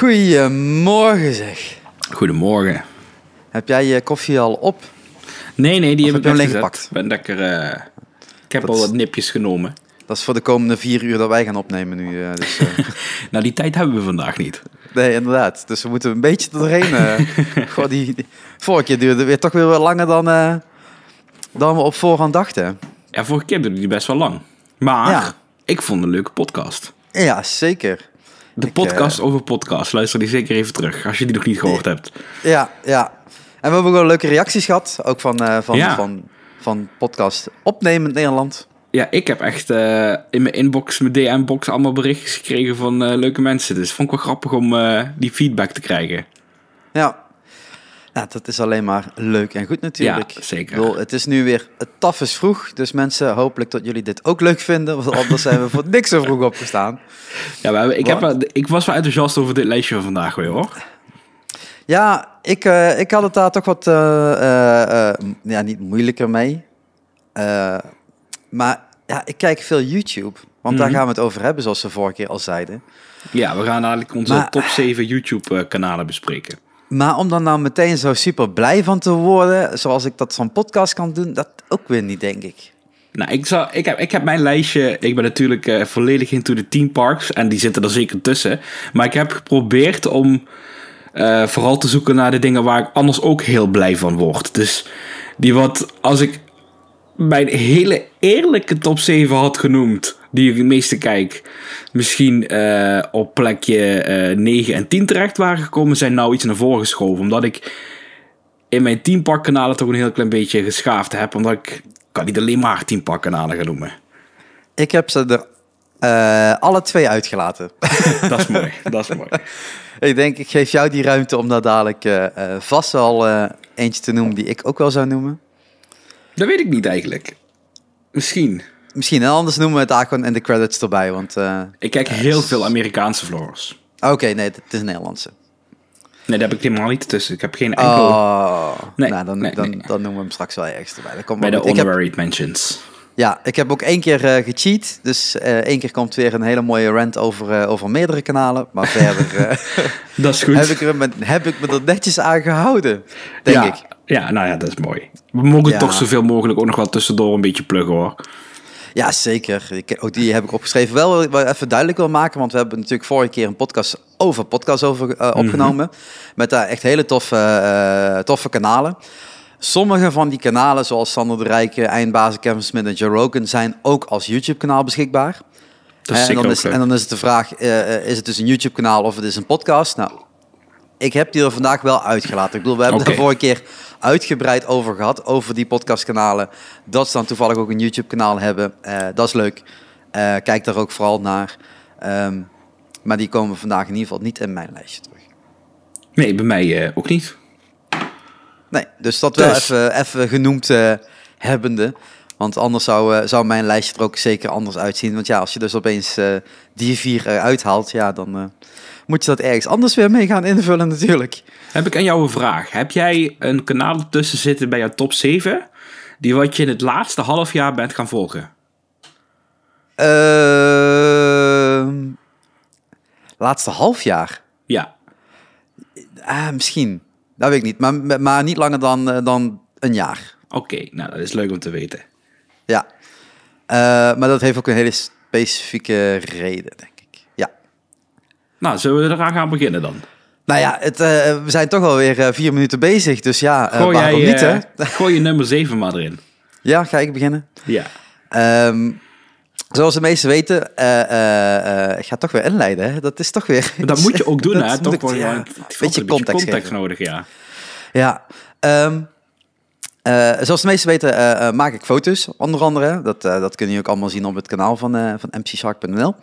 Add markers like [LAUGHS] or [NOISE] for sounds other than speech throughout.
Goedemorgen zeg. Goedemorgen. Heb jij je koffie al op? Nee, nee, die Of heb ik leeggepakt? Ik ben lekker... eh, ik heb Dat al wat nipjes genomen. Dat is voor de komende vier uur dat wij gaan opnemen nu. eh, dus, eh, [LAUGHS] Nou, die tijd hebben we vandaag niet. nee, inderdaad. Dus we moeten een beetje doorheen. [LAUGHS] Goh, die, die- vorige keer duurde het weer toch weer wat langer dan, dan we op voorhand dachten. Ja, vorige keer duurde die best wel lang. Maar Ja. ik vond het een leuke podcast. Ja, zeker. De Ik, podcast eh, over podcast. Luister die zeker even terug, als je die nog niet gehoord hebt. Ja, ja. En we hebben ook wel leuke reacties gehad. Ook van, eh, van, Ja. van, van podcast Opnemend Nederland. Ja, ik heb echt eh, in mijn inbox, mijn DM-box, allemaal berichtjes gekregen van leuke mensen. Dus vond ik wel grappig om die feedback te krijgen. Ja. Ja, dat is alleen maar leuk en goed natuurlijk. Ja, zeker. Ik bedoel, het is nu weer, het taf is vroeg, dus mensen, hopelijk dat jullie dit ook leuk vinden, want anders zijn we voor niks zo vroeg opgestaan. Ja, we hebben- ik, heb, wel- ik was wel enthousiast over dit lijstje van vandaag weer, hoor. Ja, ik, eh, ik had het daar toch wat, eh, eh, ja, niet moeilijker mee. Maar ja, ik kijk veel YouTube, want daar Mhm. gaan we het over hebben, zoals we vorige keer al zeiden. Ja, we gaan eigenlijk onze Maar- top 7 YouTube-kanalen bespreken. Maar om dan nou meteen zo super blij van te worden, zoals ik dat zo'n podcast kan doen, dat ook weer niet, denk ik. Nou, ik, zal, ik, heb, ik heb mijn lijstje. Ik ben natuurlijk eh, volledig into de team parks. En die zitten er zeker tussen. Maar ik heb geprobeerd om eh, vooral te zoeken naar de dingen waar ik anders ook heel blij van word. Dus die wat, als ik mijn hele eerlijke top 7 had genoemd, die ik het meeste kijk, misschien eh, op plekje eh 9 en 10 terecht waren gekomen, zijn nou iets naar voren geschoven. Omdat ik in mijn teamparkkanalen toch een heel klein beetje geschaafd heb. Omdat ik kan niet alleen maar teamparkkanalen gaan noemen. Ik heb ze er eh, alle twee uitgelaten. [LAUGHS] Dat is mooi, dat is mooi. [LAUGHS] ik denk, ik geef jou die ruimte om daar dadelijk vast wel eentje te noemen die ik ook wel zou noemen. Dat weet ik niet eigenlijk. Misschien. Misschien, en anders noemen we het daar gewoon in de credits erbij. Want, eh, Ik kijk heel veel Amerikaanse vloggers. oké, nee, het is een Nederlandse. Nee, daar heb ik helemaal niet tussen. Ik heb geen enkel... Oh, Nee, nou, dan, nee, dan, nee. dan noemen we hem straks wel ergens erbij. Dat komt bij de honorary mentions. Ja, ik heb ook één keer eh, gecheat. Dus eh, één keer komt weer een hele mooie rant over, eh, over meerdere kanalen. Maar [LAUGHS] verder [LAUGHS] Dat is goed. heb, ik er, met- heb ik me er netjes aan gehouden, denk ja, ik. Ja, nou ja, dat is mooi. We mogen Ja. toch zoveel mogelijk ook nog wel tussendoor een beetje pluggen hoor. Ja, zeker. Ik, ook die heb ik opgeschreven. Wel even duidelijk wil maken, want we hebben natuurlijk vorige keer een podcast over podcast over, eh, opgenomen. Met daar echt hele toffe, toffe kanalen. Sommige van die kanalen, zoals Sander de Rijke, Eindbazen, Kevin Smith en Joe Rogan, zijn ook als YouTube-kanaal beschikbaar. Dat is en, dan ook is, en dan is het de vraag, eh, eh, is het dus een YouTube-kanaal of het is een podcast? Nou, ik heb die er vandaag wel uitgelaten. Ik bedoel, we hebben het er vorige keer uitgebreid over gehad, over die podcastkanalen. Dat ze dan toevallig ook een YouTube-kanaal hebben. Eh, dat is leuk. Kijk daar ook vooral naar. Ehm, maar die komen vandaag in ieder geval niet in mijn lijstje terug. Nee, bij mij ook niet. Nee, dus dat wel Dus. even, even genoemd eh, hebbende. Want anders zou, eh, zou mijn lijstje er ook zeker anders uitzien. Want ja, als je dus opeens eh, die vier eruit haalt, ja, dan moet je dat ergens anders weer mee gaan invullen natuurlijk. Heb ik aan jou een vraag. Heb jij een kanaal tussen zitten bij jouw top 7... die wat je in het laatste half jaar bent gaan volgen? Ehm, laatste half jaar? Ja. Ah, misschien. Dat weet ik niet. Maar, maar niet langer dan, eh, dan een jaar. Oké, nou dat is leuk om te weten. Ja. Eh, maar dat heeft ook een hele specifieke reden, denk ik. Ja. Nou, zullen we eraan gaan beginnen dan? Nou ja, het, eh, we zijn toch alweer vier minuten bezig. Dus ja, Gooi, waarom jij, niet, hè? gooi je nummer 7 maar erin. Ja, ga ik beginnen? Ja. Ehm, zoals de meesten weten, eh, eh, eh, ik ga toch weer inleiden. Hè? Dat is toch weer... Maar dat moet je ook [LAUGHS] doen, hè? Toch ja, ja, een beetje context geven. nodig, ja. Ja, ehm, eh, zoals de meesten weten maak ik foto's, onder andere. Dat, dat kunnen jullie ook allemaal zien op het kanaal van, van mcshark.nl.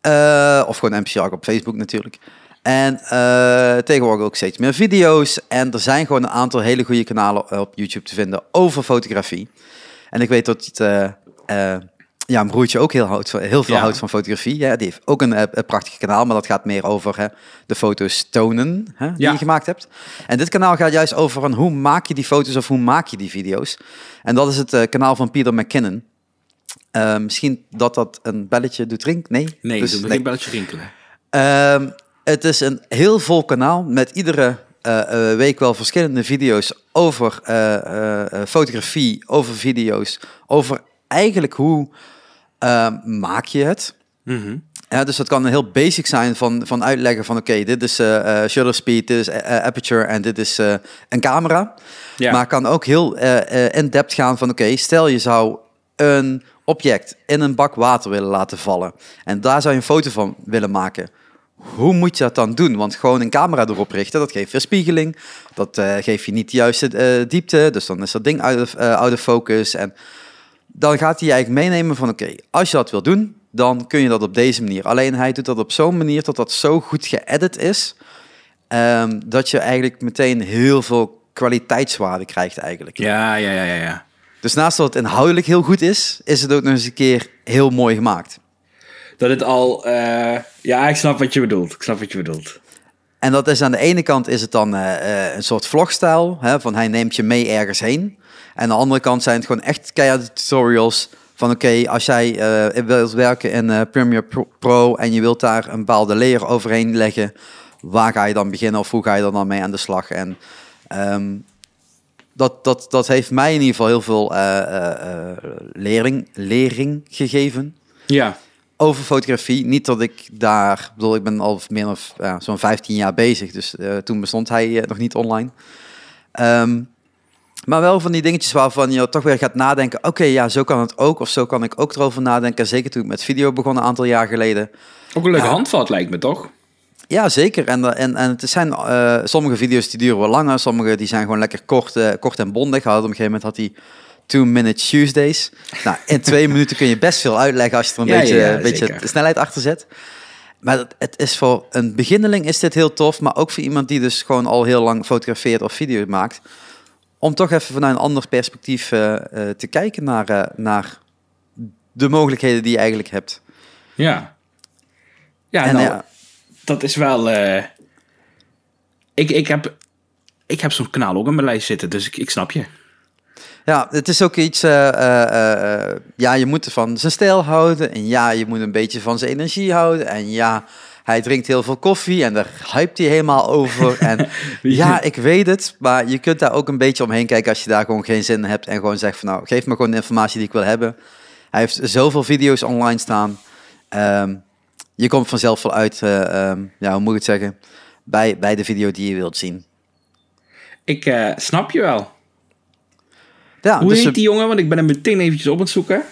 Eh, of gewoon mcshark op Facebook natuurlijk. En eh, tegenwoordig ook steeds meer video's. En er zijn gewoon een aantal hele goede kanalen op YouTube te vinden over fotografie. En ik weet dat het, ja, mijn broertje ook heel, houdt van, heel veel Ja. houdt van fotografie. Ja, die heeft ook een, eh, een prachtig kanaal, maar dat gaat meer over hè, de foto's tonen hè, die Ja. je gemaakt hebt. En dit kanaal gaat juist over van hoe maak je die foto's of hoe maak je die video's. En dat is het eh, kanaal van Peter McKinnon. Eh, misschien dat dat een belletje doet rinken. Nee? Nee, Dus nee. geen belletje rinkelen. Ehm, Het is een heel vol kanaal met iedere week wel verschillende video's over fotografie, over video's, over eigenlijk hoe maak je het. Mhm. Ja, dus dat kan heel basic zijn van, van uitleggen van oké, dit is eh, shutter speed, dit is eh, aperture en dit is een camera. Ja. Maar kan ook heel in-depth gaan van oké, stel je zou een object in een bak water willen laten vallen. En daar zou je een foto van willen maken. Hoe moet je dat dan doen? Want gewoon een camera erop richten, dat geeft weerspiegeling. Dat geeft je niet de juiste diepte. Dus dan is dat ding out of, out of focus. En dan gaat hij eigenlijk meenemen van oké, als je dat wil doen, dan kun je dat op deze manier. Alleen hij doet dat op zo'n manier dat dat zo goed geëdit is, ehm, dat je eigenlijk meteen heel veel kwaliteitswaarde krijgt eigenlijk. Ja, ja, ja, ja, ja. Dus naast dat het inhoudelijk heel goed is, is het ook nog eens een keer heel mooi gemaakt. Dat het al... eh, ja, ik snap wat je bedoelt. Ik snap wat je bedoelt. En dat is aan de ene kant is het dan eh, eh, een soort vlogstijl, hè, van hij neemt je mee ergens heen. En aan de andere kant zijn het gewoon echt keiharde tutorials van oké, als jij eh, wilt werken in eh, Premiere Pro- en je wilt daar een bepaalde layer overheen leggen, waar ga je dan beginnen of hoe ga je dan mee aan de slag? En ehm, dat, dat, dat heeft mij in ieder geval heel veel eh, lering, lering gegeven Ja. over fotografie. Niet dat ik daar, bedoel, ik ben al meer dan zo'n 15 jaar bezig, dus toen bestond hij nog niet online. Ehm, maar wel van die dingetjes waarvan je toch weer gaat nadenken. Oké, ja, zo kan het ook, of zo kan ik ook erover nadenken. Zeker toen ik met video begon een aantal jaar geleden. Ook een leuke Ja. handvat lijkt me, toch? Ja, zeker. En, eh, en, en het zijn eh, sommige video's die duren wel langer, sommige die zijn gewoon lekker kort, eh, kort en bondig. Hij had op een gegeven moment had hij two minute Tuesdays. [LAUGHS] Nou, in twee minuten kun je best veel uitleggen als je er een Ja, beetje, ja, een beetje de snelheid achter zet. Maar het, het is voor een beginneling is dit heel tof, maar ook voor iemand die dus gewoon al heel lang fotografeert of video maakt, om toch even vanuit een ander perspectief eh, eh, te kijken naar, eh, naar de mogelijkheden die je eigenlijk hebt. Ja. Ja, en nou, ja, dat is wel... Ik, ik heb, ik heb zo'n kanaal ook in mijn lijst zitten, dus ik, ik snap je. Ja, het is ook iets. ja, je moet van zijn stijl houden. En ja, je moet een beetje van zijn energie houden. En ja, hij drinkt heel veel koffie en daar hypt hij helemaal over. En [LAUGHS] ja, ik weet het. Maar je kunt daar ook een beetje omheen kijken als je daar gewoon geen zin in hebt. En gewoon zegt van nou, geef me gewoon de informatie die ik wil hebben. Hij heeft zoveel video's online staan. Ehm, je komt vanzelf wel uit, eh, ehm, ja, hoe moet ik het zeggen? Bij, bij de video die je wilt zien. Ik eh, snap je wel. Ja, Hoe dus, heet die jongen? Want ik ben hem meteen eventjes op aan het zoeken.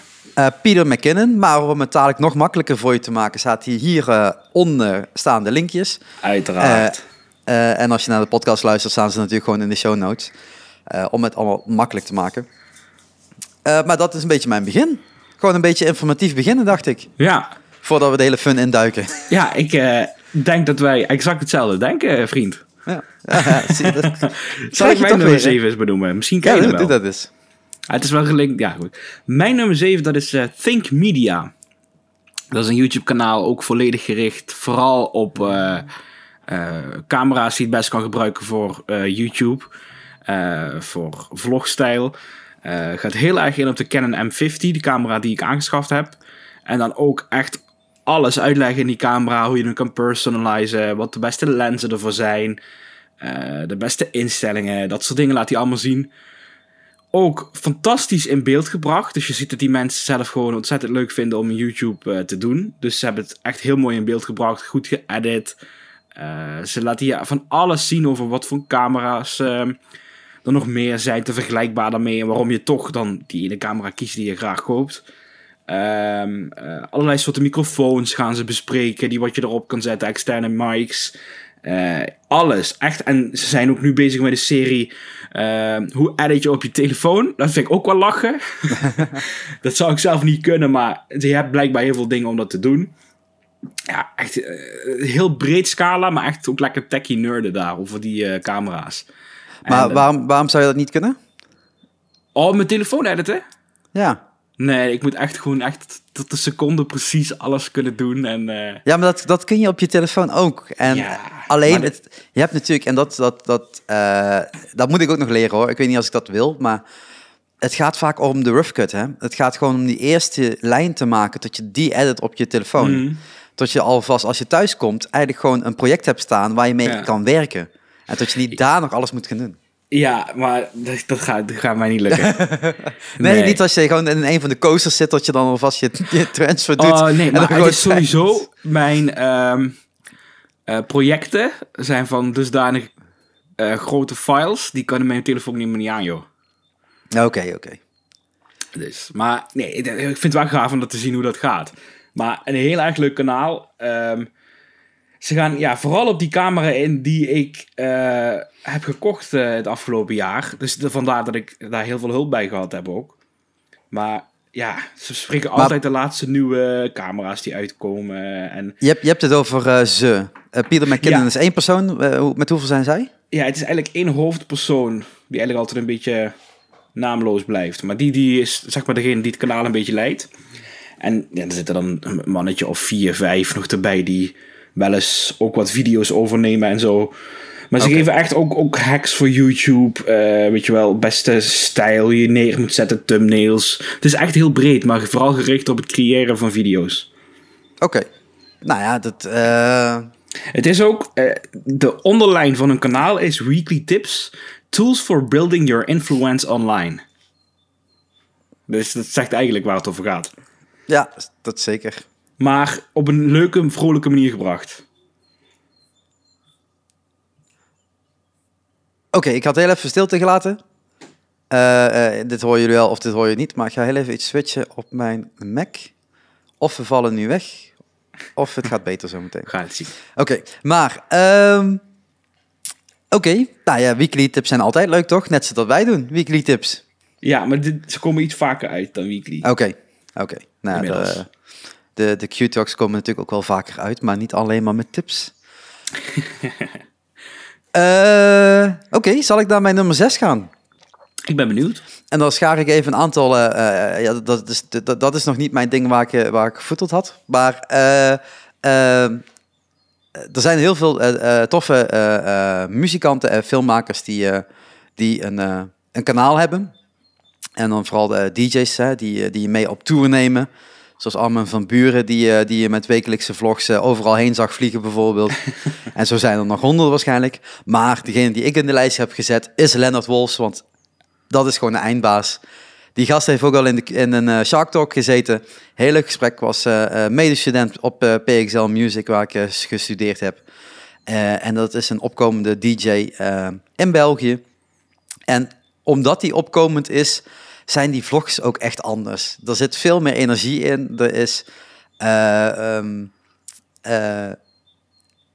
Peter McKinnon, maar om het dadelijk nog makkelijker voor je te maken, staat hier, hier eh, onder staan de linkjes. Uiteraard. Eh, en als je naar de podcast luistert, staan ze natuurlijk gewoon in de show notes. eh, om het allemaal makkelijk te maken. Eh, maar dat is een beetje mijn begin. Gewoon een beetje informatief beginnen, dacht ik. ja. Voordat we de hele fun induiken. ja, ik eh, denk dat wij exact hetzelfde denken, vriend. ja. [LAUGHS] Dat- Zal ik je mijn toch nummer weer, hè? 7 eens benoemen? Misschien ken Ja, je wel. dat eens. Ah, het is wel gelinkt. Ja, goed. Mijn nummer 7, dat is eh, Think Media. Dat is een YouTube-kanaal, ook volledig gericht vooral op eh, eh, camera's die het best kan gebruiken voor YouTube. voor vlogstijl. Gaat heel erg in op de Canon M50, de camera die ik aangeschaft heb. En dan ook echt alles uitleggen in die camera, hoe je hem kan personalizen, wat de beste lenzen ervoor zijn, de beste instellingen, dat soort dingen laat hij allemaal zien ook fantastisch in beeld gebracht. Dus je ziet dat die mensen zelf gewoon ontzettend leuk vinden om YouTube eh, te doen. Dus ze hebben het echt heel mooi in beeld gebracht, goed geëdit. Eh, ze laten je van alles zien over wat voor camera's eh, er nog meer zijn te vergelijkbaar daarmee. En waarom je toch dan die ene camera kiest die je graag koopt. Ehm, eh, allerlei soorten microfoons gaan ze bespreken, die wat je erop kan zetten, externe mics. Alles, echt. En ze zijn ook nu bezig met een serie. Ehm, hoe edit je op je telefoon? Dat vind ik ook wel lachen. [LAUGHS] dat zou ik zelf niet kunnen, maar je hebt blijkbaar heel veel dingen om dat te doen. Ja, echt eh, heel breed scala, maar echt ook lekker techie nerden daar over die eh, camera's. Maar En, eh, waarom, waarom zou je dat niet kunnen? Oh, mijn telefoon editen? Ja. Nee, ik moet echt gewoon echt tot de seconde precies alles kunnen doen. En Ja, maar dat, dat kun je op je telefoon ook. En Ja, alleen, het, je hebt natuurlijk, en dat, dat, dat, eh, dat moet ik ook nog leren hoor. Ik weet niet als ik dat wil, maar het gaat vaak om de rough cut. Hè? Het gaat gewoon om die eerste lijn te maken, dat je die edit op je telefoon. Dat je alvast als je thuis komt eigenlijk gewoon een project hebt staan waar je mee Ja. kan werken. En dat je niet daar nog alles moet gaan doen. Ja, maar dat, dat, gaat, dat gaat mij niet lukken. [LAUGHS] Nee, niet als je gewoon in een van de coasters zit, dat je dan alvast je, je transfer doet. Oh nee, maar het is sowieso mijn ehm, eh, projecten zijn van dusdanig eh, grote files, die kan in mijn telefoon niet meer niet aan, joh. Oké, oké. Dus, maar nee, ik vind het wel gaaf om dat te zien hoe dat gaat. Maar een heel erg leuk kanaal. Ehm, ze gaan ja, vooral op die camera in die ik eh, heb gekocht het afgelopen jaar. Dus de- vandaar dat ik daar heel veel hulp bij gehad heb ook. Maar ja, ze spreken Maar- altijd de laatste nieuwe camera's die uitkomen. En Je hebt, je hebt het over eh, ze. Eh, Peter McKinnon Ja. is één persoon. Eh, met hoeveel zijn zij? ja, het is eigenlijk één hoofdpersoon die eigenlijk altijd een beetje naamloos blijft. Maar die, die is zeg maar degene die het kanaal een beetje leidt. En ja, er zitten dan een mannetje of vier, vijf nog erbij die wel eens ook wat video's overnemen en zo. Maar ze geven echt ook, ook hacks voor YouTube. eh, weet je wel, beste stijl je neer moet zetten, thumbnails. Het is echt heel breed, maar vooral gericht op het creëren van video's. Oké. Nou ja, dat... eh, Het is ook, eh, de onderlijn van een kanaal is Weekly Tips, Tools for Building Your Influence Online. Dus dat zegt eigenlijk waar het over gaat. ja, dat zeker. Maar op een leuke, vrolijke manier gebracht. Oké, ik had heel even stilte gelaten. Eh, eh, dit horen jullie wel of dit hoor je niet, maar ik ga heel even iets switchen op mijn Mac. Of we vallen nu weg, of het gaat beter zo meteen. We gaan het zien. Oké, maar... ehm, Oké, nou ja, weekly tips zijn altijd leuk, toch? Net zoals wij doen, weekly tips. Ja, maar dit, ze komen iets vaker uit dan Weekly. Oké, oké. Nou, Inmiddels. de, de, de Q-talks komen natuurlijk ook wel vaker uit, maar niet alleen maar met tips. [LAUGHS] Eh, oké, zal ik naar mijn nummer 6 gaan? Ik ben benieuwd. En dan schaar ik even een aantal. eh, eh, ja, dat, is, dat, dat is nog niet mijn ding waar ik, waar ik gevoeteld had. Maar er zijn heel veel toffe muzikanten en filmmakers die, die een, een kanaal hebben. En dan vooral de DJ's hè, die, die je mee op tour nemen. Zoals Armin van Buren, die, eh, die je met wekelijkse vlogs eh, overal heen zag vliegen bijvoorbeeld. [LAUGHS] en zo zijn er nog honderden waarschijnlijk. Maar degene die ik in de lijst heb gezet is Leonard Wolfs, want dat is gewoon de eindbaas. Die gast heeft ook al in, de, in een eh, Shark Talk gezeten. Heel leuk gesprek. Was medestudent op PXL Music, waar ik gestudeerd heb. En dat is een opkomende DJ in België. En omdat die opkomend is, zijn die vlogs ook echt anders. Er zit veel meer energie in. Er is... eh, ehm, eh,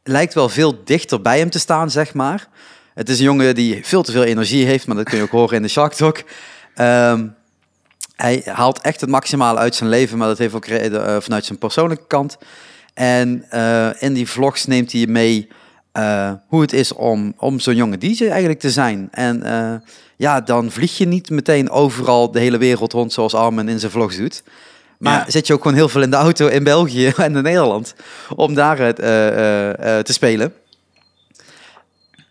lijkt wel veel dichter bij hem te staan, zeg maar. Het is een jongen die veel te veel energie heeft, maar dat kun je ook [LAUGHS] horen in de Shark Talk. Ehm, hij haalt echt het maximale uit zijn leven, maar dat heeft ook reden eh, vanuit zijn persoonlijke kant. En in die vlogs neemt hij mee hoe het is om, om zo'n jonge DJ eigenlijk te zijn. En ja, dan vlieg je niet meteen overal de hele wereld rond zoals Armin in zijn vlogs doet. Maar Ja. zit je ook gewoon heel veel in de auto in België [LAUGHS] en in Nederland om daar eh, eh, eh, te spelen.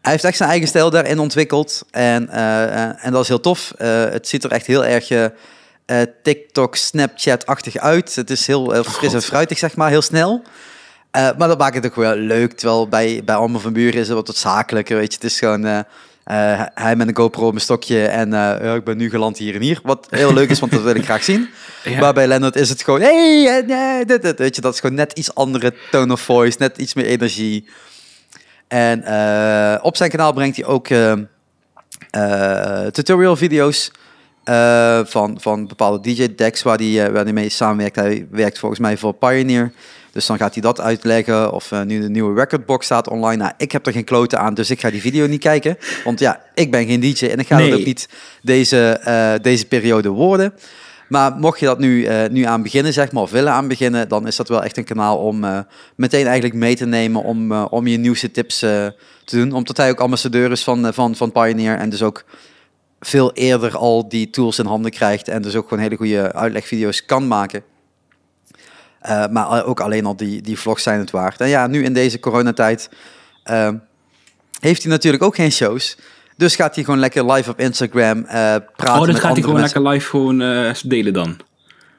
Hij heeft echt zijn eigen stijl daarin ontwikkeld. En, en dat is heel tof. Het ziet er echt heel erg TikTok, Snapchat-achtig uit. Het is heel fris en fruitig, zeg maar, heel snel. Maar dat maakt het ook wel leuk. Terwijl bij, bij Armin van Buren is het wat wat zakelijker. Weet je. Het is gewoon eh, hij met een GoPro op mijn stokje. En eh, ik ben nu geland hier en hier. Wat heel leuk is, want dat wil ik graag zien. [LAUGHS] Ja. Maar bij Leonard is het gewoon... Hey, eh, nee, dit, dit. Weet je, dat is gewoon net iets andere tone of voice. Net iets meer energie. En op zijn kanaal brengt hij ook tutorial video's van, van bepaalde DJ-decks waar hij waar die mee samenwerkt. Hij werkt volgens mij voor Pioneer. Dus dan gaat hij dat uitleggen of eh, nu de nieuwe recordbox staat online. Nou, ik heb er geen kloten aan, dus ik ga die video niet kijken. Want ja, ik ben geen DJ en ik ga Nee. dat ook niet deze, eh, deze periode worden. Maar mocht je dat nu, eh, nu aan beginnen, zeg maar, of willen aan beginnen, dan is dat wel echt een kanaal om meteen eigenlijk mee te nemen om, om je nieuwste tips te doen. Omdat hij ook ambassadeur is van, van, van Pioneer en dus ook veel eerder al die tools in handen krijgt en dus ook gewoon hele goede uitlegvideo's kan maken. Eh, maar ook alleen al die, die vlogs zijn het waard. En ja, nu in deze coronatijd eh, heeft hij natuurlijk ook geen shows. Dus gaat hij gewoon lekker live op Instagram eh, praten Oh, dat met gaat hij gewoon mensen. lekker live gewoon delen dan.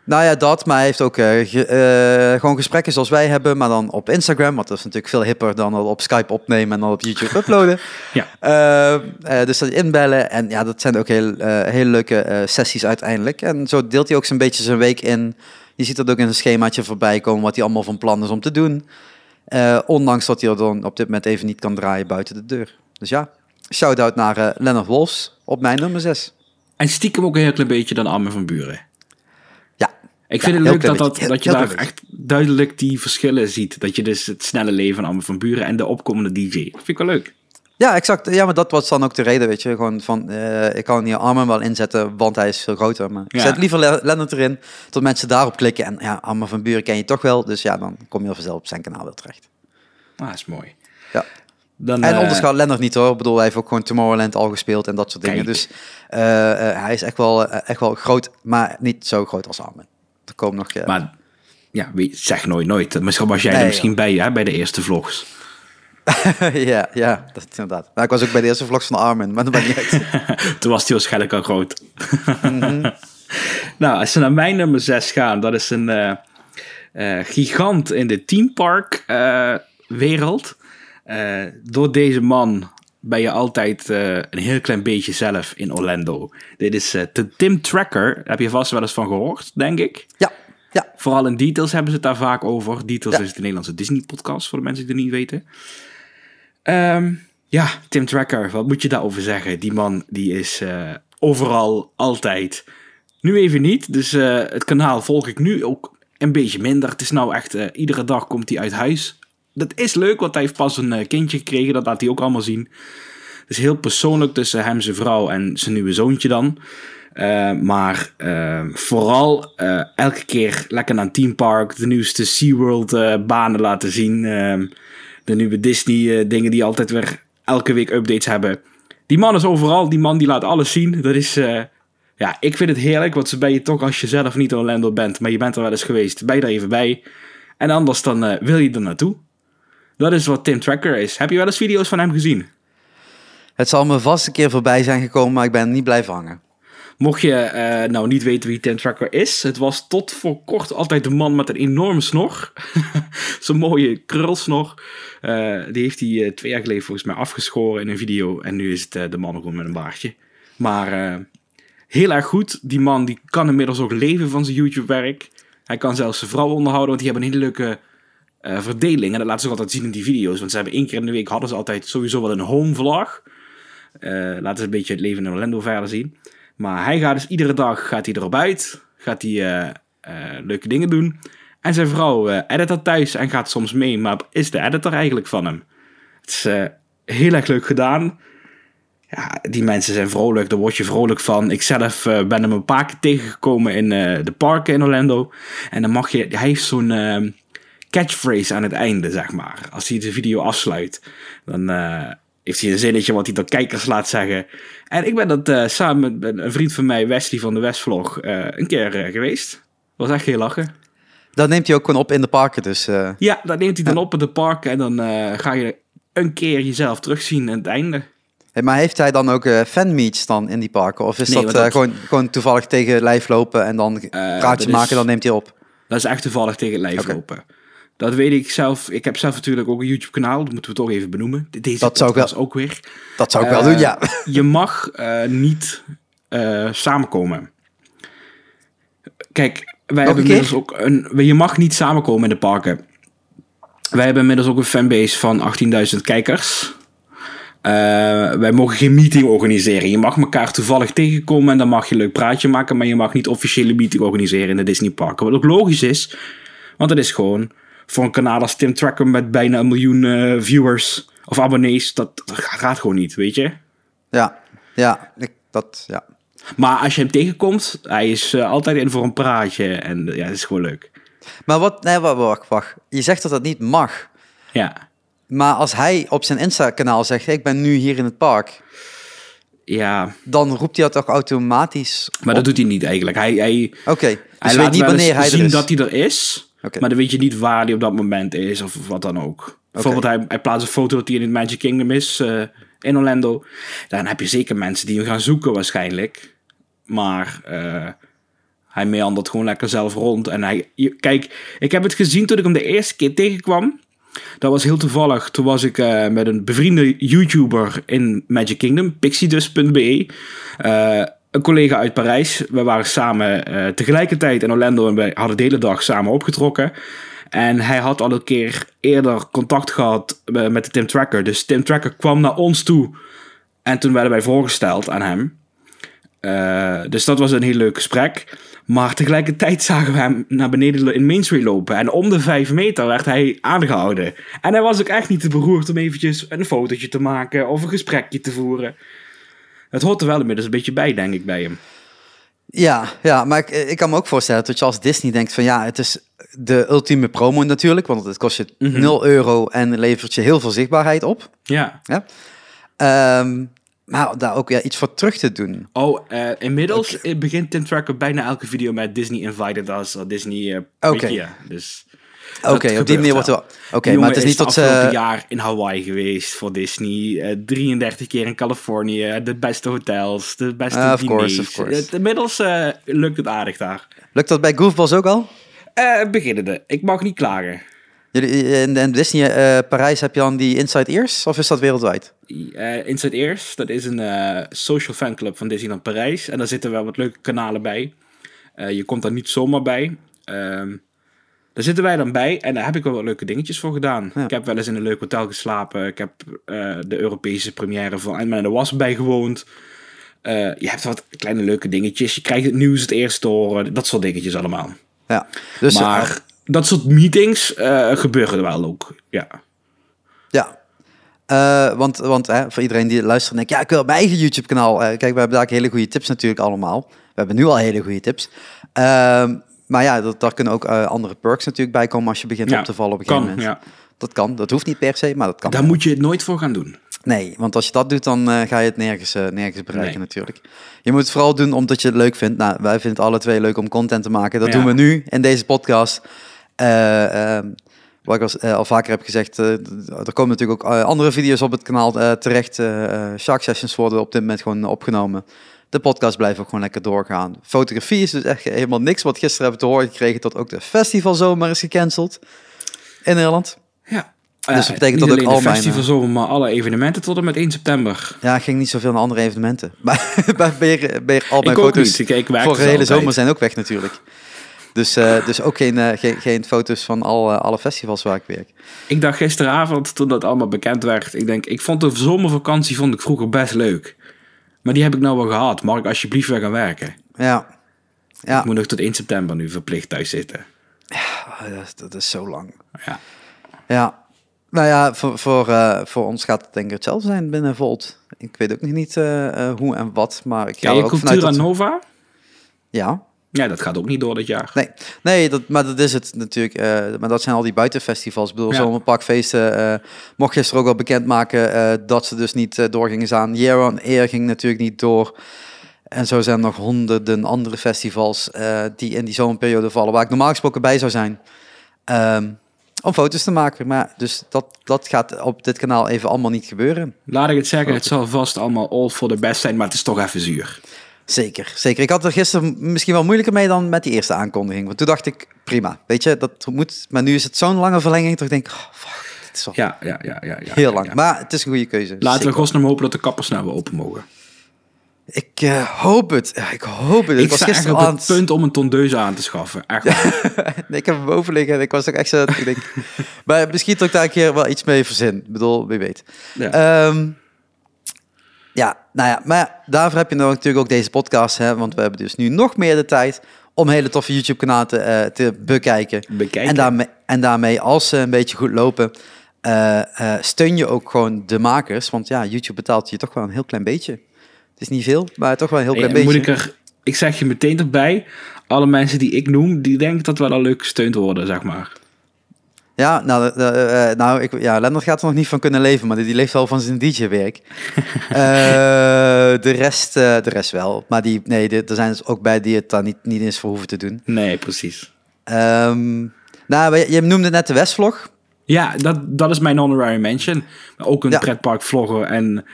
Nou ja, dat, maar hij heeft ook ge- gewoon gesprekken zoals wij hebben, maar dan op Instagram, want dat is natuurlijk veel hipper dan al op Skype opnemen en dan op YouTube uploaden. [LAUGHS] Ja. Dus dat inbellen en ja, dat zijn ook heel, hele leuke sessies uiteindelijk. En zo deelt hij ook zo'n beetje zijn week in. Je ziet dat ook in een schemaatje voorbij komen, wat hij allemaal van plan is om te doen. Eh, ondanks dat hij er dan op dit moment even niet kan draaien buiten de deur. Dus ja, shout-out naar eh Lennart Wolfs op mijn nummer 6. En stiekem ook een heel klein beetje dan Armin van Buren. Ja, Ik vind Ja, het leuk dat, dat, dat je daar echt duidelijk die verschillen ziet. Dat je dus het snelle leven van Armin van Buren en de opkomende DJ. Dat vind ik wel leuk. Ja, exact. Ja, maar dat was dan ook de reden, weet je. Gewoon van, eh, ik kan hier Armin wel inzetten, want hij is veel groter. Maar ik Ja. zet liever Le- Lennart erin, tot mensen daarop klikken. En ja, Armin van Buren ken je toch wel. Dus ja, dan kom je al vanzelf op zijn kanaal wel terecht. Ah, dat is mooi. Ja. Dan, En eh, onderschat Lennart niet hoor. Ik bedoel, hij heeft ook gewoon Tomorrowland al gespeeld en dat soort dingen. Kijk. Dus eh, hij is echt wel, echt wel groot, maar niet zo groot als Armin. Er komen nog... Maar ja, wie- zeg nooit nooit. Misschien was jij er misschien bij hè, bij de eerste vlogs. [LAUGHS] ja, ja, dat is inderdaad. Nou, ik was ook bij de eerste vlogs van Armin, maar dat maakt niet uit. [LAUGHS] Toen was hij waarschijnlijk al groot. Mhm. [LAUGHS] nou, als we naar mijn nummer 6 gaan, dat is een eh, eh, gigant in de teampark eh, wereld. Door deze man ben je altijd een heel klein beetje zelf in Orlando. Dit is de Tim Tracker. Heb je vast wel eens van gehoord, denk ik. Ja, ja. Vooral in Details hebben ze het daar vaak over. Details Ja. is de Nederlandse Disney-podcast, voor de mensen die het niet weten. Ehm, ja, Tim Tracker, wat moet je daarover zeggen? Die man die is eh, overal, altijd. Nu even niet, dus eh, het kanaal volg ik nu ook een beetje minder. Het is nou echt, eh, iedere dag komt hij uit huis. Dat is leuk, want hij heeft pas een kindje gekregen, dat laat hij ook allemaal zien. Het is heel persoonlijk tussen hem, zijn vrouw en zijn nieuwe zoontje dan. Maar eh, vooral elke keer lekker naar een teampark, de nieuwste SeaWorld banen laten zien. De nieuwe Disney eh, dingen die altijd weer elke week updates hebben. Die man is overal, die man die laat alles zien. Dat is, eh, ja, ik vind het heerlijk, want zo ben je toch als je zelf niet Orlando bent, maar je bent er wel eens geweest, ben je er even bij. En anders dan eh, wil je er naartoe. Dat is wat Tim Tracker is. Heb je wel eens video's van hem gezien? Het zal me vast een keer voorbij zijn gekomen, maar ik ben niet blijven hangen. Mocht je eh, nou niet weten wie Tim Tracker is, het was tot voor kort altijd de man met een enorme snor. [LAUGHS] Zo'n mooie krulsnor. Eh, die heeft hij eh, twee jaar geleden volgens mij afgeschoren in een video. En nu is het de man gewoon met een baardje. Maar heel erg goed. Die man die kan inmiddels ook leven van zijn YouTube-werk. Hij kan zelfs zijn vrouw onderhouden, want die hebben een hele leuke verdeling. En dat laten ze ook altijd zien in die video's. Want ze hebben één keer in de week hadden ze altijd sowieso wel een home vlog. Laten ze een beetje het leven in Orlando verder zien. Maar hij gaat dus iedere dag gaat hij erop uit. Gaat hij eh, eh, leuke dingen doen. En zijn vrouw eh edit dat thuis en gaat soms mee. Maar is de editor eigenlijk van hem. Het is heel erg leuk gedaan. Ja, die mensen zijn vrolijk. Daar word je vrolijk van. Ik zelf ben hem een paar keer tegengekomen in de parken in Orlando. En dan mag je... Hij heeft zo'n eh, catchphrase aan het einde, zeg maar. Als hij de video afsluit. Dan... heeft hij een zinnetje wat hij tot kijkers laat zeggen. En ik ben dat eh, samen met een vriend van mij, Wesley van de Westvlog, eh een keer eh, geweest. Was echt heel lachen. Dat neemt hij ook gewoon op in de parken, dus... Ja, dat neemt hij dan op in de park en dan ga je een keer jezelf terugzien aan het einde. hey, maar heeft hij dan ook fanmeets dan in die parken? Of is Nee, dat, gewoon, gewoon toevallig tegen lijf lopen en dan praatje maken, dan neemt hij op? Dat is echt toevallig tegen het lijf lopen. Dat weet ik zelf. Ik heb zelf natuurlijk ook een YouTube kanaal, dat moeten we toch even benoemen. Deze Dat zou ik wel- ook weer. Dat zou ik wel Eh, doen, ja. Je mag eh, niet eh, samenkomen. Kijk, wij hebben inmiddels ook een. Je mag niet samenkomen in de parken. Wij hebben inmiddels ook een fanbase van 18.000 kijkers. Wij mogen geen meeting organiseren. Je mag elkaar toevallig tegenkomen en dan mag je een leuk praatje maken, maar je mag niet officiële meeting organiseren in de Disney parken. Wat ook logisch is, want het is gewoon voor een kanaal als Tim Tracker met bijna een miljoen eh, viewers of abonnees. Dat, dat gaat gewoon niet, weet je. Ja, ja, ik, dat, ja. Maar als je hem tegenkomt, hij is eh, altijd in voor een praatje. En eh, ja, het is gewoon leuk. Maar wat, nee, wacht, wacht, wacht. Je zegt dat dat niet mag. Ja, Maar als hij op zijn Insta-kanaal zegt, ik ben nu hier in het park, ja dan roept hij dat toch automatisch maar dat doet hij niet eigenlijk. Hij, hij, Oké, dus hij laat weet niet wanneer hij zien er is. dat hij er is. Maar dan weet je niet waar hij op dat moment is of, wat dan ook. Bijvoorbeeld, hij, hij plaatst een foto dat hij in het Magic Kingdom is eh, in Orlando. Dan heb je zeker mensen die hem gaan zoeken waarschijnlijk. Maar eh, Hij meandert gewoon lekker zelf rond. En hij, kijk, ik heb het gezien toen ik hem de eerste keer tegenkwam. Dat was heel toevallig. Toen was ik eh, met een bevriende YouTuber in Magic Kingdom, pixidus.be. Een collega uit Parijs. We waren samen eh, tegelijkertijd in Orlando en wij hadden de hele dag samen opgetrokken. En hij had al een keer eerder contact gehad eh, met de Tim Tracker. Dus Tim Tracker kwam naar ons toe. En toen werden wij voorgesteld aan hem. Eh, dus dat was een heel leuk gesprek. Maar tegelijkertijd zagen we hem naar beneden in Main Street lopen. En om de vijf meter werd hij aangehouden. En hij was ook echt niet te beroerd om eventjes een fotootje te maken of een gesprekje te voeren. Het hoort er wel inmiddels een beetje bij, denk ik, bij hem. Ja, ja maar ik, ik kan me ook voorstellen dat je als Disney denkt van ja, het is de ultieme promo natuurlijk, want het kost je Mhm. 0 euro en levert je heel veel zichtbaarheid op. Ja. Ja? Ehm, maar daar ook ja, iets voor terug te doen. Oh, eh, inmiddels begint Tim Tracker bijna elke video met Disney invited us of Disney eh Oké. Dus Oké, op die manier wordt wel. er wel. Oké, maar het is niet tot ze. jaar in Hawaii geweest voor Disney. eh, 33 keer in Californië. De beste hotels, de beste Ah, of course, of course. Eh, inmiddels eh, lukt het aardig daar. Lukt dat bij Goofballs ook al? Eh beginnende. Ik mag niet klagen. Jullie, in, in Disney eh, Parijs heb je dan die Inside Ears of is dat wereldwijd? Eh Inside Ears, dat is een eh, social fanclub van Disneyland Parijs. En daar zitten wel wat leuke kanalen bij. Eh, je komt daar niet zomaar bij. Daar zitten wij dan bij en daar heb ik wel wat leuke dingetjes voor gedaan. Ja. Ik heb wel eens in een leuk hotel geslapen. Ik heb eh, de Europese première van en de Wasp bijgewoond. Eh, je hebt wat kleine leuke dingetjes. Je krijgt het nieuws het eerst te horen. Dat soort dingetjes allemaal. Ja. Dus, maar eh, dat soort meetings gebeuren er wel ook. Ja. Ja. Want want hè, voor iedereen die luistert en denkt, ja, ik wil mijn eigen YouTube-kanaal. Kijk, we hebben daar hele goede tips natuurlijk allemaal. We hebben nu al hele goede tips. Ehm, maar ja, dat, daar kunnen ook eh, andere perks natuurlijk bij komen als je begint Ja, op te vallen op een gegeven Kan, moment. ja. Dat kan, dat hoeft niet per se, maar dat kan. Daar moet je het nooit voor gaan doen. Nee, want als je dat doet, dan eh, ga je het nergens, eh, nergens bereiken Nee. natuurlijk. Je moet het vooral doen omdat je het leuk vindt. Nou, wij vinden het alle twee leuk om content te maken. Dat Ja. doen we nu in deze podcast. Eh, ehm, wat ik als, al vaker heb gezegd, er komen natuurlijk ook andere video's op het kanaal terecht. Shark Sessions worden op dit moment gewoon opgenomen. De podcast blijft ook gewoon lekker doorgaan. Fotografie is dus echt helemaal niks. Wat gisteren hebben we te horen gekregen dat ook de festivalzomer is gecanceld in Nederland. Ja. Dus dat Eh, betekent dat ook al mijn, festivalzomer, maar alle evenementen tot en met 1 september. Ja, ging niet zoveel naar andere evenementen. [LAUGHS] Maar weer, weer al mijn ik foto's. Ik, ik voor de dus hele altijd. zomer zijn ook weg natuurlijk. Dus, eh, dus ook geen, eh, geen, geen foto's van al, eh, alle festivals waar ik werk. Ik dacht gisteravond, toen dat allemaal bekend werd, ik denk, ik vond de zomervakantie vond ik vroeger best leuk. Maar die heb ik nou wel gehad. Mag ik alsjeblieft weer gaan werken? Ja, ja. Ik moet nog tot 1 september nu verplicht thuis zitten. Ah, dat, is- dat is zo lang. Ja. Ja, nou ja, voor, voor, eh, voor ons gaat het denk ik hetzelfde zijn binnen Volt. Ik weet ook nog niet eh, eh, hoe en wat, maar ik ga je ook vanuit Cultura dat... Nova? Ja, Ja, dat gaat ook niet door dit jaar. Nee, nee dat, maar dat is het natuurlijk. eh, maar dat zijn al die buitenfestivals. Ik bedoel, Ja. zomerparkfeesten. eh mocht gisteren ook al bekendmaken eh dat ze dus niet eh, door gingen gaan. Year on Air ging natuurlijk niet door. En zo zijn er nog honderden andere festivals die in die zomerperiode vallen. Waar ik normaal gesproken bij zou zijn. ehm, om foto's te maken. Maar dus dat, dat gaat op dit kanaal even allemaal niet gebeuren. Laat ik het zeggen, het zal vast allemaal all for the best zijn, maar het is toch even zuur. Zeker, zeker. Ik had er gisteren misschien wel moeilijker mee dan met die eerste aankondiging. Want toen dacht ik, prima, weet je, dat moet. Maar nu is het zo'n lange verlenging, toch denk ik, oh, fuck, dit is Ja, ja, ja, ja. ja heel lang. ja. Maar het is een goede keuze. Laten we godsnaam hopen dat de kappers nou weer open mogen. Ik eh, hoop het. Ik hoop het. Ik, Ik was gisteren op aan het punt om een tondeuse aan te schaffen. Echt. [LAUGHS] Nee, ik heb hem boven liggen en ik was ook echt zo... ik denk, [LAUGHS] maar misschien dat ik daar een keer wel iets mee verzin. Ik bedoel, wie weet. Ja. Ehm, ja, nou ja, maar daarvoor heb je natuurlijk ook deze podcast, hè, want we hebben dus nu nog meer de tijd om hele toffe YouTube-kanalen te, eh, te bekijken. Bekijken. En daarmee, en daarmee, als ze een beetje goed lopen, eh, eh, steun je ook gewoon de makers. Want ja, YouTube betaalt je toch wel een heel klein beetje. Het is niet veel, maar toch wel een heel klein Ja, beetje. moet ik er, ik zeg je meteen erbij, alle mensen die ik noem, die denken dat we al leuk gesteund worden, zeg maar. Ja, nou, eh, nou ik, ja, Lennart gaat er nog niet van kunnen leven, maar die, die leeft wel van zijn DJ-werk. [LAUGHS] De, rest, de rest wel. Maar die, nee, de- er zijn dus ook bij die het daar niet, niet eens voor hoeven te doen. Nee, precies. Ehm, nou, je, je noemde net de Westvlog. Ja, dat, dat is mijn honorary mention. Ook een Ja. pretpark vlogger en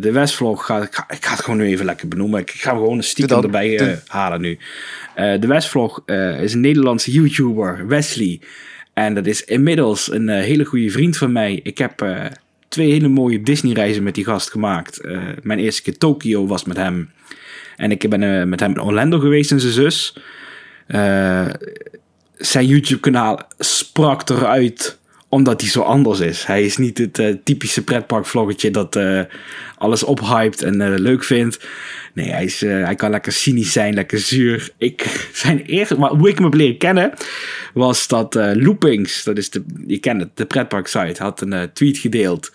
de Westvlog, ga, ik, ga, ik ga het gewoon nu even lekker benoemen. Ik ga hem gewoon een stiekem erbij halen nu. De Westvlog is een Nederlandse YouTuber, Wesley. En dat is inmiddels een eh, hele goede vriend van mij. Ik heb eh, twee hele mooie Disney-reizen met die gast gemaakt. Eh, mijn eerste keer Tokio was met hem. En ik ben met hem in Orlando geweest en zijn zus. Zijn YouTube-kanaal sprak eruit omdat hij zo anders is. Hij is niet het eh, typische pretpark-vloggetje dat eh, alles ophypt en eh, leuk vindt. Nee, hij, is, hij kan lekker cynisch zijn, lekker zuur. Ik, [LAUGHS] zijn eerste, maar hoe ik hem heb leren kennen, was dat Loopings, dat is de, je kent het, de pretpark-site, had een tweet gedeeld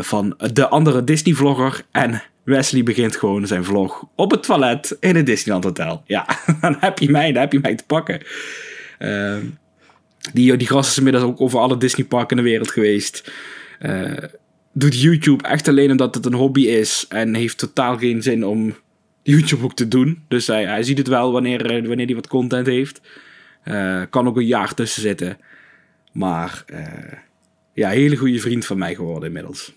van de andere Disney-vlogger. En Wesley begint gewoon zijn vlog op het toilet in het Disneyland Hotel. Ja, [LAUGHS] dan heb je mij, dan heb je mij te pakken. Ehm, die, die gast is inmiddels ook over alle Disneyparken in de wereld geweest. Eh, doet YouTube echt alleen omdat het een hobby is. En heeft totaal geen zin om YouTube ook te doen. Dus hij, hij ziet het wel wanneer, eh, wanneer hij wat content heeft. Eh, kan ook een jaar tussen zitten. Maar eh, ja, hele goede vriend van mij geworden inmiddels.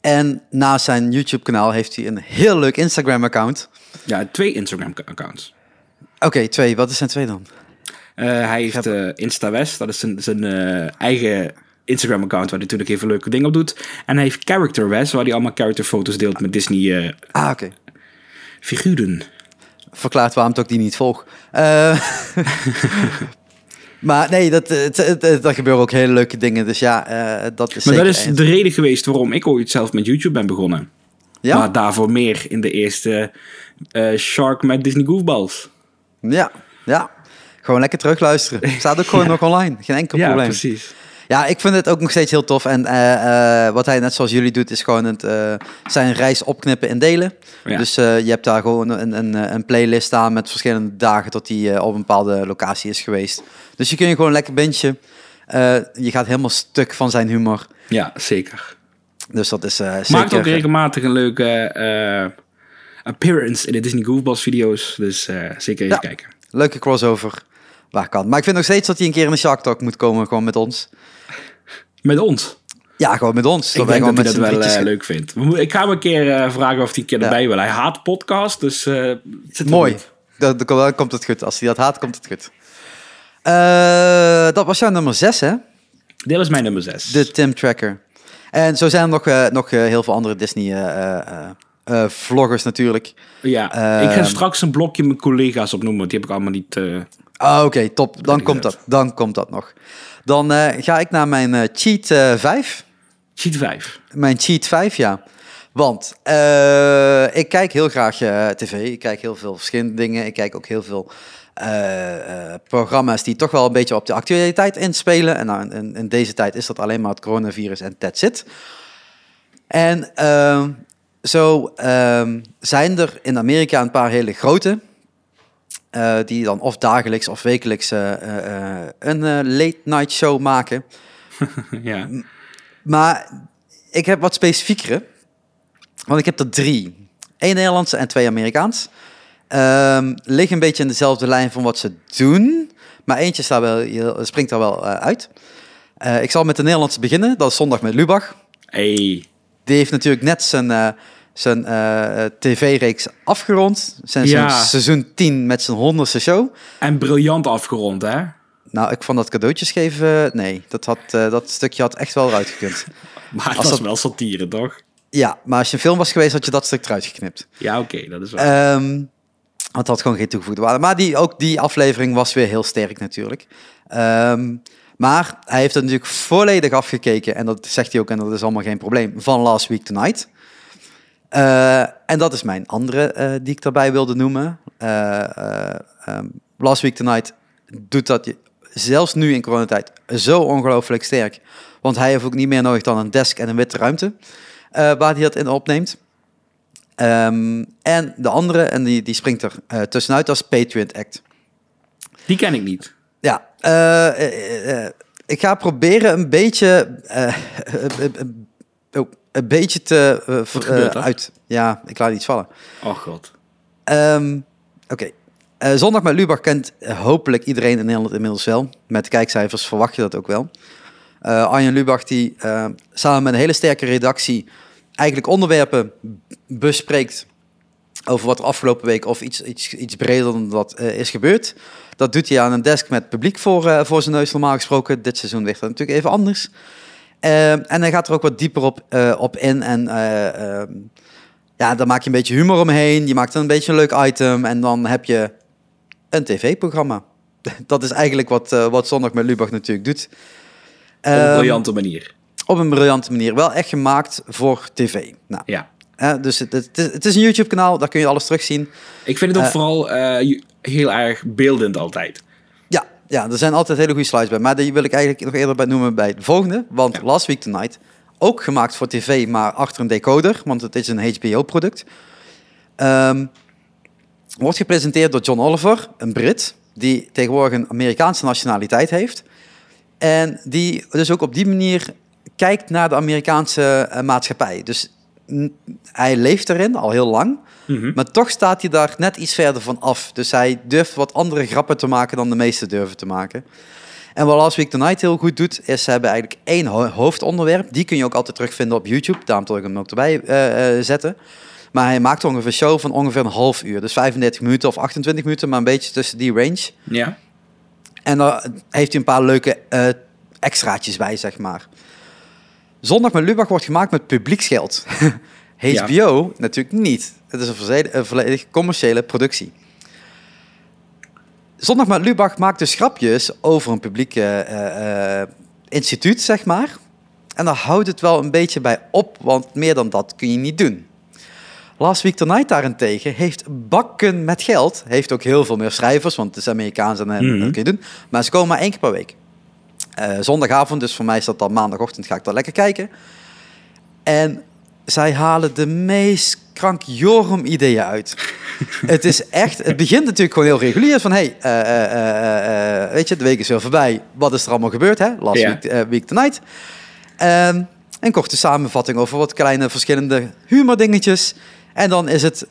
En naast zijn YouTube-kanaal heeft hij een heel leuk Instagram-account. Ja, twee Instagram-accounts. Oké, twee. Wat is zijn twee dan? Eh, hij heeft eh InstaWest, dat is zijn, zijn eh, eigen Instagram-account waar hij natuurlijk even leuke dingen op doet. En hij heeft Character West, waar hij allemaal characterfoto's deelt met Disney-figuren. Ah, oké. Verklaart waarom ik die niet volg. Eh, [LAUGHS] maar nee, dat, er gebeuren ook hele leuke dingen. Dus ja, dat is maar dat is de reden geweest waarom ik ooit zelf met YouTube ben begonnen. Ja, Maar daarvoor meer in de eerste Shark met Disney Goofballs. ja, ja. Gewoon lekker terugluisteren. [LAUGHS] Staat ook gewoon nog online. Geen enkel Ja, probleem. precies. Ja, ik vind het ook nog steeds heel tof. En eh, eh, wat hij net zoals jullie doet, is gewoon het, eh, zijn reis opknippen in delen. Ja. Dus je hebt daar gewoon een, een, een playlist staan met verschillende dagen hij eh, op een bepaalde locatie is geweest. Dus je kun je gewoon lekker bintje. Je gaat helemaal stuk van zijn humor. Ja, zeker. Dus dat is eh Maakt zeker... ook regelmatig een leuke appearance in de Disney Goofballs video's. Dus zeker even Ja. kijken. Leuke crossover. Waar kan. Maar ik vind nog steeds dat hij een keer in de Shark Talk moet komen. Gewoon met ons. Met ons. Ja, gewoon met ons. Ik wij denk dat gewoon hij dat wel eh, leuk vindt. Ik ga hem een keer eh, vragen of hij een keer Ja. erbij wil. Hij haat podcast, dus het zit Mooi. Dat, dat- dan komt het goed. Als hij dat haat, komt het goed. Dat was jouw nummer 6, hè? Dit was mijn nummer 6. De Tim Tracker. En zo zijn er nog, nog heel veel andere Disney vloggers natuurlijk. Ja, Ehm, ik ga straks een blokje mijn collega's opnoemen. want Die heb ik allemaal niet... Ah, Oké, top. Dan komt dat. Dan komt dat nog. Dan eh, ga ik naar mijn eh, cheat eh 5. Cheat 5. Mijn cheat 5, ja. Want eh, ik kijk heel graag eh, tv. Ik kijk heel veel verschillende dingen. Ik kijk ook heel veel eh, eh, programma's die toch wel een beetje op de actualiteit inspelen. En nou, in, in deze tijd is dat alleen maar het coronavirus en that's it. En ehm, zo ehm, zijn er in Amerika een paar hele grote. Eh, die dan of dagelijks of wekelijks eh, eh, een late night show maken. [LAUGHS] ja. Maar ik heb wat specifiekere. Want ik heb er drie. Eén Nederlandse en twee Amerikaans. Ehm liggen een beetje in dezelfde lijn van wat ze doen. Maar eentje staat wel, springt er wel uit. Ik zal met de Nederlandse beginnen. Dat is Zondag met Lubach. Hey. Die heeft natuurlijk net zijn, zijn eh, tv-reeks afgerond. Zijn, Ja. zijn seizoen 10 met zijn honderdste show. En briljant afgerond, hè? Nou, ik vond dat cadeautjes geven... eh, nee, dat, had, eh, dat stukje had echt wel eruit gekund. [LAUGHS] Maar Als is dat- wel satire, toch? Ja, maar als je een film was geweest, had je dat stuk eruit geknipt. Ja, oké, dat is wel. Ehm want dat had gewoon geen toegevoegde waarde. Maar die, ook die aflevering was weer heel sterk natuurlijk. Ehm, maar hij heeft het natuurlijk volledig afgekeken. En dat zegt hij ook, en dat is allemaal geen probleem. Van Last Week Tonight. Eh, en dat is mijn andere eh, die ik daarbij wilde noemen. Eh, eh, ehm, Last Week Tonight doet dat je- zelfs nu in coronatijd zo ongelooflijk sterk. Want hij heeft ook niet meer nodig dan een desk en een witte ruimte. waar hij dat in opneemt. Ehm, en de andere, en die, die springt er tussenuit, is Patriot Act. Die ken ik niet. Ja, ik ga proberen een beetje, [LAUGHS] een beetje te gebeurt er? uit. Ja, ik laat iets vallen. Oh god. Ehm, Oké. Eh, Zondag met Lubach kent hopelijk iedereen in Nederland inmiddels wel. Met kijkcijfers verwacht je dat ook wel. Eh Arjen Lubach die samen met een hele sterke redactie eigenlijk onderwerpen bespreekt over wat er afgelopen week of iets, iets, iets breder dan dat is gebeurd. Dat doet hij aan een desk met publiek voor, voor zijn neus normaal gesproken. Dit seizoen ligt dat natuurlijk even anders. Eh, en hij gaat er ook wat dieper op, eh, op in. En ehm, ja, dan maak je een beetje humor omheen. Je maakt dan een beetje een leuk item. En dan heb je een tv-programma. [LAUGHS] Dat is eigenlijk wat, eh, wat Zondag met Lubach natuurlijk doet. Op een Ehm, briljante manier. op een briljante manier. Wel echt gemaakt voor tv. Nou, Ja. dus het, het, is- het is een YouTube-kanaal, daar kun je alles terugzien. Ik vind het ook vooral heel erg beeldend altijd. Ja, er zijn altijd hele goede slides bij. Maar die wil ik eigenlijk nog eerder bij noemen bij de volgende. Want Ja. Last Week Tonight, ook gemaakt voor tv, maar achter een decoder. Want het is een HBO-product. Ehm, wordt gepresenteerd door John Oliver, een Brit. Die tegenwoordig een Amerikaanse nationaliteit heeft. En die dus ook op die manier kijkt naar de Amerikaanse eh, maatschappij. Dus hij leeft erin al heel lang. Mhm. Maar toch staat hij daar net iets verder van af. Dus hij durft wat andere grappen te maken dan de meesten durven te maken. En wat Last Week Tonight heel goed doet, is ze hebben eigenlijk één ho- hoofdonderwerp. Die kun je ook altijd terugvinden op YouTube. Daarom zal ik hem ook erbij eh, eh, zetten. Maar hij maakt ongeveer een show van ongeveer een half uur. Dus 35 minuten of 28 minuten, maar een beetje tussen die range. Ja. En daar heeft hij een paar leuke eh, extraatjes bij, zeg maar. Zondag met Lubach wordt gemaakt met publieksgeld. [LAUGHS] HBO natuurlijk niet. Het is een volledig, een volledig commerciële productie. Zondag met Lubach maakt dus grapjes over een publiek eh, eh, instituut, zeg maar. En daar houdt het wel een beetje bij op, want meer dan dat kun je niet doen. Last Week Tonight daarentegen heeft bakken met geld. Heeft ook heel veel meer schrijvers, want het is Amerikaans en eh, Mhm. dat kun je doen. Maar ze komen maar één keer per week. Eh, zondagavond, dus voor mij is dat dan maandagochtend, ga ik daar lekker kijken. En zij halen de meest krankjorum ideeën uit. het is echt, het begint natuurlijk gewoon heel regulier. Van hey, eh, eh, eh, weet je, de week is weer voorbij. Wat is er allemaal gebeurd, hè? Last week, week tonight. Ehm, een korte samenvatting over wat kleine verschillende humordingetjes. En dan is het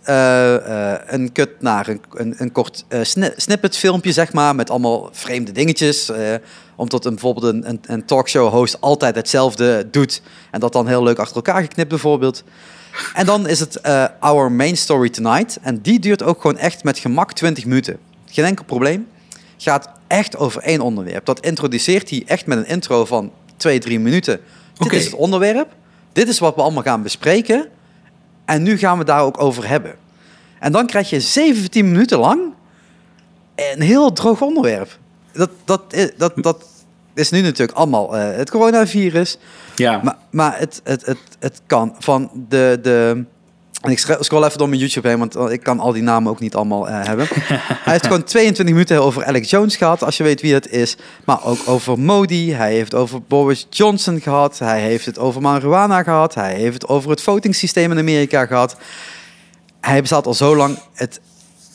een cut naar een, een, een kort sni- snippet filmpje, zeg maar, met allemaal vreemde dingetjes. Omdat een, bijvoorbeeld een, een, een talkshow host altijd hetzelfde doet. En dat dan heel leuk achter elkaar geknipt bijvoorbeeld. En dan is het eh, Our Main Story Tonight. En die duurt ook gewoon echt met gemak 20 minuten. Geen enkel probleem. Gaat echt over één onderwerp. Dat introduceert hij echt met een intro van 2, 3 minuten. Dit is het onderwerp. Dit is wat we allemaal gaan bespreken. En nu gaan we daar ook over hebben. En dan krijg je 17 minuten lang een heel droog onderwerp. Dat, dat, is- dat, dat is nu natuurlijk allemaal eh, het coronavirus. Ja. Maar, maar het, het, het, het kan van de... de en ik scro- scroll even door mijn YouTube heen, want ik kan al die namen ook niet allemaal eh, hebben. [LAUGHS] Hij heeft gewoon 22 minuten over Alex Jones gehad, als je weet wie het is. Maar ook over Modi. Hij heeft over Boris Johnson gehad. Hij heeft het over marijuana gehad. Hij heeft het over het votingsysteem in Amerika gehad. Hij bestaat al zo lang. Het,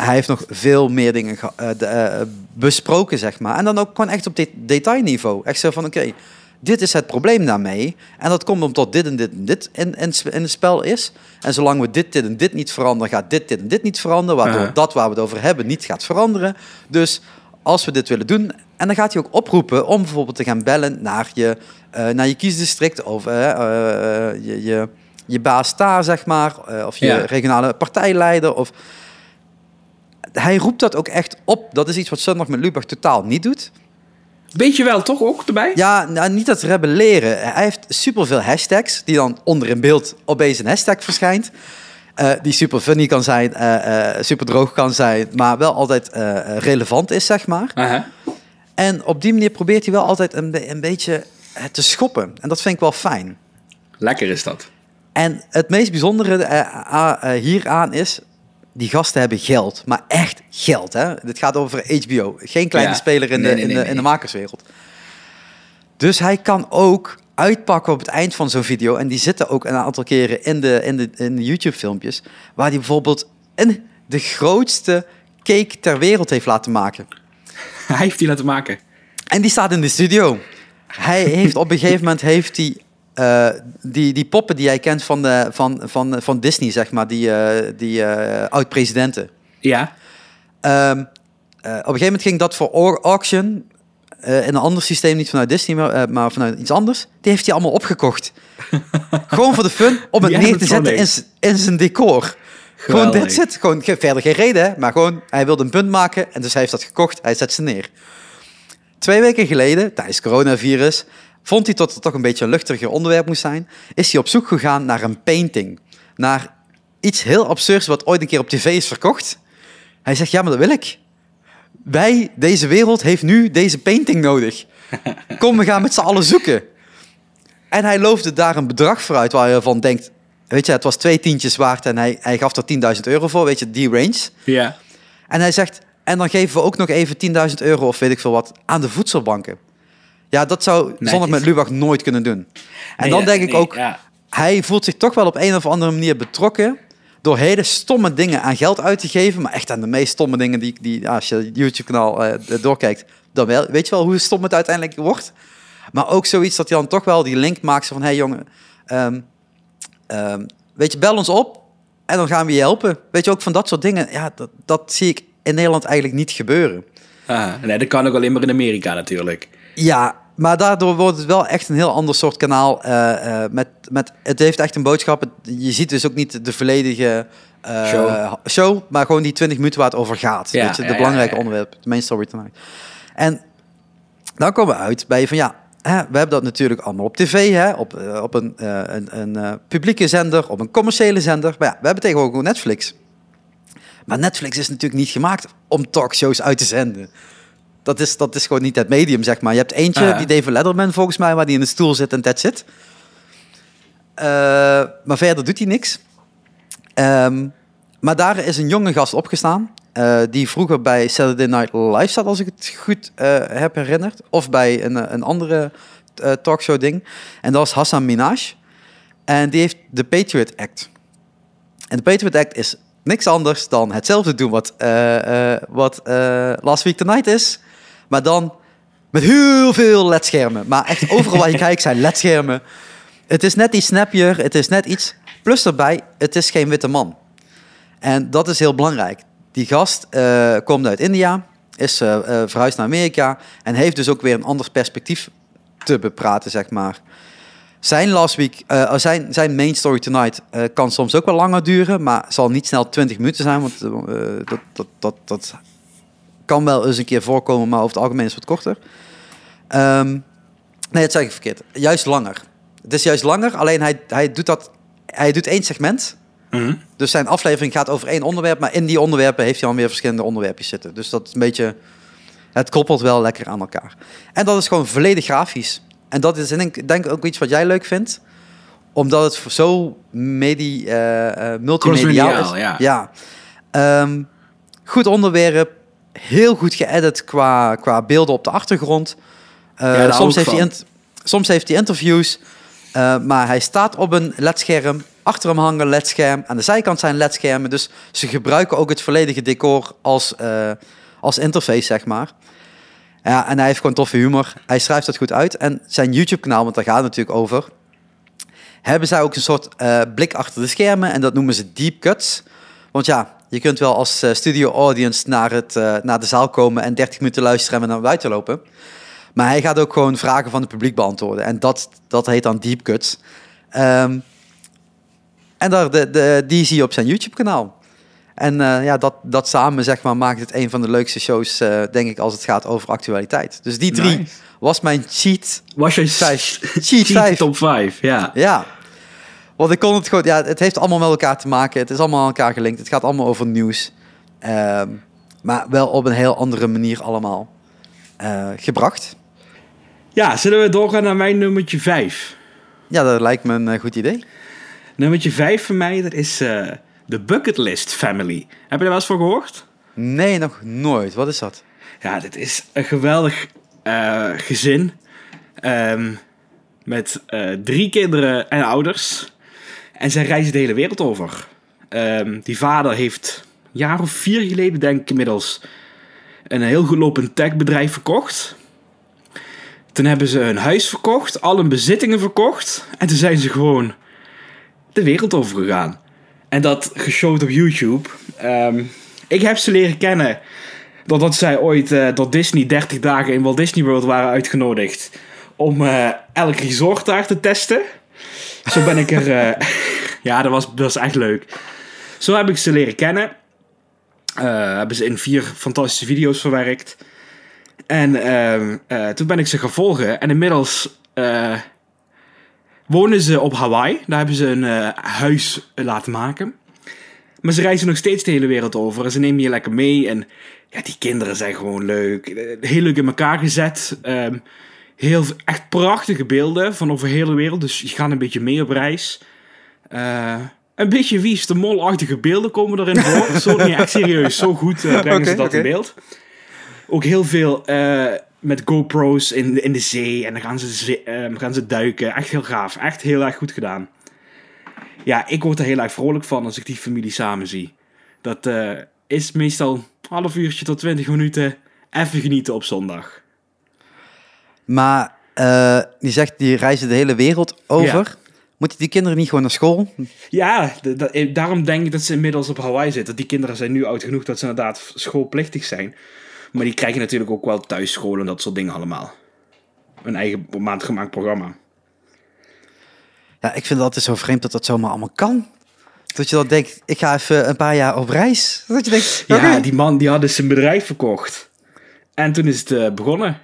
hij heeft nog veel meer dingen ge- eh, de, eh, besproken, zeg maar. En dan ook gewoon echt op dit detailniveau. Echt zo van, oké, dit is het probleem daarmee. En dat komt omdat dit en dit en dit in, in, in het spel is. En zolang we dit, dit en dit niet veranderen, gaat dit, dit en dit niet veranderen. Waardoor dat waar we het over hebben niet gaat veranderen. Dus als we dit willen doen... En dan gaat hij ook oproepen om bijvoorbeeld te gaan bellen naar je, eh, naar je kiesdistrict. Of je, je, je baas daar, zeg maar. of je Ja. regionale partijleider. Of... Hij roept dat ook echt op. Dat is iets wat Zondag met Lubach totaal niet doet. Weet je wel toch ook erbij? Ja, nou, niet dat rebelleren. Hij heeft superveel hashtags, die dan onder in beeld opeens een hashtag verschijnt. eh, die super funny kan zijn, eh, eh, super droog kan zijn, maar wel altijd relevant is, zeg maar. En op die manier probeert hij wel altijd een, be- een beetje te schoppen. En dat vind ik wel fijn. Lekker is dat. En het meest bijzondere hieraan is, die gasten hebben geld, maar echt geld. Hè? Dit gaat over HBO, geen kleine Ja. speler in, Nee, de, nee, in, nee, de, in de makerswereld. Dus hij kan ook uitpakken op het eind van zo'n video. En die zitten ook een aantal keren in de, in de, in de YouTube-filmpjes. Waar hij bijvoorbeeld een, de grootste cake ter wereld heeft laten maken. [LAUGHS] Hij heeft die laten maken. En die staat in de studio. Hij heeft op een gegeven moment heeft hij eh, die, die poppen die jij kent van, de, van, van, van Disney, zeg maar, die, eh, die eh, oud-presidenten. Ja. Ehm, eh, op een gegeven moment ging dat voor au- auction. eh, in een ander systeem, niet vanuit Disney, maar, eh, maar vanuit iets anders. Die heeft hij allemaal opgekocht. [LAUGHS] Gewoon voor de fun, om het neer te zetten in, in zijn decor. Gewoon dit zit. Gewoon ge- verder geen reden, hè? maar gewoon hij wilde een punt maken en dus hij heeft dat gekocht. Hij zet ze neer. Twee weken geleden, tijdens coronavirus, vond hij dat het toch een beetje een luchtiger onderwerp moest zijn. Is hij op zoek gegaan naar een painting. Naar iets heel absurds wat ooit een keer op tv is verkocht. Hij zegt, ja, maar dat wil ik. Wij, deze wereld, heeft nu deze painting nodig. [LAUGHS] Kom, we gaan met z'n allen zoeken. En hij loofde daar een bedrag voor uit waar je van denkt... Weet je, het was twee tientjes waard en hij, hij gaf er 10.000 euro voor. Weet je, die range. Ja. En hij zegt, en dan geven we ook nog even 10.000 euro of weet ik veel wat aan de voedselbanken. Ja, dat zou zonder met Lubach nooit kunnen doen. En Nee, dan denk ik nee, ook, ja. hij voelt zich toch wel op een of andere manier betrokken door hele stomme dingen aan geld uit te geven. Maar echt aan de meest stomme dingen die, die als je het YouTube-kanaal eh, doorkijkt, dan wel, weet je wel hoe stom het uiteindelijk wordt. Maar ook zoiets dat hij dan toch wel die link maakt van, hé hey jongen, ehm, ehm, weet je, bel ons op en dan gaan we je helpen. Weet je, ook van dat soort dingen, ja, dat, dat zie ik in Nederland eigenlijk niet gebeuren. Ah, nee, dat kan ook alleen maar in Amerika natuurlijk. Ja, maar daardoor wordt het wel echt een heel ander soort kanaal. eh, eh, met, met, het heeft echt een boodschap. Je ziet dus ook niet de volledige eh, Show. show, maar gewoon die 20 minuten waar het over gaat. Ja, weet je, de ja, belangrijke ja. onderwerp, de main story tonight. En dan komen we uit bij van ja, hè, we hebben dat natuurlijk allemaal op tv, hè, op, op een, een, een publieke zender, op een commerciële zender. Maar ja, we hebben tegenwoordig ook Netflix. Maar Netflix is natuurlijk niet gemaakt om talkshows uit te zenden. Dat is, dat is gewoon niet het medium, zeg maar. Je hebt eentje, Ah. die David Letterman volgens mij, waar die in de stoel zit en that's it. Eh, maar verder doet hij niks. Ehm, maar daar is een jonge gast opgestaan. eh, die vroeger bij Saturday Night Live zat, als ik het goed eh, heb herinnerd. Of bij een, een andere talkshow ding. En dat was Hassan Minaj. En die heeft de Patriot Act. En de Patriot Act is niks anders dan hetzelfde doen wat, wat Last Week Tonight is. Maar dan met heel veel ledschermen. Maar echt overal waar je [LAUGHS] kijkt zijn ledschermen. Het is net iets snappier, het is net iets... Plus daarbij, het is geen witte man. En dat is heel belangrijk. Die gast eh, komt uit India, is eh, verhuisd naar Amerika... en heeft dus ook weer een ander perspectief te bepraten, zeg maar. Zijn last week, zijn, zijn main story tonight kan soms ook wel langer duren, maar zal niet snel 20 minuten zijn, want dat, dat, dat, dat kan wel eens een keer voorkomen, maar over het algemeen is het wat korter. Ehm, nee, dat zeg ik verkeerd. Juist langer. Het is juist langer, alleen hij, hij, doet dat, hij doet één segment. Mhm. Dus zijn aflevering gaat over één onderwerp, maar in die onderwerpen heeft hij dan weer verschillende onderwerpjes zitten. Dus dat is een beetje, het koppelt wel lekker aan elkaar. En dat is gewoon volledig grafisch. En dat is denk ik denk ook iets wat jij leuk vindt, omdat het zo medi, eh, multimediaal is. Crossmediaal, ja. Ehm, goed onderwerp, heel goed geëdit qua, qua beelden op de achtergrond. Eh, Ja, soms, heeft hij soms heeft hij interviews, eh, maar hij staat op een ledscherm. Achter hem hangen ledscherm. Aan de zijkant zijn ledschermen. Dus ze gebruiken ook het volledige decor als, eh, als interface, zeg maar. Ja, en hij heeft gewoon toffe humor. Hij schrijft dat goed uit. En zijn YouTube-kanaal, want daar gaat het natuurlijk over... hebben zij ook een soort blik achter de schermen. En dat noemen ze deep cuts. Want ja, je kunt wel als eh, studio audience naar, het, eh, naar de zaal komen... en 30 minuten luisteren en naar buiten lopen. Maar hij gaat ook gewoon vragen van het publiek beantwoorden. En dat, dat heet dan deep cuts. Ehm, en daar, de, de, die zie je op zijn YouTube-kanaal. En eh, ja, dat, dat samen zeg maar, maakt het een van de leukste shows, denk ik, als het gaat over actualiteit. Dus die drie Nice. was mijn cheat. Was je Vijf. Cheat cheat vijf. top 5? Ja. Ja. Want ik kon het gewoon, ja, het heeft allemaal met elkaar te maken. Het is allemaal aan elkaar gelinkt. Het gaat allemaal over nieuws. Ehm, maar wel op een heel andere manier allemaal eh, gebracht. Ja, zullen we doorgaan naar mijn nummertje 5? Ja, dat lijkt me een eh, goed idee. Nummertje 5 voor mij, dat is eh de Bucket List Family. Heb je daar wel eens voor gehoord? Nee, nog nooit. Wat is dat? Ja, dit is een geweldig gezin. Ehm, met drie kinderen en ouders. En zij reizen de hele wereld over. Ehm, die vader heeft een jaar of vier geleden, denk ik inmiddels, een heel goed lopend techbedrijf verkocht. Toen hebben ze hun huis verkocht, al hun bezittingen verkocht. En toen zijn ze gewoon de wereld over gegaan. En dat geshowd op YouTube. Ehm, ik heb ze leren kennen Doordat zij ooit uh, door Disney 30 dagen in Walt Disney World waren uitgenodigd om uh, elk resort daar te testen. Zo ben ik er. Uh, [LAUGHS] ja, dat was, dat was echt leuk. Zo heb ik ze leren kennen. hebben ze in vier fantastische video's verwerkt. En ehm, toen ben ik ze gaan volgen. En inmiddels wonen ze op Hawaii. Daar hebben ze een huis laten maken. Maar ze reizen nog steeds de hele wereld over. En ze nemen je lekker mee. En ja, die kinderen zijn gewoon leuk. Heel leuk in elkaar gezet. Ehm, heel, echt prachtige beelden van over de hele wereld. Dus je gaat een beetje mee op reis. Uh, een beetje wie is de molachtige beelden komen erin [LAUGHS] voor. zo, nee, echt serieus. Zo goed uh, brengen ze dat in beeld. Ook heel veel uh, met GoPro's in, in de zee. En dan gaan ze, ehm, gaan ze duiken. Echt heel gaaf. Echt heel erg goed gedaan ja, ik word er heel erg vrolijk van als ik die familie samen zie. Dat is meestal een half uurtje tot twintig minuten even genieten op zondag. Maar uh, die zegt, die reizen de hele wereld over. Ja. Moeten die kinderen niet gewoon naar school? Ja, eh, daarom denk ik dat ze inmiddels op Hawaii zitten. Die kinderen zijn nu oud genoeg dat ze inderdaad schoolplichtig zijn. Maar die krijgen natuurlijk ook wel thuisschool en dat soort dingen allemaal. Een eigen maandgemaakt programma. Ja, ik vind het altijd zo vreemd dat dat zomaar allemaal kan. Dat je dan denkt, ik ga even een paar jaar op reis. Dat je denkt, Ja, die man die had dus zijn bedrijf verkocht. En toen is het uh, begonnen.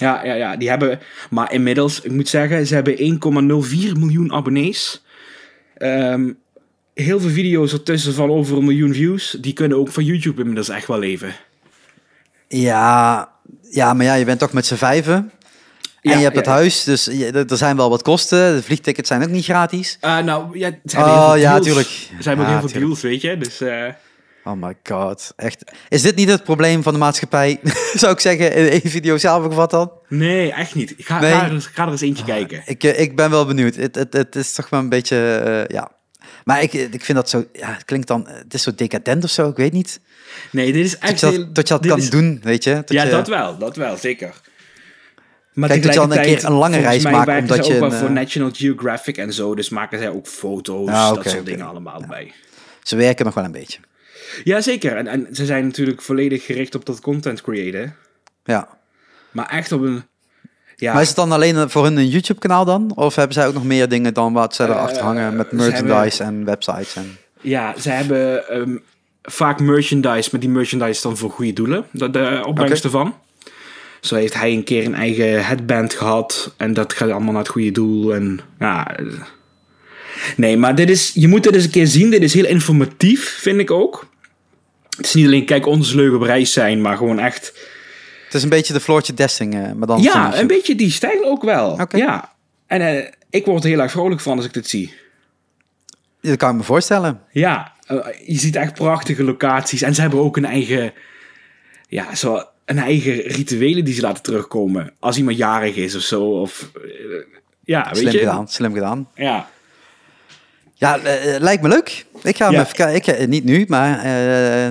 Ja, ja, ja, die hebben... Maar inmiddels, ik moet zeggen, ze hebben 1,04 miljoen abonnees. Um, heel veel video's ertussen van over een miljoen views. Die kunnen ook van YouTube inmiddels echt wel leven. Ja, ja maar ja, je bent toch met z'n vijven. En je hebt het huis, dus er zijn wel wat kosten. De vliegtickets zijn ook niet gratis. Uh, nou, ja, zijn oh, ja, tuurlijk. Er zijn ook heel veel deals, weet je. Dus, uh... Oh my god, echt. Is dit niet het probleem van de maatschappij? [LAUGHS] Zou ik zeggen, in één video samengevat dan? Nee, echt niet. Ik ga, nee. ga, er, ga er eens eentje kijken. Ik, eh, ik ben wel benieuwd. Het, het, het is toch wel een beetje, uh, ja... Maar ik, ik vind dat zo, ja, het klinkt dan, het is zo decadent of zo, ik weet niet. Nee, dit is echt... Dat je dat, dat, je dat kan is... doen, weet je? ja, je... dat wel, dat wel, zeker. Maar Kijk, dat je dan een keer een lange reis maakt. Omdat ze je ook wel voor National Geographic en zo. Dus maken zij ook foto's, ah, dat soort dingen allemaal bij. Ze werken nog wel een beetje. Ja, zeker. En, en ze zijn natuurlijk volledig gericht op dat content creëren. Ja. Maar echt op een... Ja. Maar is het dan alleen voor hun een YouTube-kanaal dan? Of hebben zij ook nog meer dingen dan wat ze erachter uh, hangen met merchandise en websites? En... Ja, ze hebben um, vaak merchandise, maar die merchandise is dan voor goede doelen. De, de opbrengst okay. ervan. Zo heeft hij een keer een eigen headband gehad. En dat gaat allemaal naar het goede doel. En ja. Nee, maar dit is, je moet dit eens een keer zien. Dit is heel informatief, vind ik ook. Het is niet alleen, kijk, ons leuk op reis zijn, maar gewoon echt. Het is een beetje de Floortje Dessing, uh, maar dan. Ja, een beetje die stijl ook wel. Okay. Ja. En uh, ik word er heel erg vrolijk van als ik dit zie. Dat kan ik me voorstellen. Ja, uh, je ziet echt prachtige locaties. En ze hebben ook een eigen. Ja, zo een eigen rituelen die ze laten terugkomen. Als iemand jarig is of zo. Of, uh, ja, slim weet je? gedaan, slim gedaan. Ja. Ja, uh, lijkt me leuk. Ik ga hem ja. even kijken. Ik, niet nu, maar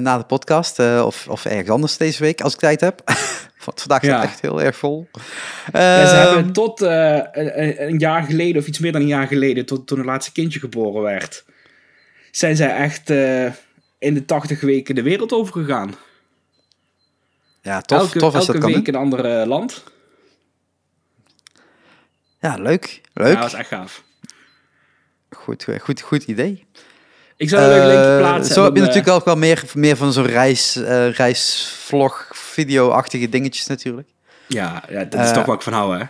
na de podcast of, of ergens anders deze week als ik tijd heb. [LAUGHS] Want vandaag is ja. echt heel erg vol. Ja, ze hebben tot een, een, jaar geleden, of iets meer dan een jaar geleden, tot toen het laatste kindje geboren werd, zijn zij echt in de 80 weken de wereld overgegaan. Ja, tof, elke, tof als elke dat week een ander land. Ja, leuk. Leuk. Ja, dat is echt gaaf. Goed, goed, goed idee. Ik zou een uh, linkje plaatsen. Zo heb je natuurlijk ook wel meer, meer van zo'n reis, uh, reisvlog, video-achtige dingetjes natuurlijk. Ja, ja dat is toch wat ik van hou, hè?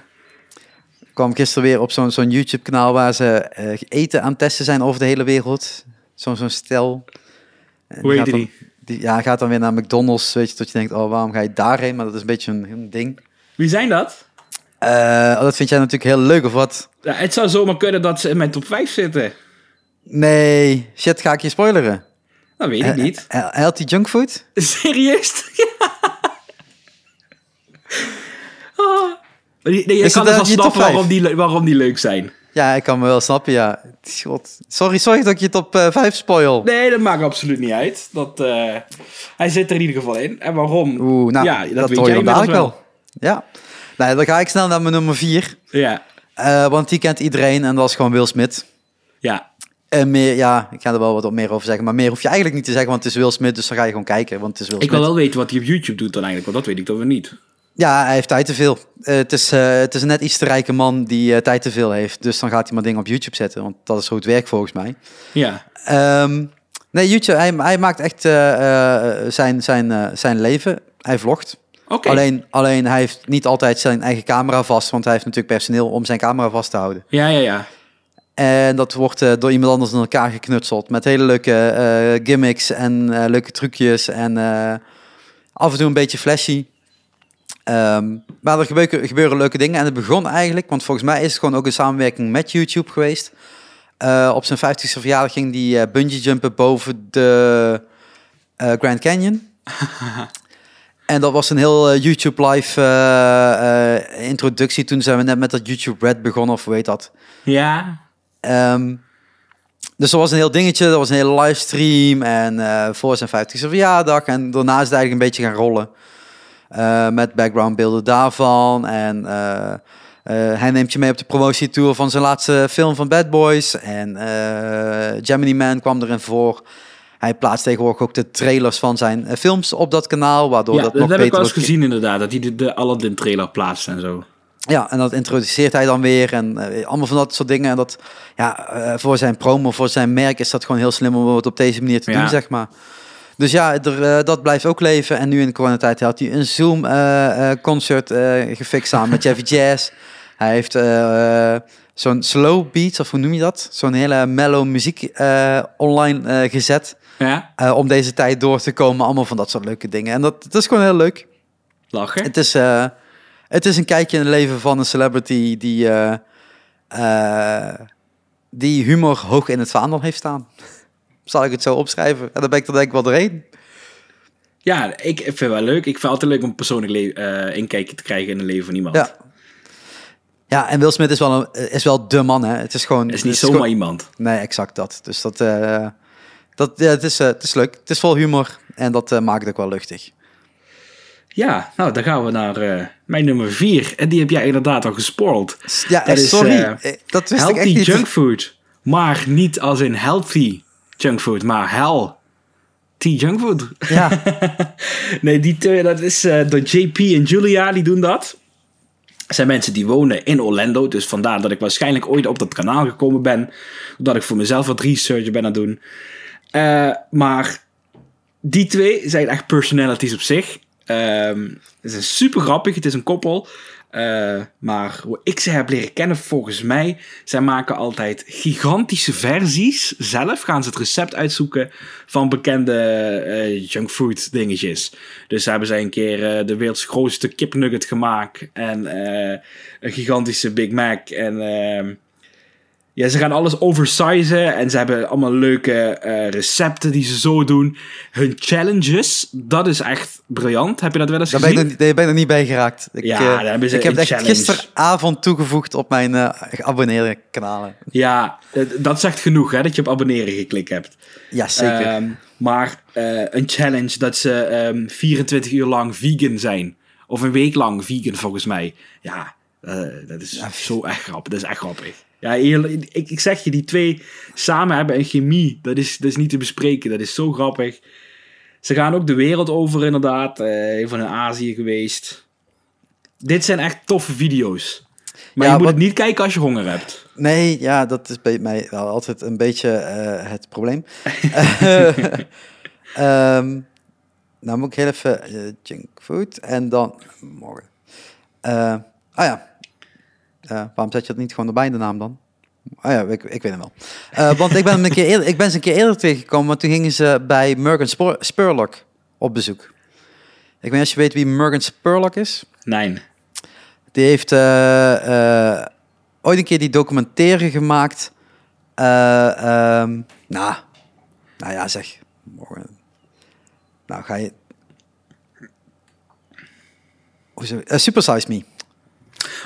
Ik kwam gisteren weer op zo'n zo'n YouTube-kanaal waar ze eten aan het testen zijn over de hele wereld. Zo'n zo'n stel. Hoe heet die? die ja, gaat dan weer naar McDonald's, weet je, dat je denkt, oh, waarom ga je daarheen? Maar dat is een beetje een, een ding. Wie zijn dat? Oh, dat vind jij natuurlijk heel leuk, of wat? Ja, het zou zomaar kunnen dat ze in mijn top 5 zitten. Nee, shit, ga ik je spoileren? Dat weet ik uh, niet. Uh, healthy Junkfood? [LAUGHS] Serieus? [LAUGHS] oh. Nee, je kan dus wel snappen waarom die, waarom die leuk zijn. Ja, ik kan me wel snappen, ja. God. Sorry, sorry dat ik je top uh, 5 spoil. Nee, dat maakt absoluut niet uit. Dat, uh, hij zit er in ieder geval in. En waarom? Oeh, nou, ja, dat, dat weet hoor je dadelijk wel. wel. Ja. Nou, dan ga ik snel naar mijn nummer 4. Ja. Uh, want die kent iedereen en dat is gewoon Will Smith. Ja. En meer, ja, ik ga er wel wat meer over zeggen. Maar meer hoef je eigenlijk niet te zeggen, want het is Will Smith. Dus dan ga je gewoon kijken, want het is Will Ik Smith. wil wel weten wat hij op YouTube doet dan eigenlijk, want dat weet ik dan weer niet. Ja, hij heeft tijd te veel. Eh, het, is, eh, het is een net iets te rijke man die eh, tijd te veel heeft. Dus dan gaat hij maar dingen op YouTube zetten, want dat is hoe het werkt volgens mij. Ja, Ehm, nee, YouTube, hij, hij maakt echt eh, eh, zijn, zijn, eh, zijn leven. Hij vlogt. Alleen, alleen hij heeft niet altijd zijn eigen camera vast, want hij heeft natuurlijk personeel om zijn camera vast te houden. Ja, ja, ja. En dat wordt eh, door iemand anders in elkaar geknutseld met hele leuke eh, gimmicks en eh, leuke trucjes en af en toe een beetje flashy. Ehm, maar er gebeuren, gebeuren leuke dingen en het begon eigenlijk, want volgens mij is het gewoon ook een samenwerking met YouTube geweest. Op zijn 50ste verjaardag ging die bungee jumpen boven de Grand Canyon. [LAUGHS] en dat was een heel eh, YouTube live eh, eh, introductie. Toen zijn we net met dat YouTube Red begonnen, of hoe heet dat? Ja, Ehm, dus dat was een heel dingetje. Dat was een hele livestream. En voor zijn 50ste verjaardag. En daarna is het eigenlijk een beetje gaan rollen. Met backgroundbeelden daarvan. En hij neemt je mee op de promotietour van zijn laatste film van Bad Boys. En Gemini Man kwam erin voor. Hij plaatst tegenwoordig ook de trailers van zijn eh, films op dat kanaal. Waardoor ja dat, dat, nog heb ik beter wel eens gezien inderdaad, dat hij de, de Aladdin trailer plaatst en zo. Ja, en dat introduceert hij dan weer en eh, allemaal van dat soort dingen. En dat, ja, eh, voor zijn promo, voor zijn merk is dat gewoon heel slim om het op deze manier te Ja. doen, zeg maar. Dus ja, er, dat blijft ook leven. En nu in de coronatijd had hij een Zoom-concert gefixt samen met Jeffy Jazz. [LAUGHS] Hij heeft zo'n slow beats, of hoe noem je dat? Zo'n hele mellow muziek online gezet. Ja, eh, om deze tijd door te komen. Allemaal van dat soort leuke dingen. En dat, dat is gewoon heel leuk. lachen. Het is, eh, het is een kijkje in het leven van een celebrity die, eh, die humor hoog in het vaandel heeft staan. [LAUGHS] Zal ik het zo opschrijven? En dan ben ik er denk ik wel doorheen. Ja, ik vind het wel leuk. Ik vind het altijd leuk om persoonlijk inkijkje te krijgen in het leven van iemand. Ja. Ja, en Will Smith is wel, een, is wel de man, hè. Het is gewoon... Het is niet het zomaar gewoon- iemand. Nee, exact dat. Dus dat, dat ja, het, is, eh, het is leuk. Het is vol humor en dat eh, maakt het ook wel luchtig. Ja, nou dan gaan we naar eh, mijn nummer vier. En die heb jij inderdaad al gespoord. Ja, Dat is, sorry. dat wist ik echt Healthy niet. junk food. Maar niet als in healthy junk food, maar hell. Tea junk food. Ja, [LAUGHS] Nee, die twee, dat is door JP en Julia, die doen dat. Dat zijn mensen die wonen in Orlando. Dus vandaar dat ik waarschijnlijk ooit op dat kanaal gekomen ben. Dat ik voor mezelf wat research ben aan het doen. Eh, maar die twee zijn echt personalities op zich. Ehm, het is super grappig. Het is een koppel. Eh, maar hoe ik ze heb leren kennen, volgens mij, zij maken altijd gigantische versies. Zelf gaan ze het recept uitzoeken van bekende eh junkfood dingetjes. Dus hebben zij een keer de werelds grootste kipnugget gemaakt. En een gigantische Big Mac. En ehm, ja, ze gaan alles oversizen. En ze hebben allemaal leuke eh, recepten die ze zo doen. Hun challenges, dat is echt briljant. Heb je dat wel eens daar ben, ik gezien? nog, niet- daar ben ik niet bij geraakt. Ik, Ja, eh, ik heb het echt gisteravond toegevoegd op mijn eh geabonneerde kanalen. Ja, eh, dat zegt genoeg hè, dat je op abonneren geklikt hebt. Ja, zeker. Ehm, maar eh, een challenge dat ze ehm 24 uur lang vegan zijn. Of een week lang vegan volgens mij. Ja, eh, dat is zo echt grappig. Dat is echt grappig. Ja, ik, ik zeg je, die twee samen hebben een chemie. Dat is, dat is niet te bespreken. Dat is zo grappig. Ze gaan ook de wereld over inderdaad. eh even in Azië geweest. Dit zijn echt toffe video's. Maar Ja, je moet wat- het niet kijken als je honger hebt. Nee, ja, dat is bij mij wel altijd een beetje eh, het probleem. [LAUGHS] Eh, [LAUGHS] Ehm nou moet ik heel even eh, junkfood en dan morgen. Eh, ah ja, Eh, waarom zet je dat niet gewoon erbij de naam dan? Ah ja, ik, ik weet hem wel. Eh, want ik ben, hem een keer eerder, ik ben ze een keer eerder tegengekomen, maar toen gingen ze bij Morgan Spur- Spurlock op bezoek. Ik weet niet als je weet wie Morgan Spurlock is. Nee. Die heeft eh, eh, ooit een keer die documentaire gemaakt. Eh, ehm, nou, nou ja, zeg. Nou, ga je. Eh, Super Size Me.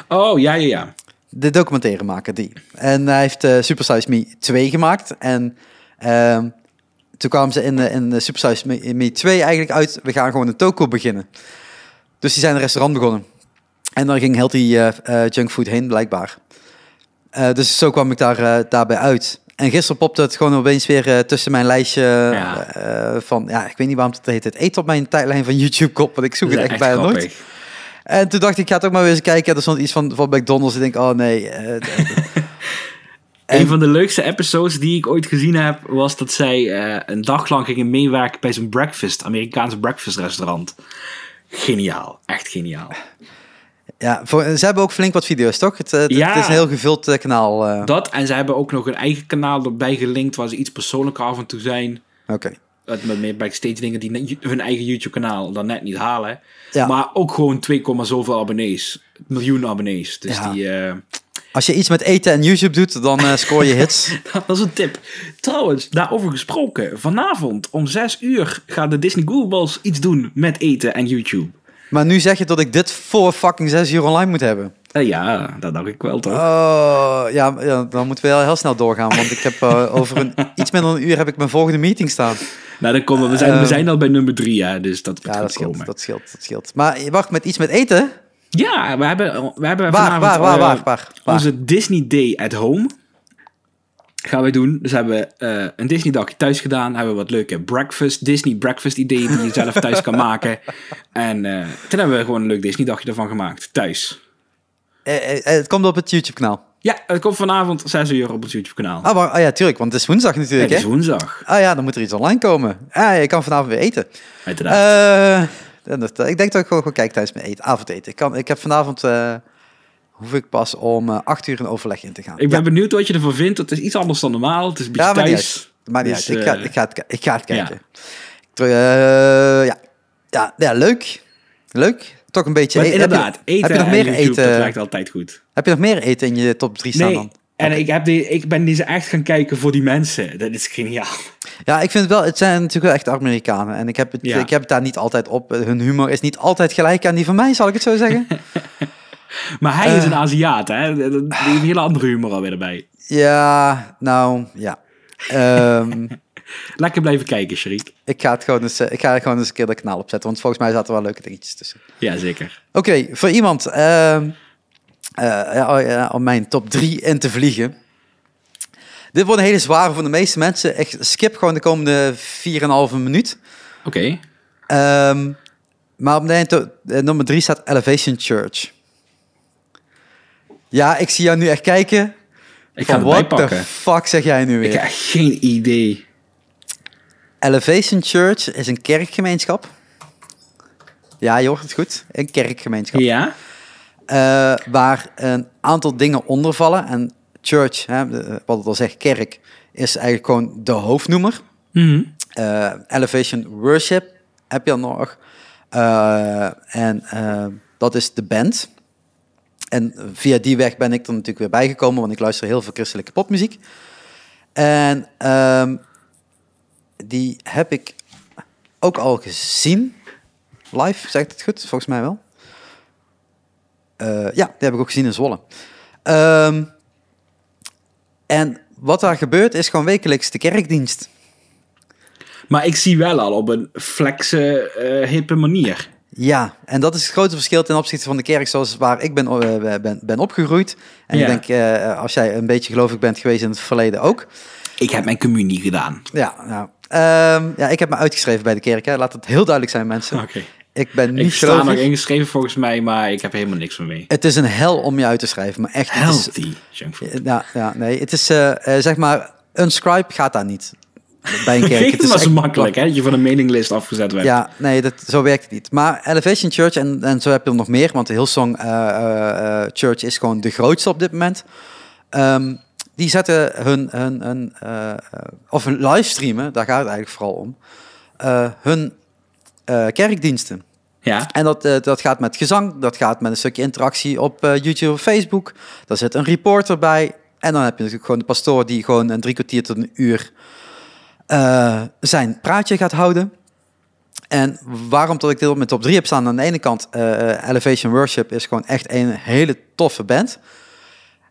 Oh, ja, ja, ja. De documentaire maken die. En hij heeft eh Super Size Me 2 gemaakt. En ehm, toen kwamen ze in, de- in de Super Size Me, Me 2 eigenlijk uit. We gaan gewoon een toko beginnen. Dus die zijn een restaurant begonnen. En daar ging healthy eh eh, junkfood heen, blijkbaar. Eh, dus zo kwam ik daar, eh, daarbij uit. En gisteren popte het gewoon opeens weer eh, tussen mijn lijstje Ja. eh, van... Ja, ik weet niet waarom het heet. Het eet op mijn tijdlijn van [LAUGHS] YouTube kop, want ik zoek het is echt bijna nooit. En toen dacht ik, ik ga toch maar weer eens kijken. Er stond iets van, van McDonald's. Ik denk, oh nee. eh, [LAUGHS] En- Een van de leukste episodes die ik ooit gezien heb, was dat zij eh, een dag lang gingen meewerken bij zo'n breakfast, Amerikaans breakfast restaurant. Geniaal, echt geniaal. ja, voor, ze hebben ook flink wat video's, toch? Het, eh, het, Ja. het is een heel gevuld kanaal. Dat, en ze hebben ook nog een eigen kanaal erbij gelinkt waar ze iets persoonlijker af en toe zijn. Oké. Met meer backstage dingen die hun eigen YouTube kanaal dan net niet halen. Ja. Maar ook gewoon 2, zoveel abonnees. Miljoen abonnees. Dus Ja. die... eh, Als je iets met eten en YouTube doet, dan eh, scoor je hits. [LAUGHS] Dat is een tip. Trouwens, daarover gesproken. Vanavond om 6 uur gaan de Disney Googleballs iets doen met eten en YouTube. Maar nu zeg je dat ik dit voor fucking zes uur online moet hebben. Eh, ja, dat dacht ik wel toch. Oh, ja, ja, dan moeten we wel heel snel doorgaan. Want ik heb over een, [LAUGHS] iets minder dan een uur heb ik mijn volgende meeting staan. Nou, dan komen we. zijn, we ehm, zijn al bij nummer 3, hè, dus dat Ja, dat scheelt, komen. dat scheelt, dat scheelt. Maar wacht, met iets met eten? Ja, we hebben, we hebben Waar, vanavond waar, waar, eh, waar, waar, waar? onze Disney Day at Home. Gaan wij doen. Dus hebben we eh, een Disney dagje thuis gedaan. Hebben we wat leuke breakfast, Disney breakfast ideeën die je zelf thuis kan maken. [LAUGHS] En eh, toen hebben we gewoon een leuk Disney dagje ervan gemaakt. Thuis. Eh, eh, eh, het komt op het YouTube kanaal. Ja, het komt vanavond 6 uur op het YouTube kanaal. Ah, maar, ah ja, tuurlijk, want het is woensdag het natuurlijk, is hè? woensdag. Ah ja, dan moet er iets online komen. Ah, je kan vanavond weer eten. Uiteraard. Eh, ik denk dat ik gewoon, gewoon kijk tijdens mijn eten, avondeten. Ik, kan, ik heb vanavond, eh, hoef ik pas om eh, acht uur een overleg in te gaan. ik ben ja. benieuwd wat je ervan vindt. Het is iets anders dan normaal. Het is een beetje Ja, maar thuis. Maar niet Dus, uit. Ik ga, ik, ga het, ik ga het ja. kijken. Ja. Ja, ja, leuk. Leuk. Toch een beetje Maar eten. Heb je- inderdaad, eten heb je nog meer YouTube, dat eten? werkt altijd goed. Heb je nog meer eten in je top 3 staan Nee, dan? en ik, heb die, ik ben deze echt gaan kijken voor die mensen. Dat is geniaal. Ja, ik vind het wel, het zijn natuurlijk wel echt Amerikanen. En ik heb, het, Ja. ik heb het daar niet altijd op. Hun humor is niet altijd gelijk aan die van mij, zal ik het zo zeggen. [LAUGHS] Maar hij is Eh. een Aziat, hè? Die heeft een hele andere humor alweer erbij. ja, nou, ja. Ehm, [LAUGHS] Lekker blijven kijken, Sharik. ik, ga het gewoon eens, eh, ik ga gewoon eens een keer dat kanaal opzetten. Want volgens mij zaten er wel leuke dingetjes tussen. Ja, zeker. Oké, voor iemand ehm, eh, oh om mijn top 3 in te vliegen. Dit wordt een hele zware voor de meeste mensen. Ik skip gewoon de komende 4,5 minuut. Oké. Ehm, maar op de, eh, nummer 3 staat Elevation Church. Ja, ik zie jou nu echt kijken. Ik ga het what the fuck zeg jij nu Ik weer? heb echt geen idee. Elevation Church is een kerkgemeenschap. Ja, je hoort het goed. Een kerkgemeenschap. Ja? Eh, waar een aantal dingen onder vallen. En church, hè, wat het al zegt, kerk, is eigenlijk gewoon de hoofdnoemer. Mhm. Eh, Elevation Worship heb je dan nog. Eh, en dat is de band. En via die weg ben ik er natuurlijk weer bijgekomen, want ik luister heel veel christelijke popmuziek. En ehm, die heb ik ook al gezien. Live, zegt het goed? Volgens mij wel. Eh, ja, die heb ik ook gezien in Zwolle. Ehm, en wat daar gebeurt is gewoon wekelijks de kerkdienst. Maar ik zie wel al op een flexe, eh, hippe manier. Ja, en dat is het grote verschil ten opzichte van de kerk zoals waar ik ben, eh, ben, ben opgegroeid. En Ja. ik denk, als jij een beetje gelovig bent geweest in het verleden ook. Ik heb mijn communie gedaan. Ja, nou, ehm, ja ik heb me uitgeschreven bij de kerk. Hè. Laat het heel duidelijk zijn, mensen. Oké. Ik ben niet Ik sta nog ingeschreven volgens mij, maar ik heb helemaal niks van mee. Het is een hel om je uit te schrijven, maar echt. het is- Healthy junkfood. ja, ja, nee, het is eh, eh, zeg maar, een scribe gaat daar niet. Bij een [LAUGHS] kerk. Het is was echt- makkelijk, hè? Dat je van een mailinglist afgezet werd. Ja, nee, dat, zo werkt het niet. Maar Elevation Church, en, en zo heb je er nog meer, want de Hillsong eh, Church is gewoon de grootste op dit moment. Ehm, die zetten hun, hun, hun eh, of hun livestreamen, daar gaat het eigenlijk vooral om, eh, hun kerkdiensten. Ja. En dat, dat gaat met gezang, dat gaat met een stukje interactie op YouTube of Facebook. Daar zit een reporter bij. En dan heb je natuurlijk gewoon de pastoor die gewoon een drie kwartier tot een uur zijn praatje gaat houden. En waarom dat ik dit op mijn top 3 heb staan, aan de ene kant, Elevation Worship is gewoon echt een hele toffe band.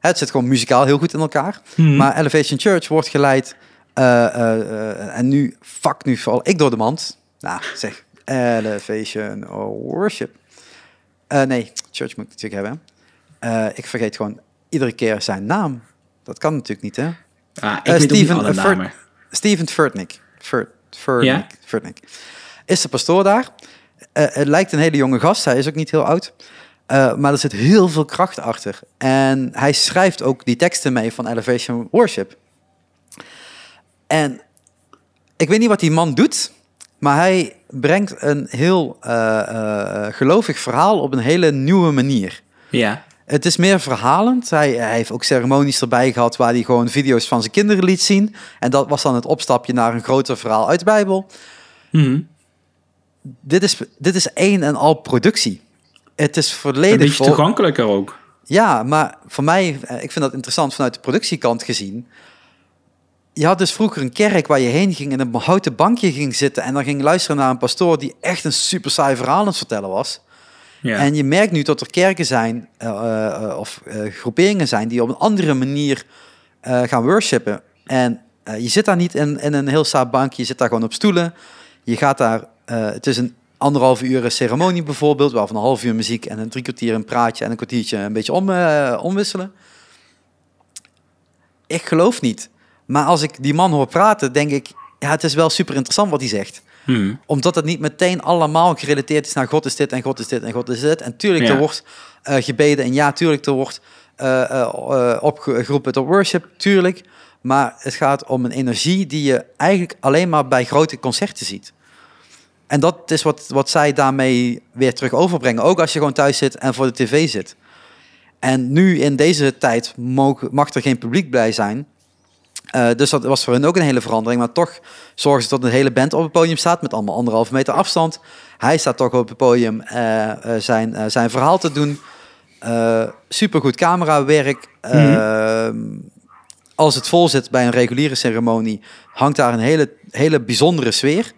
Het zit gewoon muzikaal heel goed in elkaar. Mhm. Maar Elevation Church wordt geleid, eh, eh, eh, en nu, fuck, nu val ik door de mand. Nou, zeg, Elevation Worship. Eh, nee, Church moet ik natuurlijk hebben. Ik vergeet gewoon iedere keer zijn naam. Dat kan natuurlijk niet, hè? Ah, ik weet ook niet Steven, alle Furt- namen. Steven Furtnick. Furt, Furtnick, Ja? Furtnick. Is de pastoor daar. Het lijkt een hele jonge gast. Hij is ook niet heel oud. Eh, maar er zit heel veel kracht achter. En hij schrijft ook die teksten mee van Elevation Worship. En ik weet niet wat die man doet. Maar hij brengt een heel eh, gelovig verhaal op een hele nieuwe manier. Ja. Het is meer verhalend. Hij, hij heeft ook ceremonies erbij gehad waar hij gewoon video's van zijn kinderen liet zien. En dat was dan het opstapje naar een groter verhaal uit de Bijbel. Mhm. Dit is, dit is één en al productie. Het is Een volledig beetje vol- toegankelijker ook. Ja, maar voor mij, eh, ik vind dat interessant vanuit de productiekant gezien. Je had dus vroeger een kerk waar je heen ging en op een houten bankje ging zitten en dan ging luisteren naar een pastoor die echt een super saai verhaal aan het vertellen was. Ja. En je merkt nu dat er kerken zijn eh, eh, of groeperingen zijn die op een andere manier gaan worshipen. En je zit daar niet in, in een heel saai bankje, je zit daar gewoon op stoelen. Je gaat daar, het is een anderhalve uur ceremonie bijvoorbeeld, waarvan een half uur muziek en een drie kwartier een praatje en een kwartiertje een beetje om, eh, omwisselen. Ik geloof niet. Maar als ik die man hoor praten, denk ik, ja, het is wel super interessant wat hij zegt Mhm. omdat het niet meteen allemaal gerelateerd is naar God is dit en God is dit en God is dit. En tuurlijk, Ja. er wordt eh, gebeden en ja, tuurlijk, er wordt eh, eh, opgeroepen tot worship, tuurlijk. Maar het gaat om een energie die je eigenlijk alleen maar bij grote concerten ziet. En dat is wat, wat zij daarmee weer terug overbrengen. Ook als je gewoon thuis zit en voor de tv zit. En nu in deze tijd mag er geen publiek bij zijn. Eh, dus dat was voor hen ook een hele verandering. Maar toch zorgen ze dat een hele band op het podium staat met allemaal anderhalve meter afstand. Hij staat toch op het podium eh, zijn, zijn verhaal te doen. Eh supergoed camerawerk. Eh, Als het vol zit bij een reguliere ceremonie, hangt daar een hele, hele bijzondere sfeer.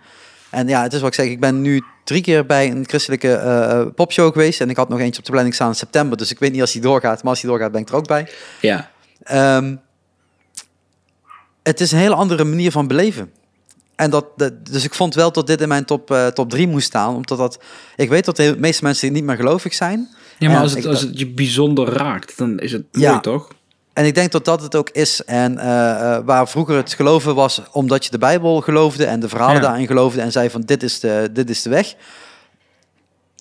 En ja, het is wat ik zeg, ik ben nu drie keer bij een christelijke eh, popshow geweest. En ik had nog eentje op de planning staan in september. Dus ik weet niet als die doorgaat. Maar als die doorgaat, ben ik er ook bij. Ja. Ehm, het is een hele andere manier van beleven. En dat, dat- dus ik vond wel dat dit in mijn top, eh, top 3 moest staan. Omdat dat, ik weet dat de meeste mensen niet meer gelovig zijn. Ja, maar En als het, als het je bijzonder raakt, dan is het Ja. mooi, toch? En ik denk dat dat het ook is. En eh, eh, waar vroeger het geloven was omdat je de Bijbel geloofde en de verhalen Ja. daarin geloofde en zei van dit is de, dit is de weg.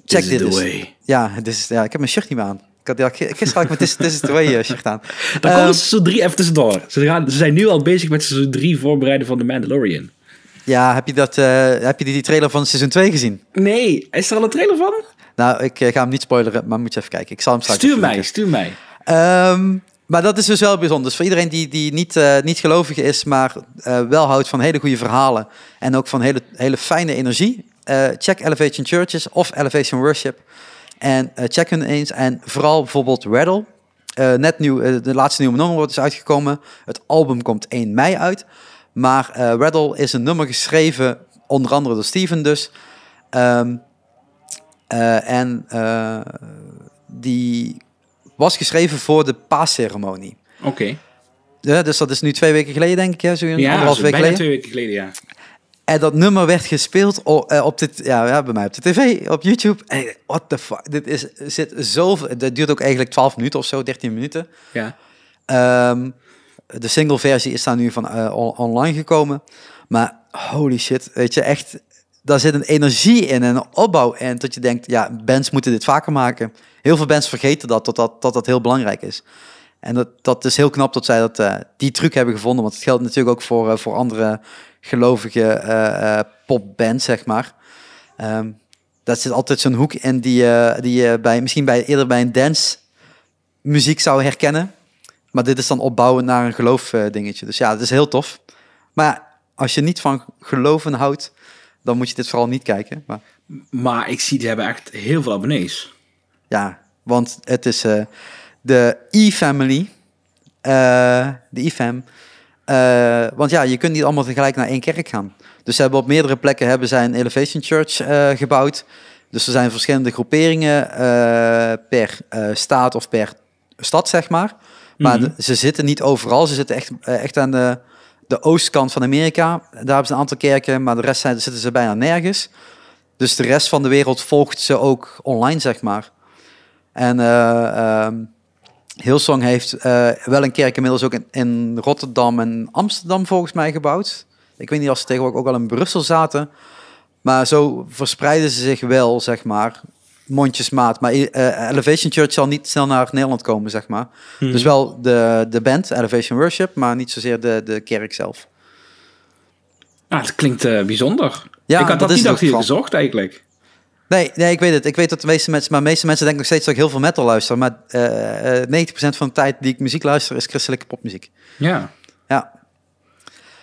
Check is dit way. Ja, dit is, ja, ik heb mijn shirt niet meer aan. Ik had, ja, gisteren had ik mijn This, this is the way eh, shirt aan. [LAUGHS] Dan Ehm, komt seizoen 3 even tussendoor. Ze, gaan, ze zijn nu al bezig met seizoen 3 voorbereiden van The Mandalorian. ja, heb je, dat, heb je die trailer van seizoen 2 gezien? Nee, is er al een trailer van? Nou, ik ga hem niet spoileren, maar moet je even kijken. Ik zal hem straks Stuur mij, stuur mij. Ehm, maar dat is dus wel bijzonder. Dus voor iedereen die, die niet, eh, niet gelovig is, maar eh, wel houdt van hele goede verhalen en ook van hele, hele fijne energie, eh, check Elevation Churches of Elevation Worship. En check hun eens. En vooral bijvoorbeeld Rattle. Net nieuw, de laatste nieuwe nummer wordt is uitgekomen. Het album komt 1 mei uit. Maar Rattle is een nummer geschreven, onder andere door Steven dus. Ehm, eh, en die was geschreven voor de paasceremonie. Oké. Ja, dus dat is nu twee weken geleden, denk ik. Ja, zo een Ja, anderhalf week geleden. twee weken geleden, ja. En dat nummer werd gespeeld op, op dit, ja, ja, bij mij op de tv, op YouTube. En what the fuck, dit is, zit zoveel... Het duurt ook eigenlijk 12 minuten of zo, 13 minuten. Ja. Ehm, de single versie is daar nu van eh, on- online gekomen. Maar holy shit, weet je, echt... Daar zit een energie in en een opbouw in. Dat je denkt, ja, bands moeten dit vaker maken. Heel veel bands vergeten dat, dat dat, dat, dat heel belangrijk is. En dat, dat is heel knap dat zij dat, eh, die truc hebben gevonden. Want het geldt natuurlijk ook voor, eh, voor andere gelovige eh, popbands, zeg maar. Ehm dat zit altijd zo'n hoek in die, die je bij, misschien bij, eerder bij een dance muziek zou herkennen. Maar dit is dan opbouwen naar een geloof dingetje. Dus ja, het is heel tof. Maar als je niet van geloven houdt, dan moet je dit vooral niet kijken. Maar Maar ik zie, die hebben echt heel veel abonnees. ja, want het is eh, de E-family. eh, de E-fam. Eh, want ja, je kunt niet allemaal tegelijk naar één kerk gaan. Dus ze hebben op meerdere plekken hebben zij een Elevation Church gebouwd. Dus er zijn verschillende groeperingen per staat of per stad, zeg maar. Maar Mhm. ze zitten niet overal. Ze zitten echt, echt aan de, de oostkant van Amerika. Daar hebben ze een aantal kerken, maar de rest zijn, zitten ze bijna nergens. Dus de rest van de wereld volgt ze ook online, zeg maar. En ehm, Hillsong heeft eh, wel een kerk inmiddels ook in, in Rotterdam en Amsterdam volgens mij gebouwd. Ik weet niet of ze tegenwoordig ook al in Brussel zaten. Maar zo verspreiden ze zich wel, zeg maar, mondjesmaat. Maar eh, Elevation Church zal niet snel naar Nederland komen, zeg maar. Hmm. Dus wel de, de band, Elevation Worship, maar niet zozeer de, de kerk zelf. Ah, het klinkt eh, bijzonder. Ja, ik had dat dat niet vooral. gezocht eigenlijk. Nee, nee, ik weet het. Ik weet dat de meeste mensen, maar de meeste mensen denken nog steeds dat ik heel veel metal luister. Maar eh, eh, 90% van de tijd die ik muziek luister is christelijke popmuziek. Ja. Ja,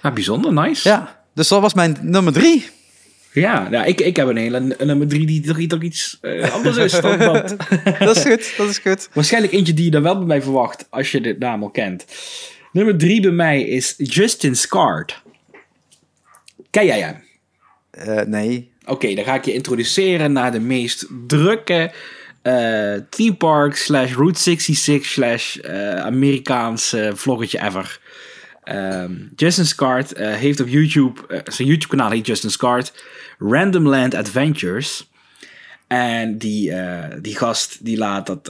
Ah, bijzonder, nice. ja. Dus dat was mijn nummer drie. Ja, nou, ik, ik heb een hele een nummer drie die toch, toch iets eh, anders is dan [LAUGHS] dat. [LAUGHS] Dat is goed, dat is goed. Waarschijnlijk eentje die je dan wel bij mij verwacht, als je de naam al kent. Nummer drie bij mij is Justin Scard. Ken jij hem? Eh, nee. Oké, dan ga ik je introduceren naar de meest drukke eh theme park slash Route 66 slash Amerikaanse vloggetje ever. Ehm, Justin Scart eh, heeft op YouTube, eh, zijn YouTube kanaal heet Justin Scart, Random Land Adventures. En die, eh, die gast die laat dat,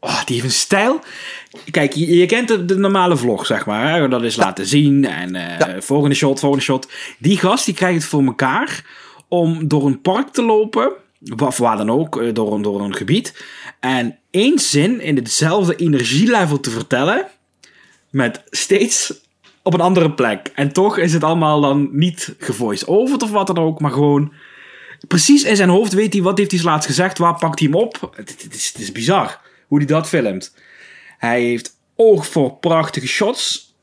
oh, die heeft een stijl. Kijk, je, je kent de, de normale vlog, zeg maar. Hè? Dat is laten zien en Ja. volgende shot, volgende shot. Die gast die krijgt het voor elkaar om door een park te lopen, of waar dan ook, door, een- door een gebied. En één zin in hetzelfde energielevel te vertellen, met steeds op een andere plek. En toch is het allemaal dan niet gevoice-overd of wat dan ook, maar gewoon precies in zijn hoofd weet hij wat heeft hij laatst gezegd, waar pakt hij hem op. Het, is, het is bizar hoe hij dat filmt. Hij heeft oog voor prachtige shots.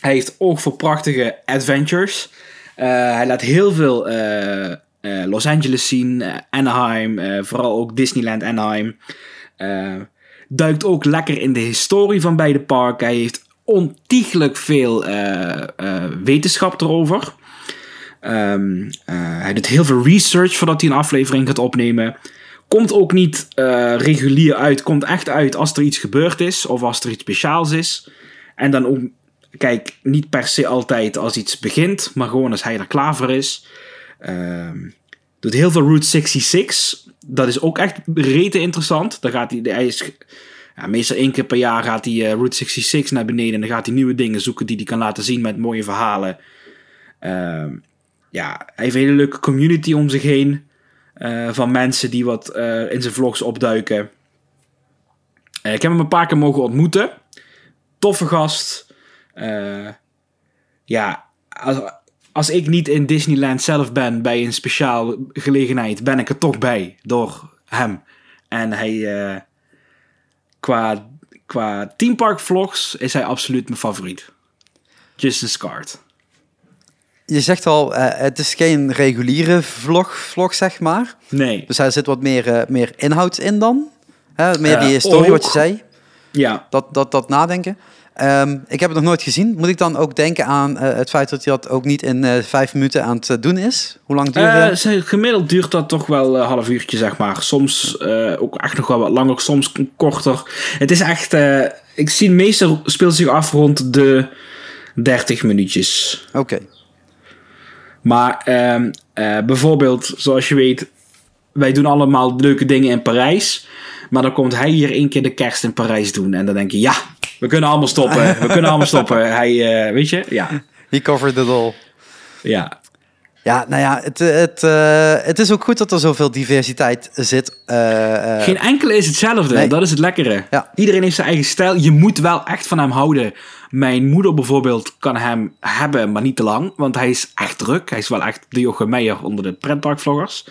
Hij heeft oog voor prachtige adventures. Eh, hij laat heel veel eh, eh, Los Angeles zien, Anaheim, vooral ook Disneyland Anaheim. Duikt ook lekker in de historie van beide parken. Hij heeft ontiegelijk veel eh, eh, wetenschap erover. Ehm, eh, hij doet heel veel research voordat hij een aflevering gaat opnemen. Komt ook niet regulier uit. Komt echt uit als er iets gebeurd is of als er iets speciaals is. En dan ook, kijk, niet per se altijd als iets begint, maar gewoon als hij er klaar voor is. Ehm, doet heel veel Route 66. Dat is ook echt rete interessant. Dan gaat hij, hij is, meestal één keer per jaar gaat hij eh, Route 66 naar beneden. En dan gaat hij nieuwe dingen zoeken die hij kan laten zien met mooie verhalen. Ehm, ja, hij heeft een hele leuke community om zich heen. eh, van mensen die wat eh, in zijn vlogs opduiken. Ik heb hem een paar keer mogen ontmoeten. Toffe gast. Ja, als, als ik niet in Disneyland zelf ben bij een speciaal gelegenheid, ben ik er toch bij door hem. En hij, qua, qua theme park vlogs, is hij absoluut mijn favoriet. Justin Scart. Je zegt al, eh, het is geen reguliere vlog, vlog, zeg maar. Nee. Dus daar zit wat meer, eh, meer inhoud in dan. Hè, meer Eh, die historie, wat je zei. Ja, Dat, dat, dat nadenken. Ehm, ik heb het nog nooit gezien. Moet ik dan ook denken aan eh, het feit dat hij dat ook niet in eh, vijf minuten aan het eh, doen is? Hoe lang duurt het? gemiddeld duurt dat toch wel een half uurtje, zeg maar. Soms ook echt nog wel wat langer, soms korter. Het is echt... ik zie meestal speelt zich af rond de 30 minuutjes. Oké. Maar ehm, eh, bijvoorbeeld, zoals je weet, wij doen allemaal leuke dingen in Parijs. Maar dan komt hij hier één keer de kerst in Parijs doen. En dan denk je, ja, we kunnen allemaal stoppen. We kunnen allemaal [LAUGHS] stoppen. Hij, eh, weet je, ja. He covered it all. Ja, Ja, nou ja, het, het, eh, het is ook goed dat er zoveel diversiteit zit. eh, Geen enkele is hetzelfde. Nee. Dat is het lekkere. Ja. Iedereen heeft zijn eigen stijl. Je moet wel echt van hem houden. Mijn moeder bijvoorbeeld kan hem hebben, maar niet te lang. Want hij is echt druk. Hij is wel echt de Jochem Meijer onder de pretparkvloggers.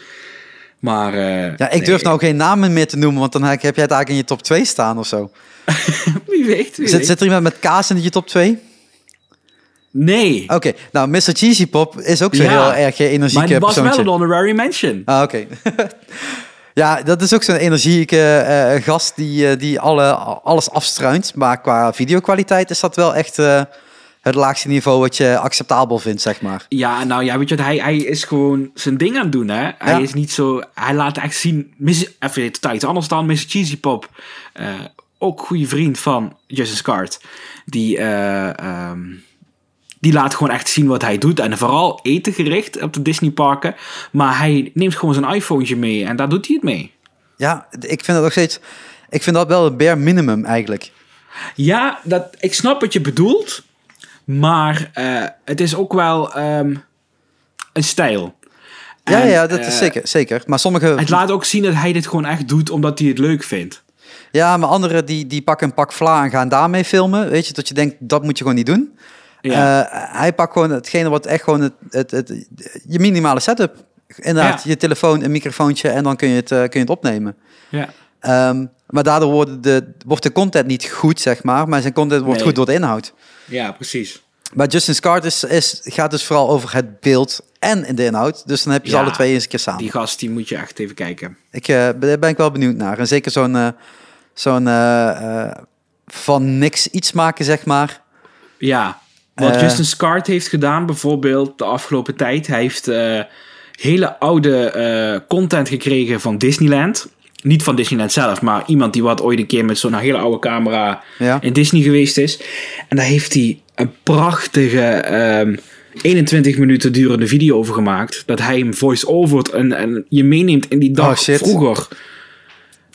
Maar ja, ik durf nou geen namen meer te noemen, want dan heb jij het eigenlijk in je top 2 staan of zo. [LAUGHS] wie weet, wie Zit, weet. zit er iemand met kaas in je top 2? Nee. Oké, nou, Mr. Cheesy Pop is ook zo Ja. heel erg eh, maar energieke het was wel een honorary mention. Ah, oké. [LAUGHS] ja, dat is ook zo'n energieke eh, gast die, eh, die alle, alles afstruint. Maar qua videokwaliteit is dat wel echt eh, het laagste niveau wat je acceptabel vindt, zeg maar. Ja, nou ja, weet je wat, hij, hij is gewoon zijn ding aan het doen, hè. Hij Ja. is niet zo, hij laat echt zien, Miss- even totaal iets anders dan, Mr. Cheesy Pop, eh, ook goede vriend van Justin Scart, die, eh, ehm, die laat gewoon echt zien wat hij doet. En vooral eten gericht op de Disneyparken. Maar hij neemt gewoon zijn iPhone mee en daar doet hij het mee. Ja, ik vind het nog steeds... Ik vind dat wel het bare minimum eigenlijk. Ja, dat, ik snap wat je bedoelt. Maar eh, het is ook wel ehm, een stijl. Ja, En, ja, dat is eh, zeker, zeker. Maar sommige... Het laat ook zien dat hij dit gewoon echt doet omdat hij het leuk vindt. Ja, maar anderen die, die pakken een pak vla en gaan daarmee filmen. Weet je, dat je denkt, dat moet je gewoon niet doen. Ja. Eh, hij pakt gewoon hetgene wat echt gewoon het, het, het, je minimale setup. Inderdaad, Ja. je telefoon, een microfoontje en dan kun je het, eh, kun je het opnemen. ja. Ehm, maar daardoor wordt de, wordt de content niet goed, zeg maar. Maar zijn content wordt Nee. goed door de inhoud. ja, precies. Maar Justin Scott is, is, gaat dus vooral over het beeld en in de inhoud. Dus dan heb je ze alle twee eens een keer samen. Die gast, die moet je echt even kijken. Ik eh, ben- daar ben ik wel benieuwd naar. En zeker zo'n zo'n eh, eh, van niks iets maken, zeg maar. Ja, wat Eh. Justin Scart heeft gedaan bijvoorbeeld de afgelopen tijd. Hij heeft hele oude content gekregen van Disneyland. Niet van Disneyland zelf, maar iemand die wat ooit een keer met zo'n hele oude camera Ja. in Disney geweest is. En daar heeft hij een prachtige ehm, 21 minuten durende video over gemaakt. Dat hij hem voice-overt en, en je meeneemt in die dag Oh, vroeger.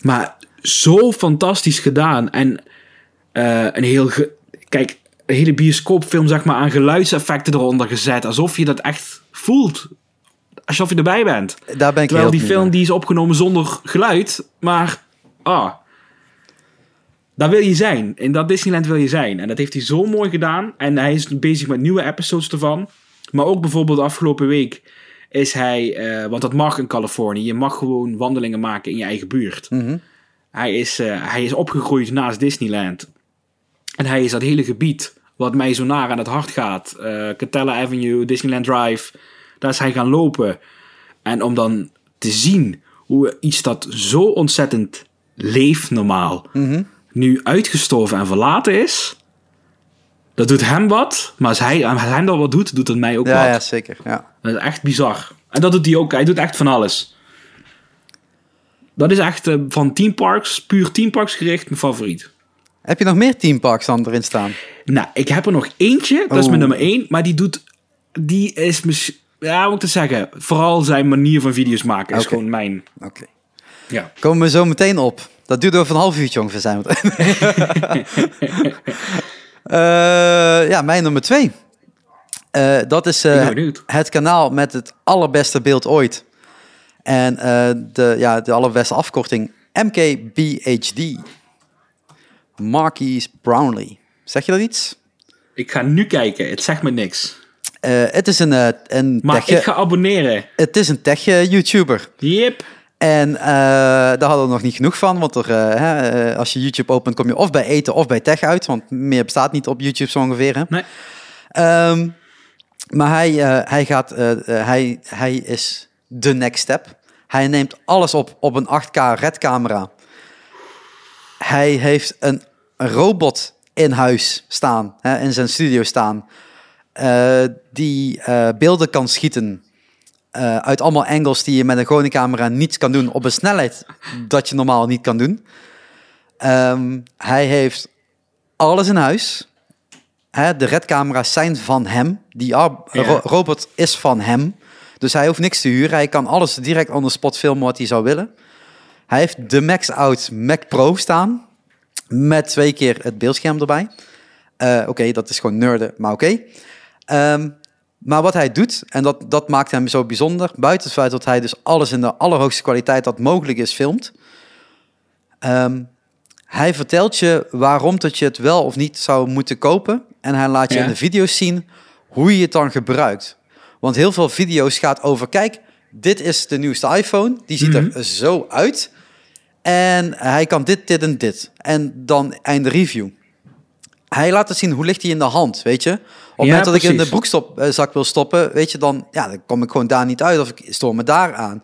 Maar zo fantastisch gedaan. En eh, een heel... Kijk, een hele bioscoopfilm zeg maar aan geluidseffecten eronder gezet. Alsof je dat echt voelt. Alsof je erbij bent. Daar ben ik Terwijl die film die is opgenomen zonder geluid. Maar, ah. Daar wil je zijn. In dat Disneyland wil je zijn. En dat heeft hij zo mooi gedaan. En hij is bezig met nieuwe episodes ervan. Maar ook bijvoorbeeld afgelopen week is hij... eh, want dat mag in Californië. Je mag gewoon wandelingen maken in je eigen buurt. Mhm. Hij, is, eh, hij is opgegroeid naast Disneyland. En hij is dat hele gebied... wat mij zo naar aan het hart gaat. eh Catella Avenue, Disneyland Drive. Daar is hij gaan lopen. En om dan te zien hoe iets dat zo ontzettend leeft normaal... Mhm. nu uitgestorven en verlaten is... Dat doet hem wat, maar als hij, als hij dat wat doet, doet het mij ook Ja, wat. ja, zeker. Ja. Dat is echt bizar. En dat doet hij ook. Hij doet echt van alles. Dat is echt eh, van Team Parks, puur Team Parks gericht, mijn favoriet. Heb je nog meer teamparks dan erin staan? Nou, ik heb er nog eentje. Dat is mijn nummer één. Maar die doet... Die is misschien... Ja, moet ik te zeggen? Vooral zijn manier van video's maken is gewoon mijn... Oké. Ja. Komen we zo meteen op. Dat duurt over een half uurtje ongeveer zijn we [LAUGHS] Eh, ja, mijn nummer twee. Eh, dat is het kanaal met het allerbeste beeld ooit. En eh, de, ja, de allerbeste afkorting MKBHD. Marquis Brownlee. Zeg je dat iets? Ik ga nu kijken. Het zegt me niks. Eh, het is een, eh, een Maar tech, ik ga abonneren. het is een tech eh, YouTuber. Yep. En daar hadden we nog niet genoeg van, want er, hè, als je YouTube opent kom je of bij eten of bij tech uit, want meer bestaat niet op YouTube zo ongeveer. Hè? Nee. Ehm, maar hij, hij, gaat, hij, hij is de next step. Hij neemt alles op op een 8K red camera. Hij heeft een robot in huis staan, hè, in zijn studio staan, eh, die eh, beelden kan schieten. eh, uit allemaal angles die je met een gewone camera niet kan doen op een snelheid dat je normaal niet kan doen. Ehm, hij heeft alles in huis. Hè, de redcamera's zijn van hem. Die ro- robot is van hem. Dus hij hoeft niks te huren. Hij kan alles direct on the spot filmen wat hij zou willen. Hij heeft de Max Out Mac Pro staan. Met twee keer het beeldscherm erbij. Eh, oké, dat is gewoon nerden, maar oké. Ehm, maar wat hij doet, en dat, dat maakt hem zo bijzonder... buiten het feit dat hij dus alles in de allerhoogste kwaliteit dat mogelijk is filmt... Ehm, hij vertelt je waarom dat je het wel of niet zou moeten kopen. En hij laat je Ja. in de video's zien hoe je het dan gebruikt. Want heel veel video's gaat over, kijk, dit is de nieuwste iPhone. Die ziet Mhm. er zo uit. En hij kan dit, dit en dit. En dan einde review. Hij laat het zien hoe ligt hij in de hand, weet je. Op het Ja, moment dat ik in de broekzak wil stoppen, weet je, dan, ja, dan kom ik gewoon daar niet uit of ik stoor me daar aan.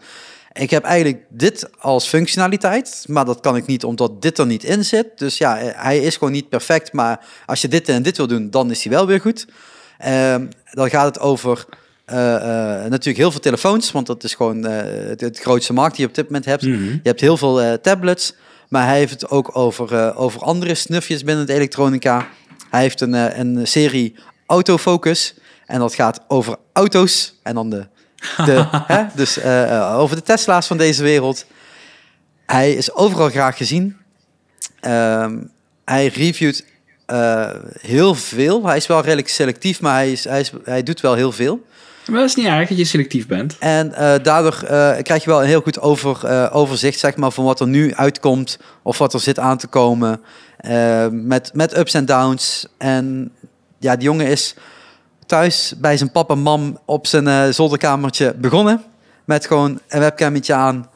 Ik heb eigenlijk dit als functionaliteit, maar dat kan ik niet omdat dit er niet in zit. Dus ja, eh, hij is gewoon niet perfect, maar als je dit en dit wil doen, dan is hij wel weer goed. Ehm, dan gaat het over eh, eh, natuurlijk heel veel telefoons, want dat is gewoon eh, het, het grootste markt die je op dit moment hebt. Mhm. Je hebt heel veel tablets, maar hij heeft het ook over, over andere snufjes binnen het elektronica. Hij heeft een, een serie autofocus en dat gaat over auto's en dan de, de [LAUGHS] hè, dus over de Tesla's van deze wereld. Hij is overal graag gezien. Ehm, hij reviewt heel veel. Hij is wel redelijk selectief, maar hij, is, hij, is, hij doet wel heel veel. Maar dat is niet erg dat je selectief bent. En eh, daardoor eh, krijg je wel een heel goed over, eh, overzicht zeg maar, van wat er nu uitkomt of wat er zit aan te komen. met, met ups en downs. En ja, die jongen is thuis bij zijn papa en mam op zijn zolderkamertje begonnen. Met gewoon een webcammetje aan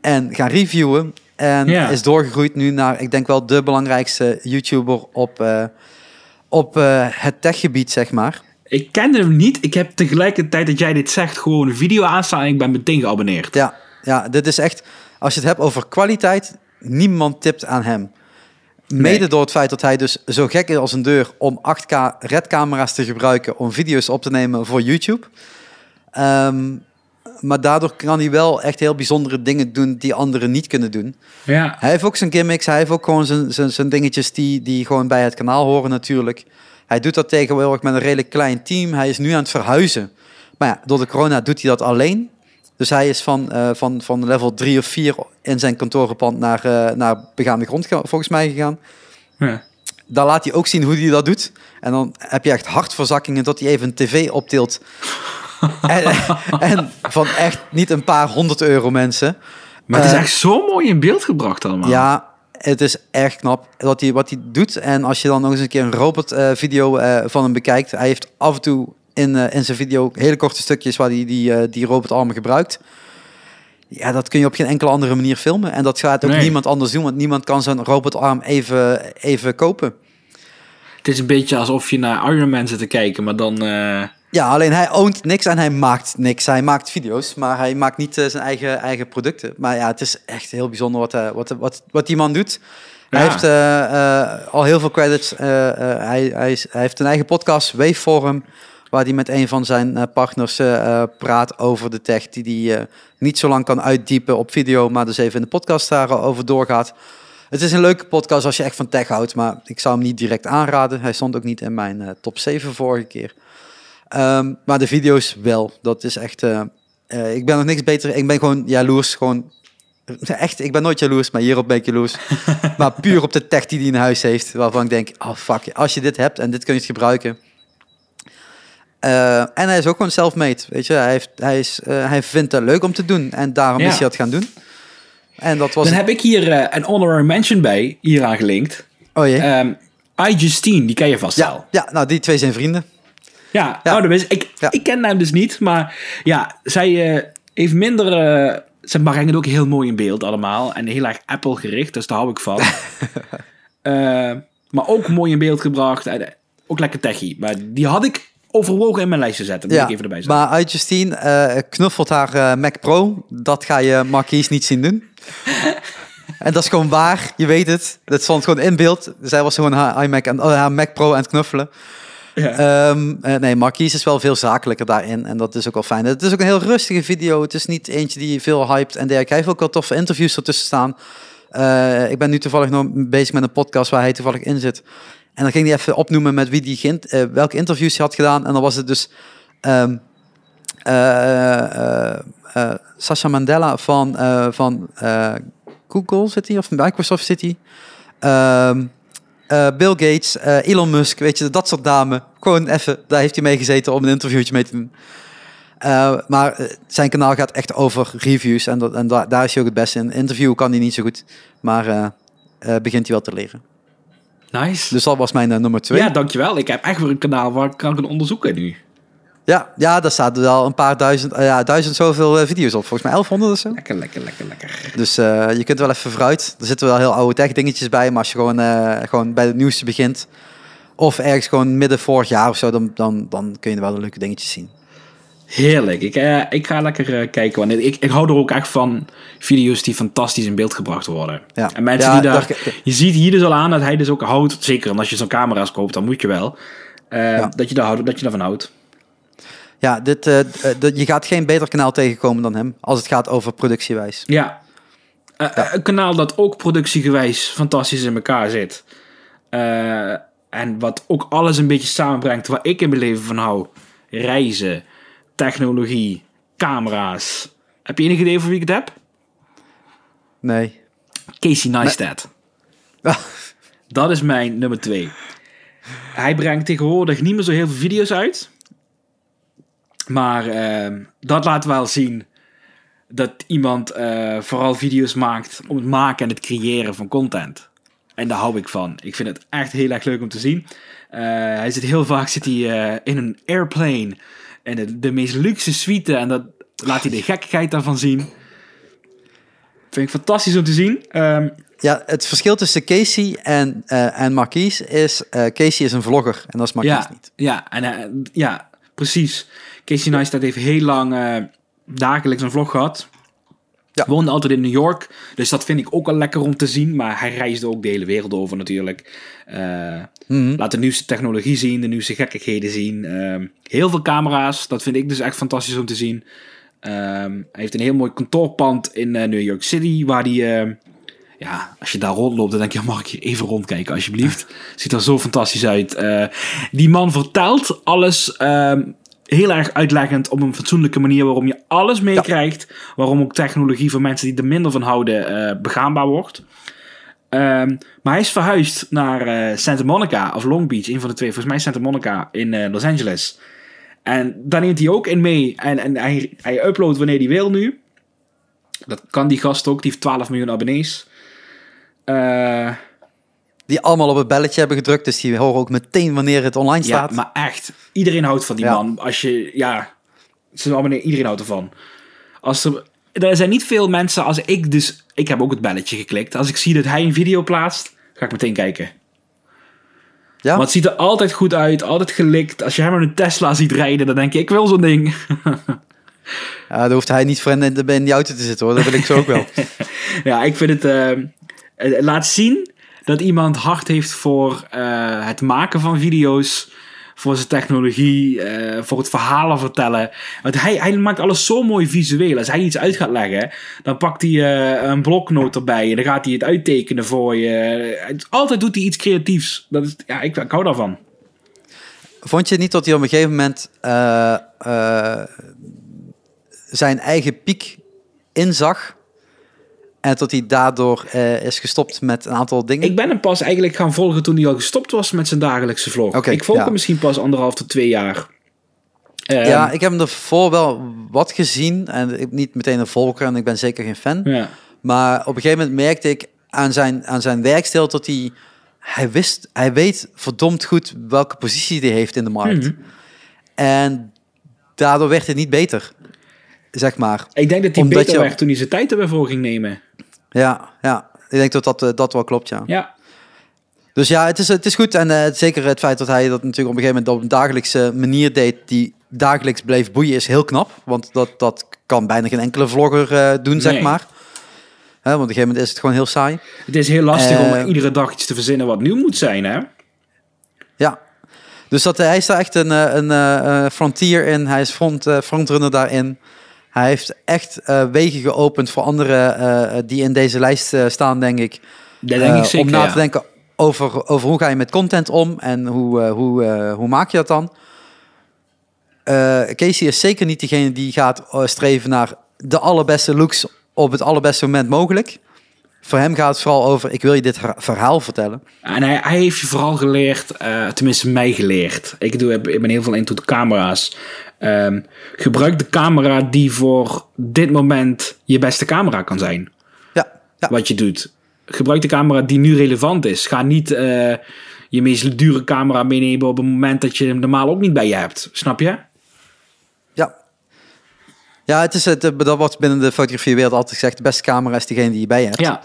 en gaan reviewen. En is doorgegroeid nu naar, ik denk wel, de belangrijkste YouTuber op, op het techgebied, zeg maar. Ik kende hem niet. Ik heb tegelijkertijd dat jij dit zegt gewoon een video aanstaan en ik ben meteen geabonneerd. Ja, ja, dit is echt, als je het hebt over kwaliteit, niemand tipt aan hem. Mede Nee. door het feit dat hij dus zo gek is als een deur om 8K redcamera's te gebruiken om video's op te nemen voor YouTube. Ehm, maar daardoor kan hij wel echt heel bijzondere dingen doen die anderen niet kunnen doen. Ja. Hij heeft ook zijn gimmicks, hij heeft ook gewoon zijn, zijn, zijn dingetjes die, die gewoon bij het kanaal horen natuurlijk. Hij doet dat tegenwoordig met een redelijk klein team. Hij is nu aan het verhuizen. Maar ja, door de corona doet hij dat alleen. Dus hij is van, eh, van, van level 3 of 4 in zijn kantorenpand naar, eh, naar begaande grond ge- volgens mij gegaan. ja. Daar laat hij ook zien hoe hij dat doet. En dan heb je echt hartverzakkingen dat hij even een tv optilt. [LAUGHS] en, en van echt niet een paar honderd euro mensen. Maar het is Eh, echt zo mooi in beeld gebracht allemaal. Ja, het is echt knap wat hij, wat hij doet. En als je dan nog eens een keer een robot-video van hem bekijkt. Hij heeft af en toe in, eh, in zijn video hele korte stukjes waar hij die, eh, die robotarmen gebruikt. Ja, dat kun je op geen enkele andere manier filmen. En dat gaat ook Nee. niemand anders doen, want niemand kan zo'n robotarm even, even kopen. Het is een beetje alsof je naar Iron Man zit te kijken, maar dan... Ja, alleen hij oont niks en hij maakt niks. Hij maakt video's, maar hij maakt niet eh, zijn eigen, eigen producten. Maar ja, het is echt heel bijzonder wat, eh, wat, wat, wat die man doet. Hij Ja. heeft eh, al heel veel credits. Hij, hij, is, hij heeft een eigen podcast, Waveform, waar hij met een van zijn partners praat over de tech, die hij niet zo lang kan uitdiepen op video, maar dus even in de podcast daarover doorgaat. Het is een leuke podcast als je echt van tech houdt, maar ik zou hem niet direct aanraden. Hij stond ook niet in mijn top 7 vorige keer. Ehm, maar de video's wel. Dat is echt. eh, eh, ik ben nog niks beter. Ik ben gewoon jaloers. Gewoon. Echt, ik ben nooit jaloers, maar hierop ben ik jaloers. [LAUGHS] maar puur op de tech die hij in huis heeft. Waarvan ik denk: oh fuck, als je dit hebt en dit kun je het gebruiken. Eh, en hij is ook gewoon self-made. Weet je, hij, heeft, hij, is, eh, hij vindt het leuk om te doen. En daarom Ja. is hij dat gaan doen. En dat was. Dan heb ik hier eh, een honorary mention bij, hier aan gelinkt. oh jee. Ehm iJustine, die ken je vast wel. ja, ja, nou, die twee zijn vrienden. Ja, Ja. Dat is, ik, Ja. ik ken hem dus niet, maar ja, zij eh, heeft minder... eh ze brengen het ook heel mooi in beeld allemaal en heel erg Apple gericht, dus daar hou ik van. [LAUGHS] Eh, maar ook mooi in beeld gebracht, en, ook lekker techie. Maar die had ik overwogen in mijn lijst te zetten, moet ik even erbij zetten. maar uit Justine eh, knuffelt haar Mac Pro. Dat ga je Marquise niet zien doen. [LAUGHS] en dat is gewoon waar, je weet het. Dat stond gewoon in beeld. Zij was gewoon haar, iMac en, haar Mac Pro aan het knuffelen. Ehm, eh, nee, Marquise is wel veel zakelijker daarin. En dat is ook wel fijn. Het is ook een heel rustige video. Het is niet eentje die veel hypt en dergelijke. Hij heeft ook wel toffe interviews ertussen staan. Eh, ik ben nu toevallig nog bezig met een podcast waar hij toevallig in zit. En dan ging hij even opnoemen met wie die geïnt- eh, welke interviews hij had gedaan. En dan was het dus ehm eh, eh, eh, Sasha Mandela van, van Google hij of Microsoft zit hij. Eh, Bill Gates, eh, Elon Musk, weet je, dat soort namen. Gewoon even, daar heeft hij mee gezeten om een interviewtje mee te doen. Eh, maar zijn kanaal gaat echt over reviews en, dat, en da- daar is hij ook het beste in. Interview kan hij niet zo goed, maar begint hij wel te leren. nice. Dus dat was mijn nummer twee. ja, dankjewel. Ik heb echt weer een kanaal waar ik kan gaan onderzoeken nu. Ja, ja, daar staat wel een paar duizend, eh, ja, duizend zoveel eh, video's op. Volgens mij 1100 of zo. Lekker, lekker, lekker, lekker. Dus eh, je kunt wel even vooruit. Er zitten wel heel oude tech dingetjes bij. Maar als je gewoon, gewoon bij het nieuwste begint. Of ergens gewoon midden vorig jaar of zo. Dan, dan, dan kun je wel de leuke dingetjes zien. Heerlijk. Ik, eh, ik ga lekker kijken. Want ik, ik hou er ook echt van video's die fantastisch in beeld gebracht worden. Ja. En mensen Ja, die daar... Je ziet hier dus al aan dat hij dus ook houdt. Zeker en als je zo'n camera's koopt, dan moet je wel. Ja. dat, je daar, houdt- dat je daarvan houdt. Ja, dit, eh, eh, je gaat geen beter kanaal tegenkomen dan hem. Als het gaat over productiewijs. Ja. Eh, Een kanaal dat ook productiegewijs fantastisch in elkaar zit. En wat ook alles een beetje samenbrengt waar ik in mijn leven van hou. Reizen, technologie, camera's. Heb je enig idee voor wie ik het heb? Nee. Casey Neistat. [LAUGHS] Dat is mijn nummer twee. Hij brengt tegenwoordig niet meer zo heel veel video's uit. Maar ehm, dat laat wel zien dat iemand eh, vooral video's maakt om het maken en het creëren van content. En daar hou ik van. Ik vind het echt heel erg leuk om te zien. Eh, hij zit heel vaak zit hij, eh, in een airplane. En de, de meest luxe suite. En dat laat hij de gekkigheid daarvan zien. Vind ik fantastisch om te zien. Ehm, Ja, het verschil tussen Casey en, en Marquise is... eh, Casey is een vlogger en dat is Marquise ja, niet. Ja, en, ja, precies. Casey Neistat heeft heel lang eh, dagelijks een vlog gehad. Ja. Woonde altijd in New York. Dus dat vind ik ook wel lekker om te zien. Maar hij reisde ook de hele wereld over natuurlijk. Eh, Mhm. Laat de nieuwste technologie zien, de nieuwste gekkigheden zien. Ehm, heel veel camera's, dat vind ik dus echt fantastisch om te zien. Ehm, hij heeft een heel mooi kantoorpand in eh, New York City, waar hij... ehm, ja, als je daar rondloopt, dan denk je, mag ik hier even rondkijken alsjeblieft. Ziet er zo fantastisch uit. Die man vertelt alles heel erg uitleggend op een fatsoenlijke manier waarom je alles meekrijgt. Waarom ook technologie voor mensen die er minder van houden eh, begaanbaar wordt. Ehm, maar hij is verhuisd naar eh, Santa Monica of Long Beach, een van de twee. Volgens mij Santa Monica in eh, Los Angeles. En daar neemt hij ook in mee. En, en hij, hij uploadt wanneer hij wil nu. Dat kan die gast ook. Die heeft 12 miljoen abonnees. Eh, Die allemaal op het belletje hebben gedrukt, dus die horen ook meteen wanneer het online ja, staat. maar echt. Iedereen houdt van die Ja. man. Als je, ja, zijn abonnee, iedereen houdt ervan. Als er, er zijn niet veel mensen, als ik dus, ik heb ook het belletje geklikt. Als ik zie dat hij een video plaatst, ga ik meteen kijken. ja? Want het ziet er altijd goed uit, altijd gelikt. Als je hem in een Tesla ziet rijden, dan denk je, ik wil zo'n ding. [LAUGHS] Ja, daar hoeft hij niet voor in, in die auto te zitten hoor, dat wil ik zo ook wel. [LAUGHS] ja, ik vind het, eh, het laat zien dat iemand hart heeft voor eh, het maken van video's. Voor zijn technologie, eh, voor het verhalen vertellen. Want hij, hij maakt alles zo mooi visueel. Als hij iets uit gaat leggen, dan pakt hij eh, een bloknoot erbij. En dan gaat hij het uittekenen voor je. Altijd doet hij iets creatiefs. Dat is, ja, ik, ik hou daarvan. Vond je niet dat hij op een gegeven moment zijn eigen piek inzag? En dat hij daardoor eh, is gestopt met een aantal dingen? Ik ben hem pas eigenlijk gaan volgen toen hij al gestopt was met zijn dagelijkse vlog. Ik volg ja. hem misschien pas anderhalf tot twee jaar. Ehm, ja, ik heb hem ervoor wel wat gezien. En ik niet meteen een volger en ik ben zeker geen fan. ja. Maar op een gegeven moment merkte ik aan zijn, aan zijn werkstijl dat hij... Hij wist, hij weet verdomd goed welke positie hij heeft in de markt. Mhm. En daardoor werd het niet beter, zeg maar. Ik denk dat hij Omdat beter je- werd toen hij zijn tijd erbij voor ging nemen. Ja, ja. Ik denk dat dat, eh, dat wel klopt, ja. Ja, Dus ja, het is, het is goed. En eh, zeker het feit dat hij dat natuurlijk op een gegeven moment op een dagelijkse manier deed, die dagelijks bleef boeien, is heel knap. Want dat, dat kan bijna geen enkele vlogger eh, doen, zeg maar. Hè, want op een gegeven moment is het gewoon heel saai. het is heel lastig om iedere dag iets te verzinnen wat nieuw moet zijn, hè? Ja. Dus dat, hij is daar echt een, een frontier in. Hij is front, frontrunner daarin. Hij heeft echt eh, wegen geopend voor anderen eh, die in deze lijst eh, staan, denk ik. Dat denk ik zeker, om na ja. te denken over, over hoe ga je met content om en hoe, hoe, hoe maak je dat dan. Casey is zeker niet degene die gaat streven naar de allerbeste looks op het allerbeste moment mogelijk. Voor hem gaat het vooral over, ik wil je dit verhaal vertellen. En hij, hij heeft je vooral geleerd, eh, tenminste mij geleerd. Ik, doe, ik ben heel veel into de camera's. Ehm, gebruik de camera die voor dit moment je beste camera kan zijn. Ja, ja. Wat je doet. Gebruik de camera die nu relevant is. Ga niet eh, je meest dure camera meenemen op een moment dat je hem normaal ook niet bij je hebt. Snap je? Ja. Het is het, eh, dat wordt binnen de fotografiewereld altijd gezegd, de beste camera is degene die je bij hebt. Ja.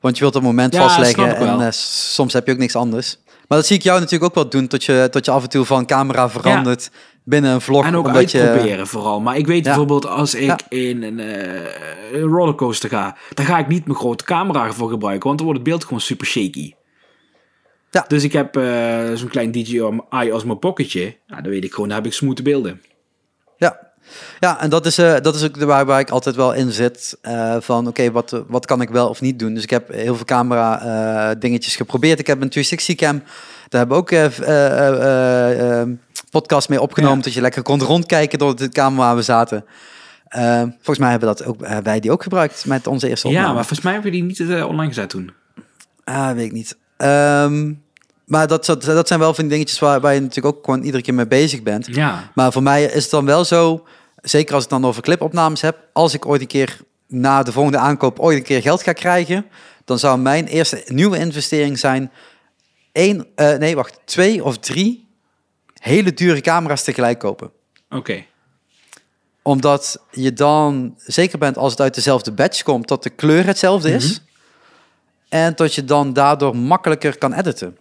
Want je wilt het moment Ja, vastleggen en eh, soms heb je ook niks anders. Maar dat zie ik jou natuurlijk ook wel doen, tot je, tot je af en toe van camera verandert binnen een vlog. En ook je- uitproberen vooral. Maar ik weet Ja. bijvoorbeeld als ik in een, een rollercoaster ga, dan ga ik niet mijn grote camera voor gebruiken, want dan wordt het beeld gewoon super shaky. Ja. Dus ik heb zo'n klein DJI Osmo Pocketje. Nou, dan weet ik gewoon, daar heb ik smoothe beelden. Ja. Ja, en dat is, eh, dat is ook de waar, waar ik altijd wel in zit. eh, van oké, wat, wat kan ik wel of niet doen? Dus ik heb heel veel camera eh, dingetjes geprobeerd. Ik heb een 360 cam. Daar hebben we ook eh, v- eh, eh, eh, eh, podcast mee opgenomen. Ja. Dat je lekker kon rondkijken door de kamer waar we zaten. Volgens mij hebben, dat ook, wij die ook gebruikt met onze eerste Ja, opname. maar volgens mij hebben we die niet online gezet toen. Ah, weet ik niet. Ehm, maar dat, dat, dat zijn wel van die dingetjes waar, waar je natuurlijk ook gewoon iedere keer mee bezig bent. Ja. Maar voor mij is het dan wel zo, zeker als ik dan over clipopnames heb, als ik ooit een keer na de volgende aankoop ooit een keer geld ga krijgen, dan zou mijn eerste nieuwe investering zijn één, eh, nee wacht, twee of drie hele dure camera's tegelijk kopen. Oké. Omdat je dan zeker bent als het uit dezelfde batch komt, dat de kleur hetzelfde is. En dat je dan daardoor makkelijker kan editen.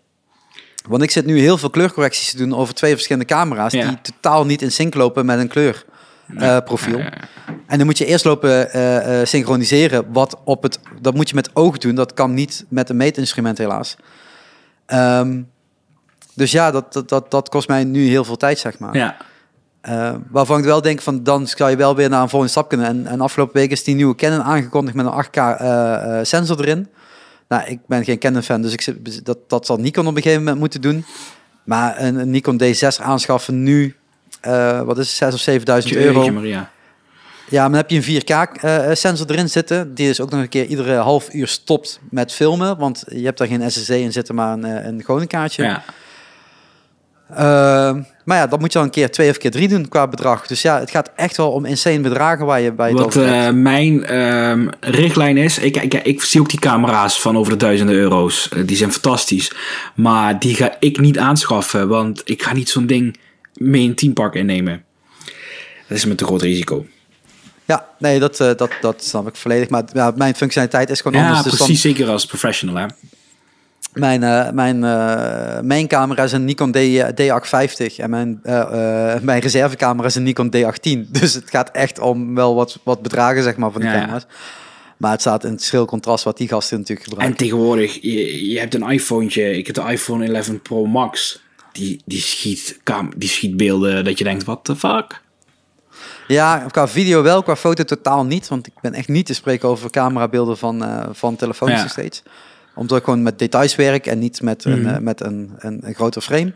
Want ik zit nu heel veel kleurcorrecties te doen over twee verschillende camera's Ja. die totaal niet in sync lopen met een kleurprofiel. Ja, ja, En dan moet je eerst lopen eh, eh, synchroniseren. Wat op het, dat moet je met oog doen. Dat kan niet met een meetinstrument helaas. Ehm, dus ja, dat, dat, dat, dat kost mij nu heel veel tijd, zeg maar. ja. Eh, waarvan ik wel denk van dan zou je wel weer naar een volgende stap kunnen. En, en afgelopen week is die nieuwe Canon aangekondigd met een 8K eh, eh, sensor erin. Nou, ik ben geen Canon fan, dus ik, zit- dat, dat zal Nikon op een gegeven moment moeten doen. Maar een, een Nikon D6 aanschaffen nu, eh, wat is het, 6 of 7.000 euro. Maria. Ja, maar dan heb je een 4K eh, sensor erin zitten. Die is ook nog een keer iedere half uur stopt met filmen. Want je hebt daar geen SSD in zitten, maar een, eh, een gewone kaartje. Ja. Eh, maar ja, dat moet je dan een keer twee of keer drie doen qua bedrag. Dus ja, het gaat echt wel om insane bedragen waar je bij Wat mijn ehm, richtlijn is, ik, ik, ik zie ook die camera's van over de duizenden euro's. Die zijn fantastisch. Maar die ga ik niet aanschaffen, want ik ga niet zo'n ding mee in teampark innemen. Dat is me te groot risico. Ja, nee, dat, eh, dat, dat snap ik volledig. Maar ja, mijn functionaliteit is gewoon Ja, anders. Dus dan, precies. Zeker als professional, hè. mijn eh, mijn eh, main camera is een Nikon D, D850 en mijn, mijn reservecamera is een Nikon D18. [LAUGHS] Dus het gaat echt om wel wat, wat bedragen zeg maar van die Ja, ja. camera's. Maar het staat in het schril contrast wat die gasten natuurlijk En gebruiken. tegenwoordig, je, je hebt een iPhone, ik heb de iPhone 11 Pro Max. Die, die, schiet, die schiet beelden dat je denkt, what the fuck? Ja, qua video wel, qua foto totaal niet. Want ik ben echt niet te spreken over camerabeelden van, eh, van telefoons Ja. nog steeds. Omdat ik gewoon met details werk en niet met, een, Mhm. eh, met een, een, een groter frame.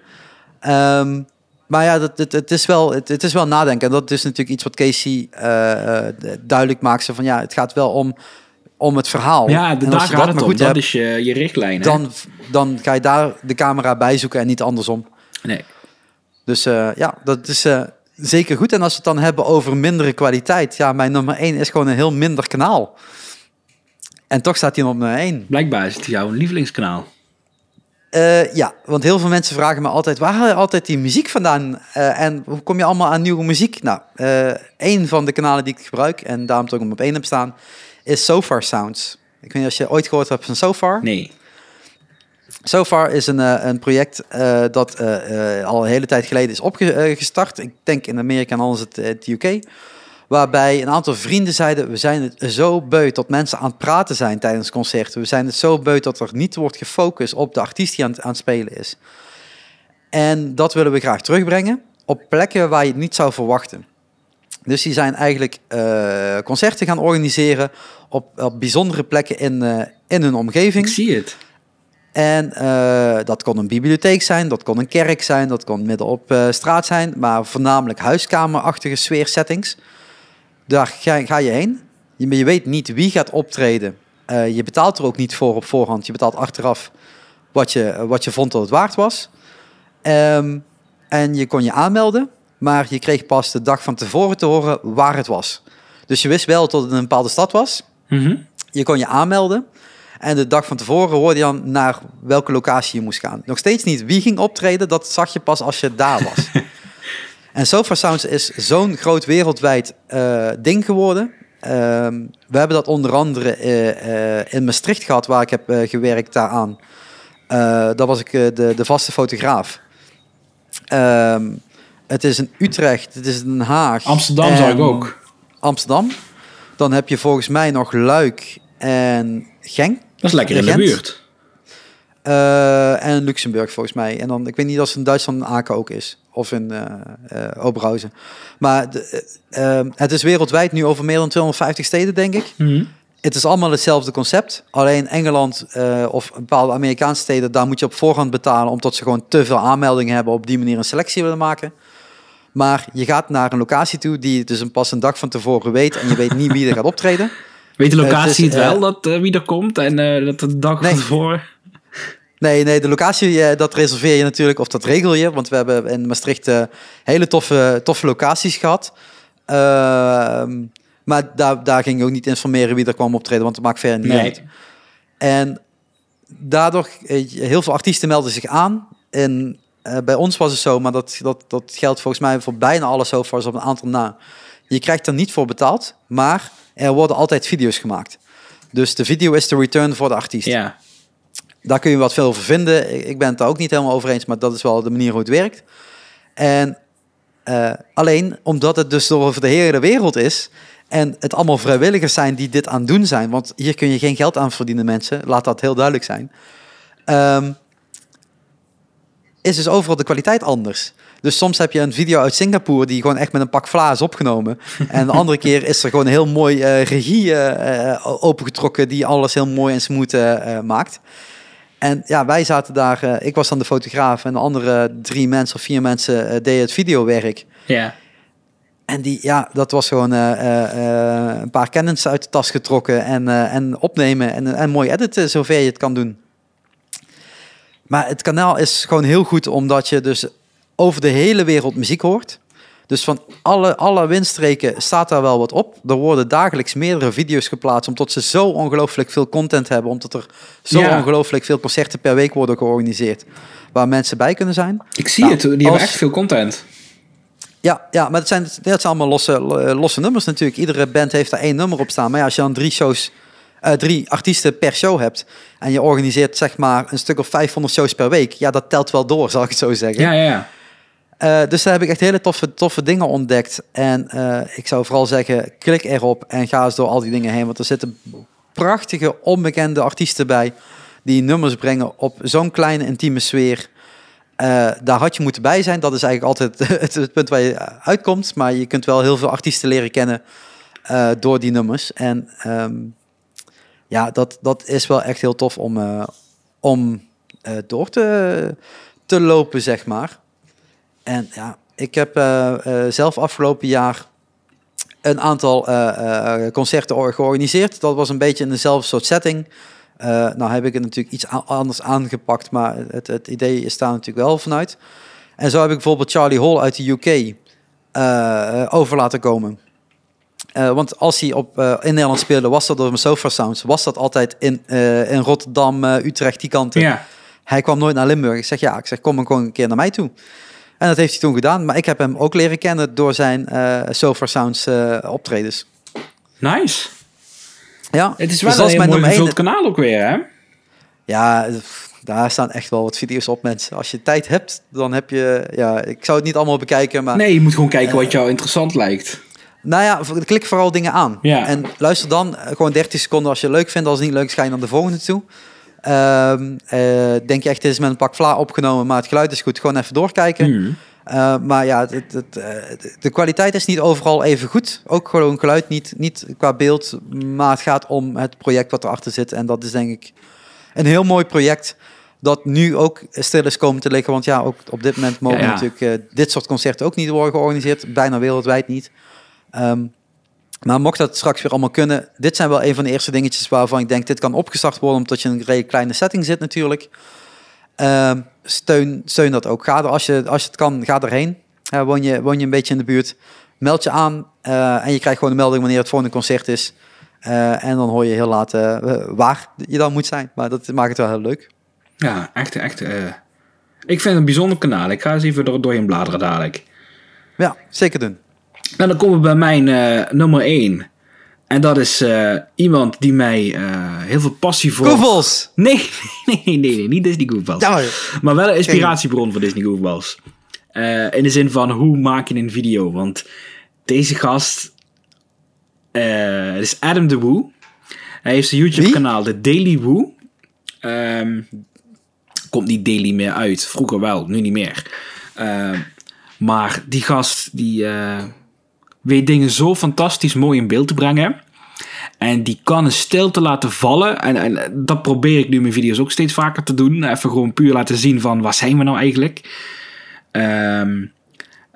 Ehm, maar ja, dat, het, het, is wel, het, het is wel nadenken. En dat is natuurlijk iets wat Casey eh, duidelijk maakt. Van ja, het gaat wel om, om het verhaal. Ja, de, daar gaat het om. goed Dat hebt, is je, je richtlijn, hè? Dan, ga je daar de camera bij zoeken en niet andersom. Nee. Dus eh, ja, dat is eh, zeker goed. En als we het dan hebben over mindere kwaliteit. Ja, mijn nummer 1 is gewoon een heel minder kanaal. En toch staat hij op nummer 1. Blijkbaar is het jouw lievelingskanaal. Eh, ja, want heel veel mensen vragen me altijd... waar haal je altijd die muziek vandaan? En hoe kom je allemaal aan nieuwe muziek? Nou, een van de kanalen die ik gebruik... en daarom toch om op één heb staan... is Sofar Sounds. Ik weet niet of je ooit gehoord hebt van Sofar. Nee. Sofar is een, eh, een project eh, dat eh, al een hele tijd geleden is opgestart. Ik denk in Amerika en anders het, het UK. Waarbij een aantal vrienden zeiden: We zijn het zo beu dat mensen aan het praten zijn tijdens concerten. We zijn het zo beu dat er niet wordt gefocust op de artiest die aan, aan het spelen is. En dat willen we graag terugbrengen op plekken waar je het niet zou verwachten. Dus die zijn eigenlijk concerten gaan organiseren op, op bijzondere plekken in, in hun omgeving. Ik zie het. En eh, dat kon een bibliotheek zijn, dat kon een kerk zijn, dat kon midden op eh, straat zijn, maar voornamelijk huiskamerachtige sfeersettings. Daar ga, ga je heen. Je, je weet niet wie gaat optreden. Eh, je betaalt er ook niet voor op voorhand. Je betaalt achteraf wat je, wat je vond dat het waard was. Ehm, en je kon je aanmelden, maar je kreeg pas de dag van tevoren te horen waar het was. Dus je wist wel dat het een bepaalde stad was. Mhm. Je kon je aanmelden. En de dag van tevoren hoorde je dan naar welke locatie je moest gaan. Nog steeds niet wie ging optreden, dat zag je pas als je daar was. [LAUGHS] en Sofa Sounds is zo'n groot wereldwijd eh, ding geworden. Ehm, we hebben dat onder andere eh, eh, in Maastricht gehad, waar ik heb gewerkt daaraan. Daar was ik de, de vaste fotograaf. Ehm, het is in Utrecht, het is in Den Haag. Amsterdam zag ik ook. Amsterdam. Dan heb je volgens mij nog Luik en Genk. Dat is lekker in de buurt. Eh, en Luxemburg volgens mij. En dan, ik weet niet als het in Duitsland in Aken ook is. Of in eh, Oberhausen. Maar de, het is wereldwijd nu over meer dan 250 steden, denk ik. Mhm. Het is allemaal hetzelfde concept. Alleen Engeland of bepaalde Amerikaanse steden, daar moet je op voorhand betalen. Omdat ze gewoon te veel aanmeldingen hebben. Op die manier een selectie willen maken. Maar je gaat naar een locatie toe die dus een pas een dag van tevoren weet. En je weet niet wie er gaat optreden. [LAUGHS] Weet de Het locatie is, het, wel, eh, dat, eh, wie er komt? En eh, dat de dag Nee. van tevoren... Nee, nee, de locatie dat reserveer je natuurlijk, of dat regel je. Want we hebben in Maastricht hele toffe, toffe locaties gehad. Ehm, maar daar, daar ging je ook niet informeren wie er kwam optreden, want dat maakt verder niet Nee. uit. En daardoor, heel veel artiesten melden zich aan. En bij ons was het zo, maar dat, dat, dat geldt volgens mij voor bijna alle sofa's op een aantal na. Je krijgt er niet voor betaald, maar er worden altijd video's gemaakt. Dus de video is de return voor de artiest. Ja. Daar kun je wat veel over vinden. Ik- ben het daar ook niet helemaal over eens, maar dat is wel de manier hoe het werkt. En eh, alleen omdat het dus door over de hele wereld is en het allemaal vrijwilligers zijn die dit aan het doen zijn, want hier kun je geen geld aan verdienen, mensen. Laat dat heel duidelijk zijn. Ehm, is dus overal de kwaliteit anders. Dus soms heb je een video uit Singapore die gewoon echt met een pak vla is opgenomen. [LAUGHS] En de andere keer is er gewoon een heel mooi eh, regie eh, opengetrokken die alles heel mooi en smooth maakt. En ja, wij zaten daar, ik was dan de fotograaf en de andere drie mensen of vier mensen deden het videowerk. Ja. En die, ja, dat was gewoon een paar kennis uit de tas getrokken en, en opnemen en, en mooi editen zover je het kan doen. Maar het kanaal is gewoon heel goed omdat je dus over de hele wereld muziek hoort. Dus van alle, alle windstreken staat daar wel wat op. Er worden dagelijks meerdere video's geplaatst, omdat ze zo ongelooflijk veel content hebben. Omdat er zo Ja. ongelooflijk veel concerten per week worden georganiseerd. Waar mensen bij kunnen zijn. Ik zie Nou, het, die hebben echt veel content. Ja, ja maar het zijn, het zijn allemaal losse, losse nummers natuurlijk. Iedere band heeft daar één nummer op staan. Maar ja, als je dan drie shows, eh, drie artiesten per show hebt... en je organiseert zeg maar een stuk of 500 shows per week... ja, dat telt wel door, zal ik het zo zeggen. Ja, ja, ja. Eh, dus daar heb ik echt hele toffe, toffe dingen ontdekt. En eh, ik zou vooral zeggen, klik erop en ga eens door al die dingen heen. Want er zitten prachtige, onbekende artiesten bij... die nummers brengen op zo'n kleine, intieme sfeer... Eh, daar had je moeten bij zijn. Dat is eigenlijk altijd [LAUGHS] het, punt waar je uitkomt. Maar je kunt wel heel veel artiesten leren kennen door die nummers. En ehm, ja, dat, dat is wel echt heel tof om, om door te, te lopen, zeg maar. En ja, ik heb eh, eh, zelf afgelopen jaar een aantal eh, concerten or- georganiseerd. Dat was een beetje in dezelfde soort setting. Nou heb ik het natuurlijk iets anders aangepakt, maar het, het idee is daar natuurlijk wel vanuit. En zo heb ik bijvoorbeeld Charlie Hall uit de UK over laten komen. Want als hij op, in Nederland speelde, was dat door mijn Sofa Sounds, was dat altijd in, in Rotterdam, Utrecht, die kanten. Ja. Hij kwam nooit naar Limburg. Ik zeg ja, ik zeg kom maar gewoon een keer naar mij toe. En dat heeft hij toen gedaan. Maar ik heb hem ook leren kennen door zijn eh Sofa Sounds eh, optredens. Nice. Ja, Het is dus wel dat een heel mooi gevuld kanaal ook weer, hè? Ja, daar staan echt wel wat video's op, mensen. Als je tijd hebt, dan heb je... Ja, ik zou het niet allemaal bekijken, maar... Nee, je moet gewoon kijken wat jou interessant lijkt. Nou ja, klik vooral dingen aan. Ja. En luister dan eh, gewoon 30 seconden als je het leuk vindt. Als het niet leuk is, ga je naar de volgende toe. Ehm, eh, denk je echt, dit is met een pak vla opgenomen, maar het geluid is goed. Gewoon even doorkijken. Mhm. Uh, maar ja, het, het, eh, de kwaliteit is niet overal even goed. Ook gewoon geluid niet, niet qua beeld. Maar het gaat om het project wat erachter zit. En dat is denk ik een heel mooi project. Dat nu ook stil is komen te liggen. Want ja, ook op dit moment mogen Ja, ja. natuurlijk eh, dit soort concerten ook niet worden georganiseerd. Bijna wereldwijd niet. Ehm, maar mocht dat straks weer allemaal kunnen. Dit zijn wel een van de eerste dingetjes waarvan ik denk... dit kan opgestart worden omdat je in een redelijk kleine setting zit natuurlijk. Ehm, steun, steun dat ook. Ga er, als, je, als je het kan, ga erheen. Woon, je, woon je een beetje in de buurt, meld je aan. eh, en je krijgt gewoon een melding wanneer het volgende concert is. Eh, en dan hoor je heel laat eh, waar je dan moet zijn. Maar dat maakt het wel heel leuk. Ja, echt, echt. ik vind het een bijzonder kanaal. Ik ga eens even door, doorheen bladeren dadelijk. Ja, zeker doen. En dan komen we bij mijn eh, nummer 1. En dat is eh, iemand die mij eh, heel veel passie voor... Koevels! [LAUGHS] Nee, nee, nee, nee, niet Disney Goofballs. Maar wel een inspiratiebron voor Disney Goofballs. In de zin van, hoe maak je een video? Want deze gast... het is Adam de Woo. Hij heeft zijn YouTube-kanaal, The Daily Woo. Ehm, komt niet daily meer uit. Vroeger wel, nu niet meer. Ehm, maar die gast, die weet dingen zo fantastisch mooi in beeld te brengen. En die kan een stilte laten vallen. En, en dat probeer ik nu in mijn video's ook steeds vaker te doen. Even gewoon puur laten zien van, waar zijn we nou eigenlijk? Ehm,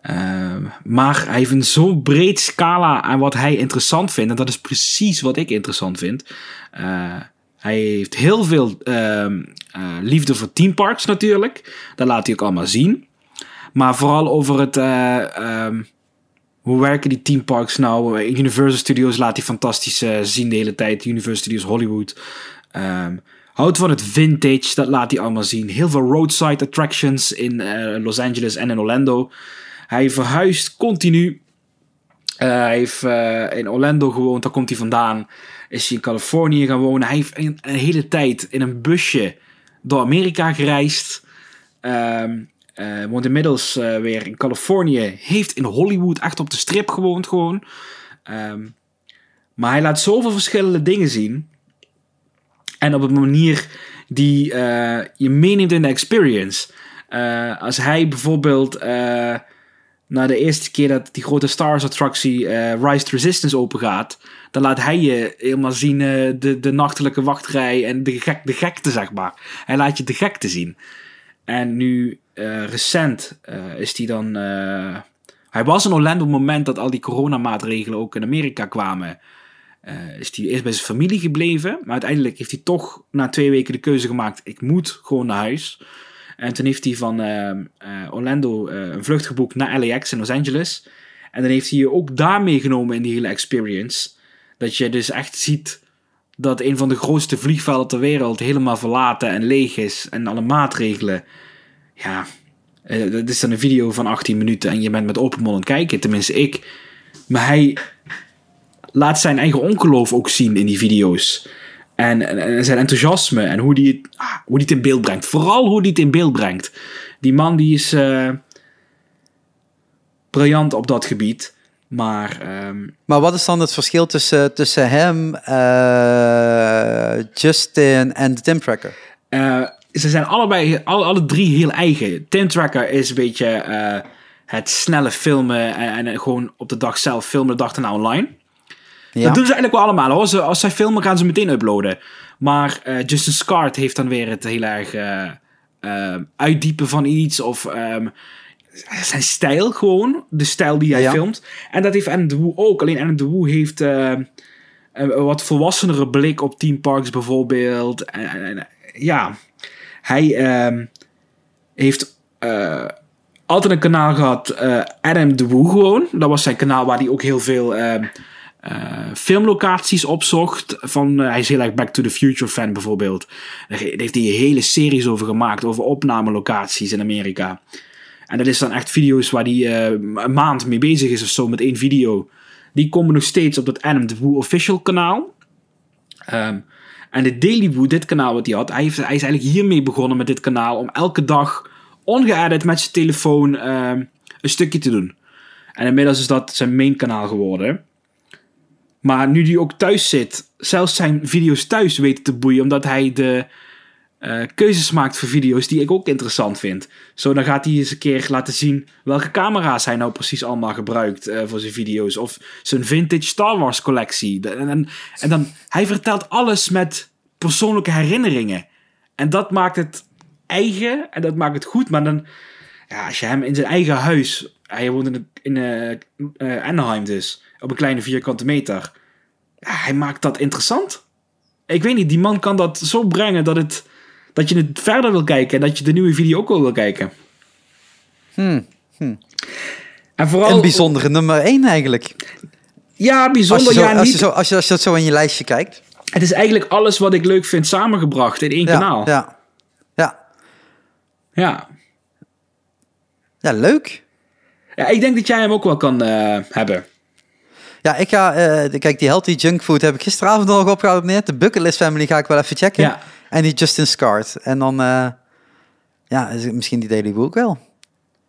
ehm, maar hij heeft een zo breed scala aan wat hij interessant vindt. En dat is precies wat ik interessant vind. Eh, Hij heeft heel veel ehm, eh, liefde voor theme natuurlijk. Dat laat hij ook allemaal zien. Maar vooral over het... eh, hoe werken die theme parks nou? Universal Studios laat hij fantastisch eh, zien de hele tijd. Universal Studios Hollywood. Ehm, houdt van het vintage, dat laat hij allemaal zien. Heel veel roadside attractions in eh, Los Angeles en in Orlando. Hij verhuist continu. Eh, hij heeft in Orlando gewoond, daar komt hij vandaan. Is hij in Californië gaan wonen. Hij heeft een, hele tijd in een busje door Amerika gereisd. Ehm eh, woont inmiddels eh, weer in Californië. Heeft in Hollywood echt op de strip gewoond gewoon. Ehm, maar hij laat zoveel verschillende dingen zien. En op een manier die eh, je meeneemt in de experience. Als hij bijvoorbeeld na de eerste keer dat die grote Star Wars attractie Rise to Resistance open gaat, dan laat hij je helemaal zien de, de nachtelijke wachtrij en de, gek, de gekte, zeg maar. Hij laat je de gekte zien. En nu recent eh, is hij dan. eh, hij was in Orlando op het moment dat al die coronamaatregelen ook in Amerika kwamen. Eh, is hij eerst bij zijn familie gebleven. Maar uiteindelijk heeft hij toch na twee weken de keuze gemaakt: ik moet gewoon naar huis. En toen heeft hij van eh, eh, Orlando eh, een vlucht geboekt naar LAX in Los Angeles. En dan heeft hij je ook daar meegenomen in die hele experience. Dat je dus echt ziet dat een van de grootste vliegvelden ter wereld helemaal verlaten en leeg is. En alle maatregelen. Ja, eh, dat is dan een video van 18 minuten en je bent met open mond aan het kijken. Tenminste, ik. Maar hij laat zijn eigen ongeloof ook zien in die video's. En, en, en zijn enthousiasme en hoe die, het, ah, hoe die het in beeld brengt. Vooral hoe die het in beeld brengt. Die man die is eh, briljant op dat gebied. Maar ehm, Maar wat is dan het verschil tussen, tussen hem, eh, Justin en de Tim Tracker? Eh, ze zijn allebei, alle, alle drie heel eigen. Tim Tracker is een beetje eh, het snelle filmen en, en gewoon op de dag zelf filmen, de dag erna online. Ja. Dat doen ze eigenlijk wel allemaal. Hoor. Ze, als zij filmen, gaan ze meteen uploaden. Maar eh, Justin Scart heeft dan weer het heel erg eh, uitdiepen van iets. Of ehm, zijn stijl gewoon. De stijl die hij Ja. filmt. En dat heeft Adam de Woo ook. Alleen Adam de Woo heeft eh, een wat volwassenere blik op Team Parks bijvoorbeeld. En, ja, hij ehm, heeft eh, altijd een kanaal gehad. eh, Adam de Woo gewoon. Dat was zijn kanaal waar hij ook heel veel... ehm, eh, filmlocaties opzocht. Van, hij is heel erg Back to the Future fan bijvoorbeeld. Daar he- heeft hij hele series over gemaakt. Over opnamelocaties in Amerika. En dat is dan echt video's waar hij een maand mee bezig is of zo met één video. Die komen nog steeds op dat Adam the Woo official kanaal. Ehm, en de Daily Woo, dit kanaal wat hij had, hij, heeft, hij is eigenlijk hiermee begonnen met dit kanaal om elke dag ongeëdit met zijn telefoon ehm, een stukje te doen. En inmiddels is dat zijn main kanaal geworden. Maar nu hij ook thuis zit, zelfs zijn video's thuis weten te boeien, omdat hij de eh, keuzes maakt voor video's die ik ook interessant vind. Zo, dan gaat hij eens een keer laten zien welke camera's hij nou precies allemaal gebruikt eh, voor zijn video's. Of zijn vintage Star Wars collectie. En, en, dan, hij vertelt alles met persoonlijke herinneringen. En dat maakt het eigen en dat maakt het goed. Maar dan, ja, als je hem in zijn eigen huis, hij woont in, in eh, Anaheim dus, op een kleine vierkante meter. Hij maakt dat interessant. Ik weet niet, die man kan dat zo brengen dat, het, dat je het verder wil kijken en dat je de nieuwe video ook wel wil kijken. Hmm. En vooral, Een bijzondere nummer 1 eigenlijk. Ja, Als bijzonder. je, zo, ja, als, niet. je zo, als, je, als je dat zo in je lijstje kijkt. Het is eigenlijk alles wat ik leuk vind samengebracht in één Ja, kanaal. Ja. ja. Ja. ja, leuk. Ja, ik denk dat jij hem ook wel kan eh, hebben. Ja, ik ga, eh, kijk, die healthy junk food heb ik gisteravond nog opgehouden op neer. De Bucketlist Family ga ik wel even checken. Ja. En die Justin Scart. En dan, eh, ja, misschien die Daily Woo ook wel.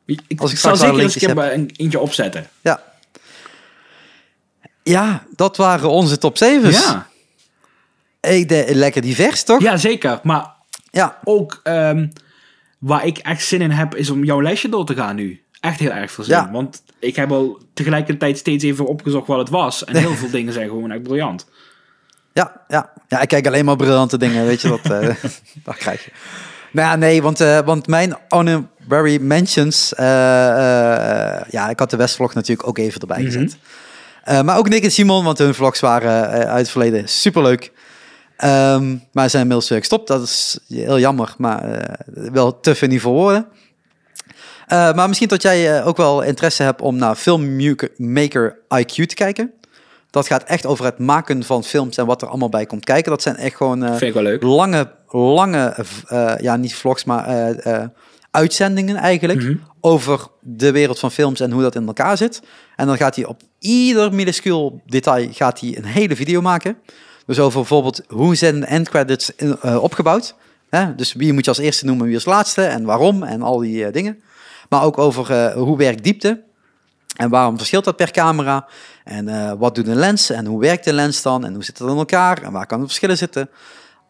Ik, ik Als ik zal zeker eens een keer een eentje opzetten. Ja. Ja, dat waren onze top 7's. Ja. Ik de, lekker divers, toch? ja, zeker. Maar Ja. ook ehm, waar ik echt zin in heb, is om jouw lijstje door te gaan nu. Echt heel erg veel zin. Ja. Want ik heb al tegelijkertijd steeds even opgezocht wat het was. En [LAUGHS] heel veel dingen zijn gewoon echt briljant. Ja, ja. ja, ik kijk alleen maar briljante dingen, weet je wat? eh [LAUGHS] dat krijg je. Nou ja, nee, want, eh, want mijn honorary mentions... eh, ja, ik had de Westvlog natuurlijk ook even erbij gezet. Eh, maar ook Nick en Simon, want hun vlogs waren uit het verleden superleuk. Ehm, maar ze zijn inmiddels weer gestopt. Dat is heel jammer, maar wel te veel niet voor woorden. Maar misschien dat jij ook wel interesse hebt om naar Filmmaker IQ te kijken. Dat gaat echt over het maken van films en wat er allemaal bij komt kijken. Dat zijn echt gewoon eh, Vind ik wel leuk. lange, lange eh, ja, niet vlogs, maar eh, uitzendingen eigenlijk. Mhm. Over de wereld van films en hoe dat in elkaar zit. En dan gaat hij op ieder minuscuul detail gaat hij een hele video maken. Dus over bijvoorbeeld hoe zijn de endcredits opgebouwd. Hè? Dus wie moet je als eerste noemen, wie als laatste en waarom en al die dingen. Maar ook over hoe werkt diepte. En waarom verschilt dat per camera? En eh, wat doet een lens? En hoe werkt de lens dan? En hoe zit het in elkaar? En waar kan de verschillen zitten?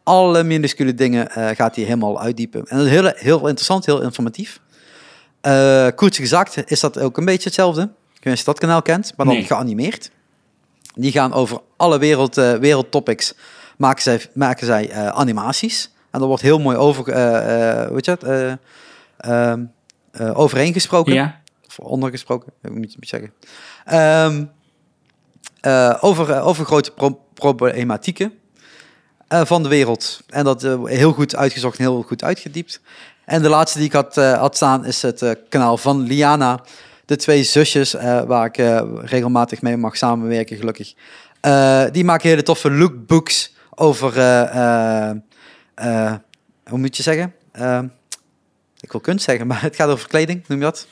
Alle minuscule dingen eh, gaat hij helemaal uitdiepen. En dat is heel, heel interessant, heel informatief. Eh Kurz gezakt is dat ook een beetje hetzelfde. Ik weet niet of je dat kanaal kent, maar dan Nee. geanimeerd. Die gaan over alle wereld, eh, wereldtopics, maken zij, maken zij animaties. En daar wordt heel mooi over, weet je het, eh, ehm, eh, overheen gesproken. Ja. Ondergesproken, moet je zeggen. Ehm, eh, over, eh, over grote pro- problematieken eh, van de wereld. En dat heel goed uitgezocht en heel goed uitgediept. En de laatste die ik had, had staan is het kanaal van Liana. De twee zusjes, waar ik regelmatig mee mag samenwerken, gelukkig. Die maken hele toffe lookbooks over, hoe moet je zeggen? Eh, ik wil kunst zeggen, [LAUGHS] maar het gaat over kleding, noem je dat?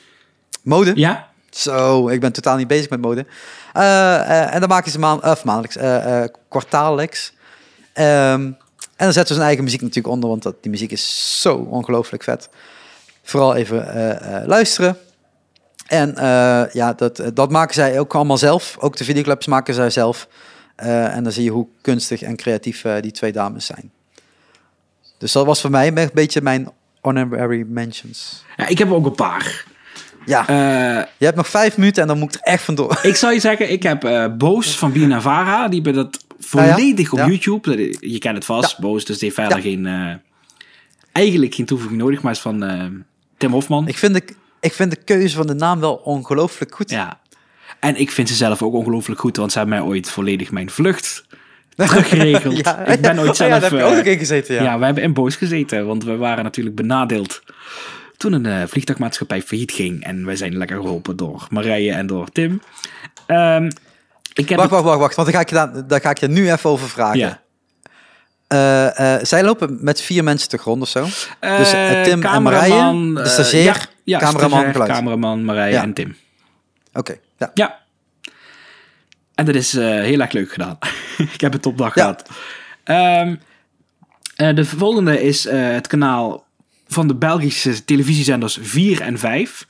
Mode. Ja? Zo, ik ben totaal niet bezig met mode. Eh, eh, en dan maken ze maan, of maandelijks, eh kwartaallijks. Ehm, en dan zetten ze hun eigen muziek natuurlijk onder, want dat, die muziek is zo ongelooflijk vet. Vooral even luisteren. En ja, dat, dat maken zij ook allemaal zelf. Ook de videoclips maken zij zelf. En dan zie je hoe kunstig en creatief die twee dames zijn. Dus dat was voor mij een beetje mijn honorary mentions. ja. Ik heb ook een paar. Ja, Eh, je hebt nog vijf minuten en dan moet ik er echt vandoor. ik zou je zeggen, ik heb eh, Boos van Binavara. Die hebben dat volledig op Ja. YouTube. Je kent het vast. Boos. Dus die heeft verder geen... eh, eigenlijk geen toevoeging nodig, maar is van Tim Hofman. Ik vind, de, ik vind de keuze van de naam wel ongelooflijk goed. Ja. En ik vind ze zelf ook ongelooflijk goed, want ze hebben mij ooit volledig mijn vlucht teruggeregeld. [LAUGHS] Ja, ik ben ooit oh zelf... ja, daar heb ik ook in gezeten, ja. ja. we hebben in Boos gezeten, want we waren natuurlijk benadeeld toen een eh, vliegtuigmaatschappij failliet ging. En wij zijn lekker geholpen door Marije en door Tim. Ehm, ik heb Wacht, wacht, wacht, wacht, want daar ga ik je, daar ga ik je nu even over vragen. Ja. Eh, eh, zij lopen met vier mensen te grond of zo. dus Tim en Marije, de stagiair, ja, ja, cameraman, stagiair, cameraman, Marije Ja. en Tim. Oké, ja. Ja. En dat is heel erg leuk gedaan. [LAUGHS] ik heb een topdag gehad. Ehm, eh, de volgende is het kanaal van de Belgische televisiezenders 4 en 5.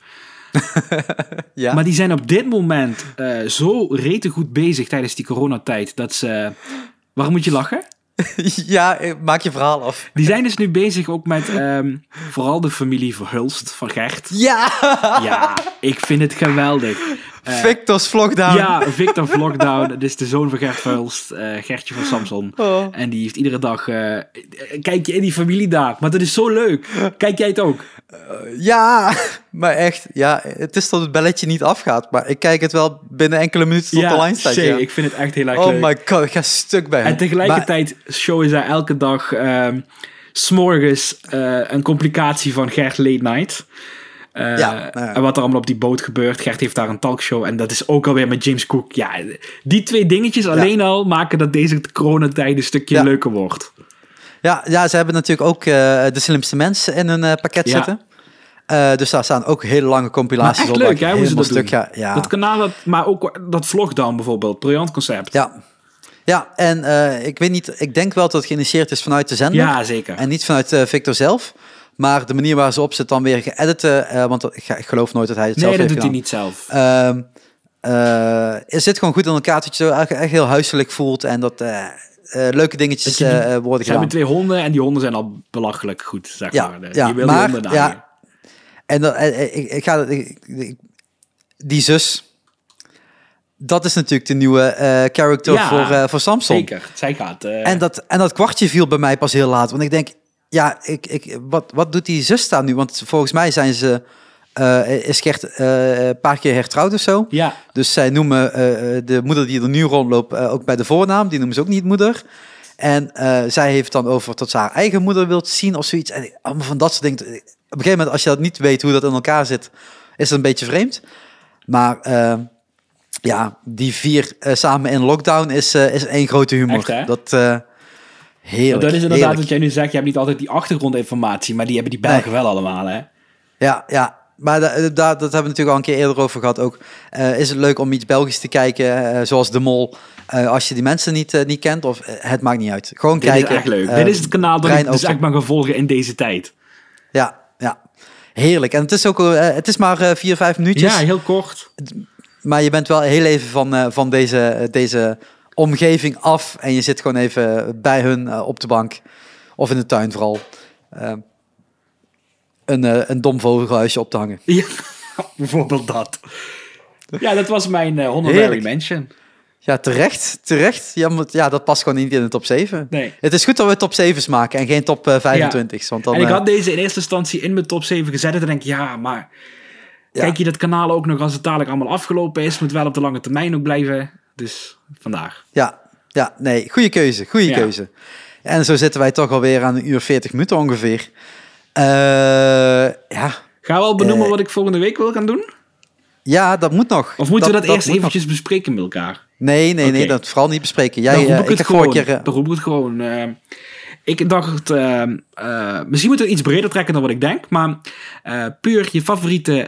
[LAUGHS] ja. Maar die zijn op dit moment eh, zo rete goed bezig tijdens die coronatijd dat ze... Waarom moet je lachen? [LAUGHS] ja, eh, maak je verhaal af. Die zijn dus nu bezig ook met ehm, vooral de familie Verhulst van Gert. Ja! Ja, ik vind het geweldig. Eh, Victor's Vlogdown. Ja, Victor Vlogdown. Dat is de zoon van Gert Vuilst, eh, Gertje van Samson. Oh. En die heeft iedere dag... eh, kijk je in die familie daar. Maar dat is zo leuk. Kijk jij het ook? Ja, [LAUGHS] maar echt. Ja, het is dat het belletje niet afgaat. Maar ik kijk het wel binnen enkele minuten tot de line staat. zee, Ja. ik vind het echt heel erg Oh leuk. my god, ik ga stuk bij hem. En tegelijkertijd showen zij elke dag... ehm s'morgens een complicatie van Gert Late Night. Eh, Ja, nou ja. En wat er allemaal op die boot gebeurt. Gert heeft daar een talkshow. En dat is ook alweer met James Cook. Ja, die twee dingetjes alleen al maken dat deze coronatijd een stukje Ja. leuker wordt. Ja, ja, ze hebben natuurlijk ook eh, de slimste mensen in hun eh, pakket Ja. zitten. Dus daar staan ook hele lange compilaties echt op. leuk, hè, hoe ze dat doen. stuk ga. Ja. Dat kanaal, dat, maar ook dat vlogdown bijvoorbeeld. Briljant concept. ja. Ja, en ik weet niet, ik denk wel dat het geïnitieerd is vanuit de zender. Ja, zeker. En niet vanuit Victor zelf. Maar de manier waar ze op zit dan weer geëditen. eh want ik, geloof nooit dat hij het nee, zelf dat heeft doet hij gedaan. niet zelf. Ehm, eh, het zit gewoon goed in elkaar, dat je zo echt, heel huiselijk voelt en dat eh, leuke dingetjes Dat die- worden Ze hebben gedaan. twee honden en die honden zijn al belachelijk goed, zeg Ja, maar. ja, maar, die honden ja. En dan, ik, ik ga, ik- ik- die zus, dat is natuurlijk de nieuwe eh, character Ja, voor, voor Samsung. Zeker, zij gaat... En dat, en dat kwartje viel bij mij pas heel laat. Want ik denk, ja, ik, ik, wat, wat doet die zus daar nu? Want volgens mij zijn ze, eh, is Gert eh, een paar keer hertrouwd of zo. ja, Dus zij noemen eh, de moeder die er nu rondloopt ook bij de voornaam. Die noemen ze ook niet moeder. En zij heeft dan over tot ze haar eigen moeder wilt zien of zoiets. En allemaal van dat soort dingen. Op een gegeven moment, als je dat niet weet hoe dat in elkaar zit, is het een beetje vreemd. Maar ja, die vier samen in lockdown is, is één grote humor. Echt, dat, heerlijk. Dat is inderdaad heerlijk. wat jij nu zegt. Je hebt niet altijd die achtergrondinformatie, maar die hebben die Belgen wel allemaal, hè? Ja, ja. Maar da- da- dat hebben we natuurlijk al een keer eerder over gehad ook. Eh, is het leuk om iets Belgisch te kijken, eh, zoals De Mol. Eh, als je die mensen niet, niet kent, of het maakt niet uit. Gewoon Dit kijken. is echt leuk. Dit is het kanaal dat ik dus echt ben gaan volgen in deze tijd. Ja, ja. Heerlijk. En het is ook, het is maar vier, vijf minuutjes. Ja, heel kort. Maar je bent wel heel even van, van deze, deze omgeving af. En je zit gewoon even bij hun eh, op de bank. Of in de tuin vooral. Eh, een, eh, een dom vogelhuisje op te hangen. Ja, [LAUGHS] bijvoorbeeld dat. Ja, dat was mijn honorary Heerlijk. mention. Ja, terecht. Terecht. Ja, maar, ja, dat past gewoon niet in de top 7. Nee. Het is goed dat we top 7's maken en geen top eh, 25's. Want dan, en ik had deze in eerste instantie in mijn top 7 gezet. En dan denk ik, ja, maar... Ja. Kijk je dat kanaal ook nog als het dadelijk allemaal afgelopen is? Moet wel op de lange termijn ook blijven. Dus vandaar. ja, ja, nee, goede keuze. Goede Ja. keuze. En zo zitten wij toch alweer aan een uur 40 minuten ongeveer. Eh, ja. Gaan we al benoemen Eh, wat ik volgende week wil gaan doen? ja, dat moet nog. Of moeten we dat, eerst moet nog. eventjes bespreken met elkaar? Nee, nee, nee, dat vooral niet bespreken. Dan Jij, roep eh, ik ik het gewoon. keer... Dan roep ik het gewoon. ik dacht, eh, misschien moeten we iets breder trekken dan wat ik denk. Maar puur je favoriete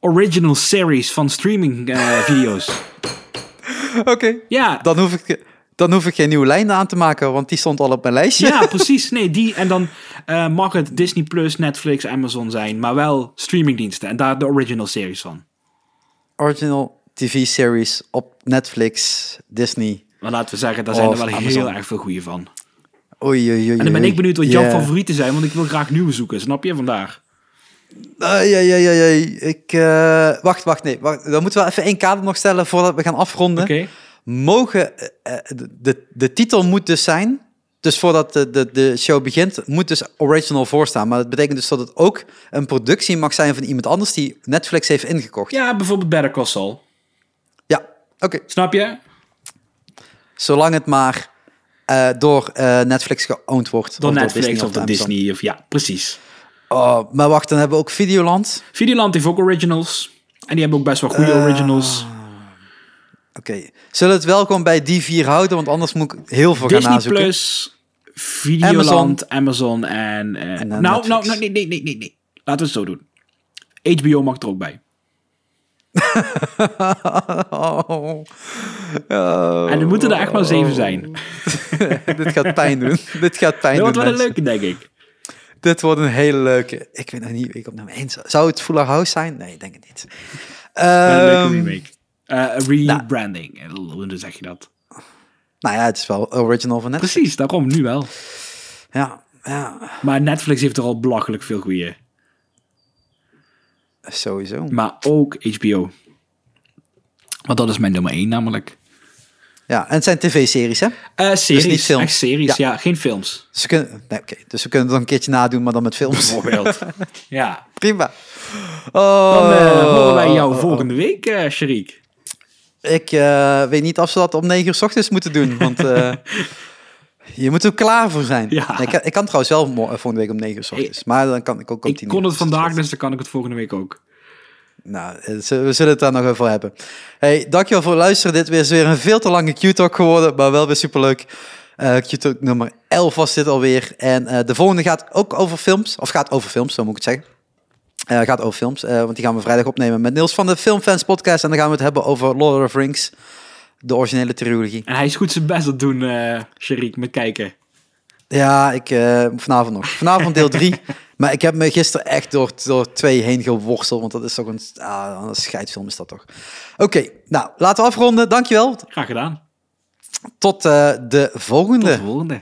original series van streaming video's. [LAUGHS] Oké, Ja, dan, hoef ik, dan hoef ik geen nieuwe lijn aan te maken, want die stond al op mijn lijstje. ja, [LAUGHS] precies. Nee, die. En dan eh, mag het Disney Plus, Netflix, Amazon zijn. Maar wel streamingdiensten. En daar de original series van. Original TV-series op Netflix, Disney. Maar laten we zeggen, daar zijn er wel Amazon. heel erg veel goede van. Oei, oei, oei, En dan ben ik benieuwd wat jouw favorieten zijn. Want ik wil graag nieuwe zoeken. Snap je vandaag? Ai, ai, ai, ai. Ik, eh, wacht, wacht, nee. Wacht. Dan moeten we even één kader nog stellen voordat we gaan afronden. Mogen, eh, eh, de, de, titel moet dus zijn, dus voordat de, de, de show begint, moet dus original voorstaan. Maar dat betekent dus dat het ook een productie mag zijn van iemand anders die Netflix heeft ingekocht. Ja, bijvoorbeeld Better Call Saul. Ja, oké. Snap je? Zolang het maar door Netflix geowned wordt. Door of door Netflix Disney of Amazon. Disney. Of, ja, precies. Oh, maar wacht, dan hebben we ook Videoland. Videoland heeft ook originals. En die hebben ook best wel goede Eh, originals. Oké. Zullen we het wel gewoon bij die vier houden? Want anders moet ik heel veel gaan Disney nazoeken. Plus, Videoland, Amazon, en... eh, En, nou, nou, nou, nee, nee, nee, nee, nee. Laten we het zo doen. HBO mag er ook bij. Oh. [LAUGHS] Oh. En er moeten er echt maar zeven zijn. [LAUGHS] Dit gaat pijn doen. [LAUGHS] Dit gaat pijn Dat doen. wordt wel een leuke, denk ik. Dit wordt een hele leuke. Ik weet nog niet wie ik op nummer 1 zou. Zou het Fuller House zijn? Nee, ik denk het niet. Een leuke Ehm, remake. Eh, rebranding. Eh, Hoe zeg je dat? nou ja, het is wel original van Netflix. Precies, daarom nu wel. Ja, ja, Maar Netflix heeft er al belachelijk veel goede. sowieso. Maar ook HBO. Want dat is mijn nummer 1 namelijk. Ja, en het zijn tv-series, hè? Eh series, niet films. echt series, Ja. ja. geen films. Dus we kunnen, nee, dus we kunnen het nog een keertje nadoen, maar dan met films. Bijvoorbeeld. [LAUGHS] ja. Prima. Oh, Dan eh, horen wij jou volgende week, eh Sharik. Ik eh, weet niet of ze dat om 9 uur s ochtends moeten doen, want eh, [LAUGHS] je moet er klaar voor zijn. Ja. Ik, ik kan trouwens wel volgende week om 9 uur s ochtends, maar dan kan ik ook om Ik 10 kon het vandaag, dus dan kan ik het volgende week ook. Nou, eh, we zullen het daar nog over hebben. Hey, dankjewel voor het luisteren. Dit is weer een veel te lange Q-talk geworden, maar wel weer superleuk. Eh Q-talk nummer 11 was dit alweer. En eh, de volgende gaat ook over films, of gaat over films, zo moet ik het zeggen. Gaat over films, want die gaan we vrijdag opnemen met Niels van de Filmfans podcast. En dan gaan we het hebben over Lord of the Rings, de originele trilogie. En hij is goed zijn best aan het doen, Sharik, met kijken. Ja, ik vanavond nog. Vanavond deel 3. [LAUGHS] maar ik heb me gisteren echt door, door twee heen geworsteld. Want dat is toch een, ah, een scheidfilm is dat toch. Oké, nou laten we afronden. Dankjewel. Graag gedaan. Tot eh, de volgende. Tot de volgende.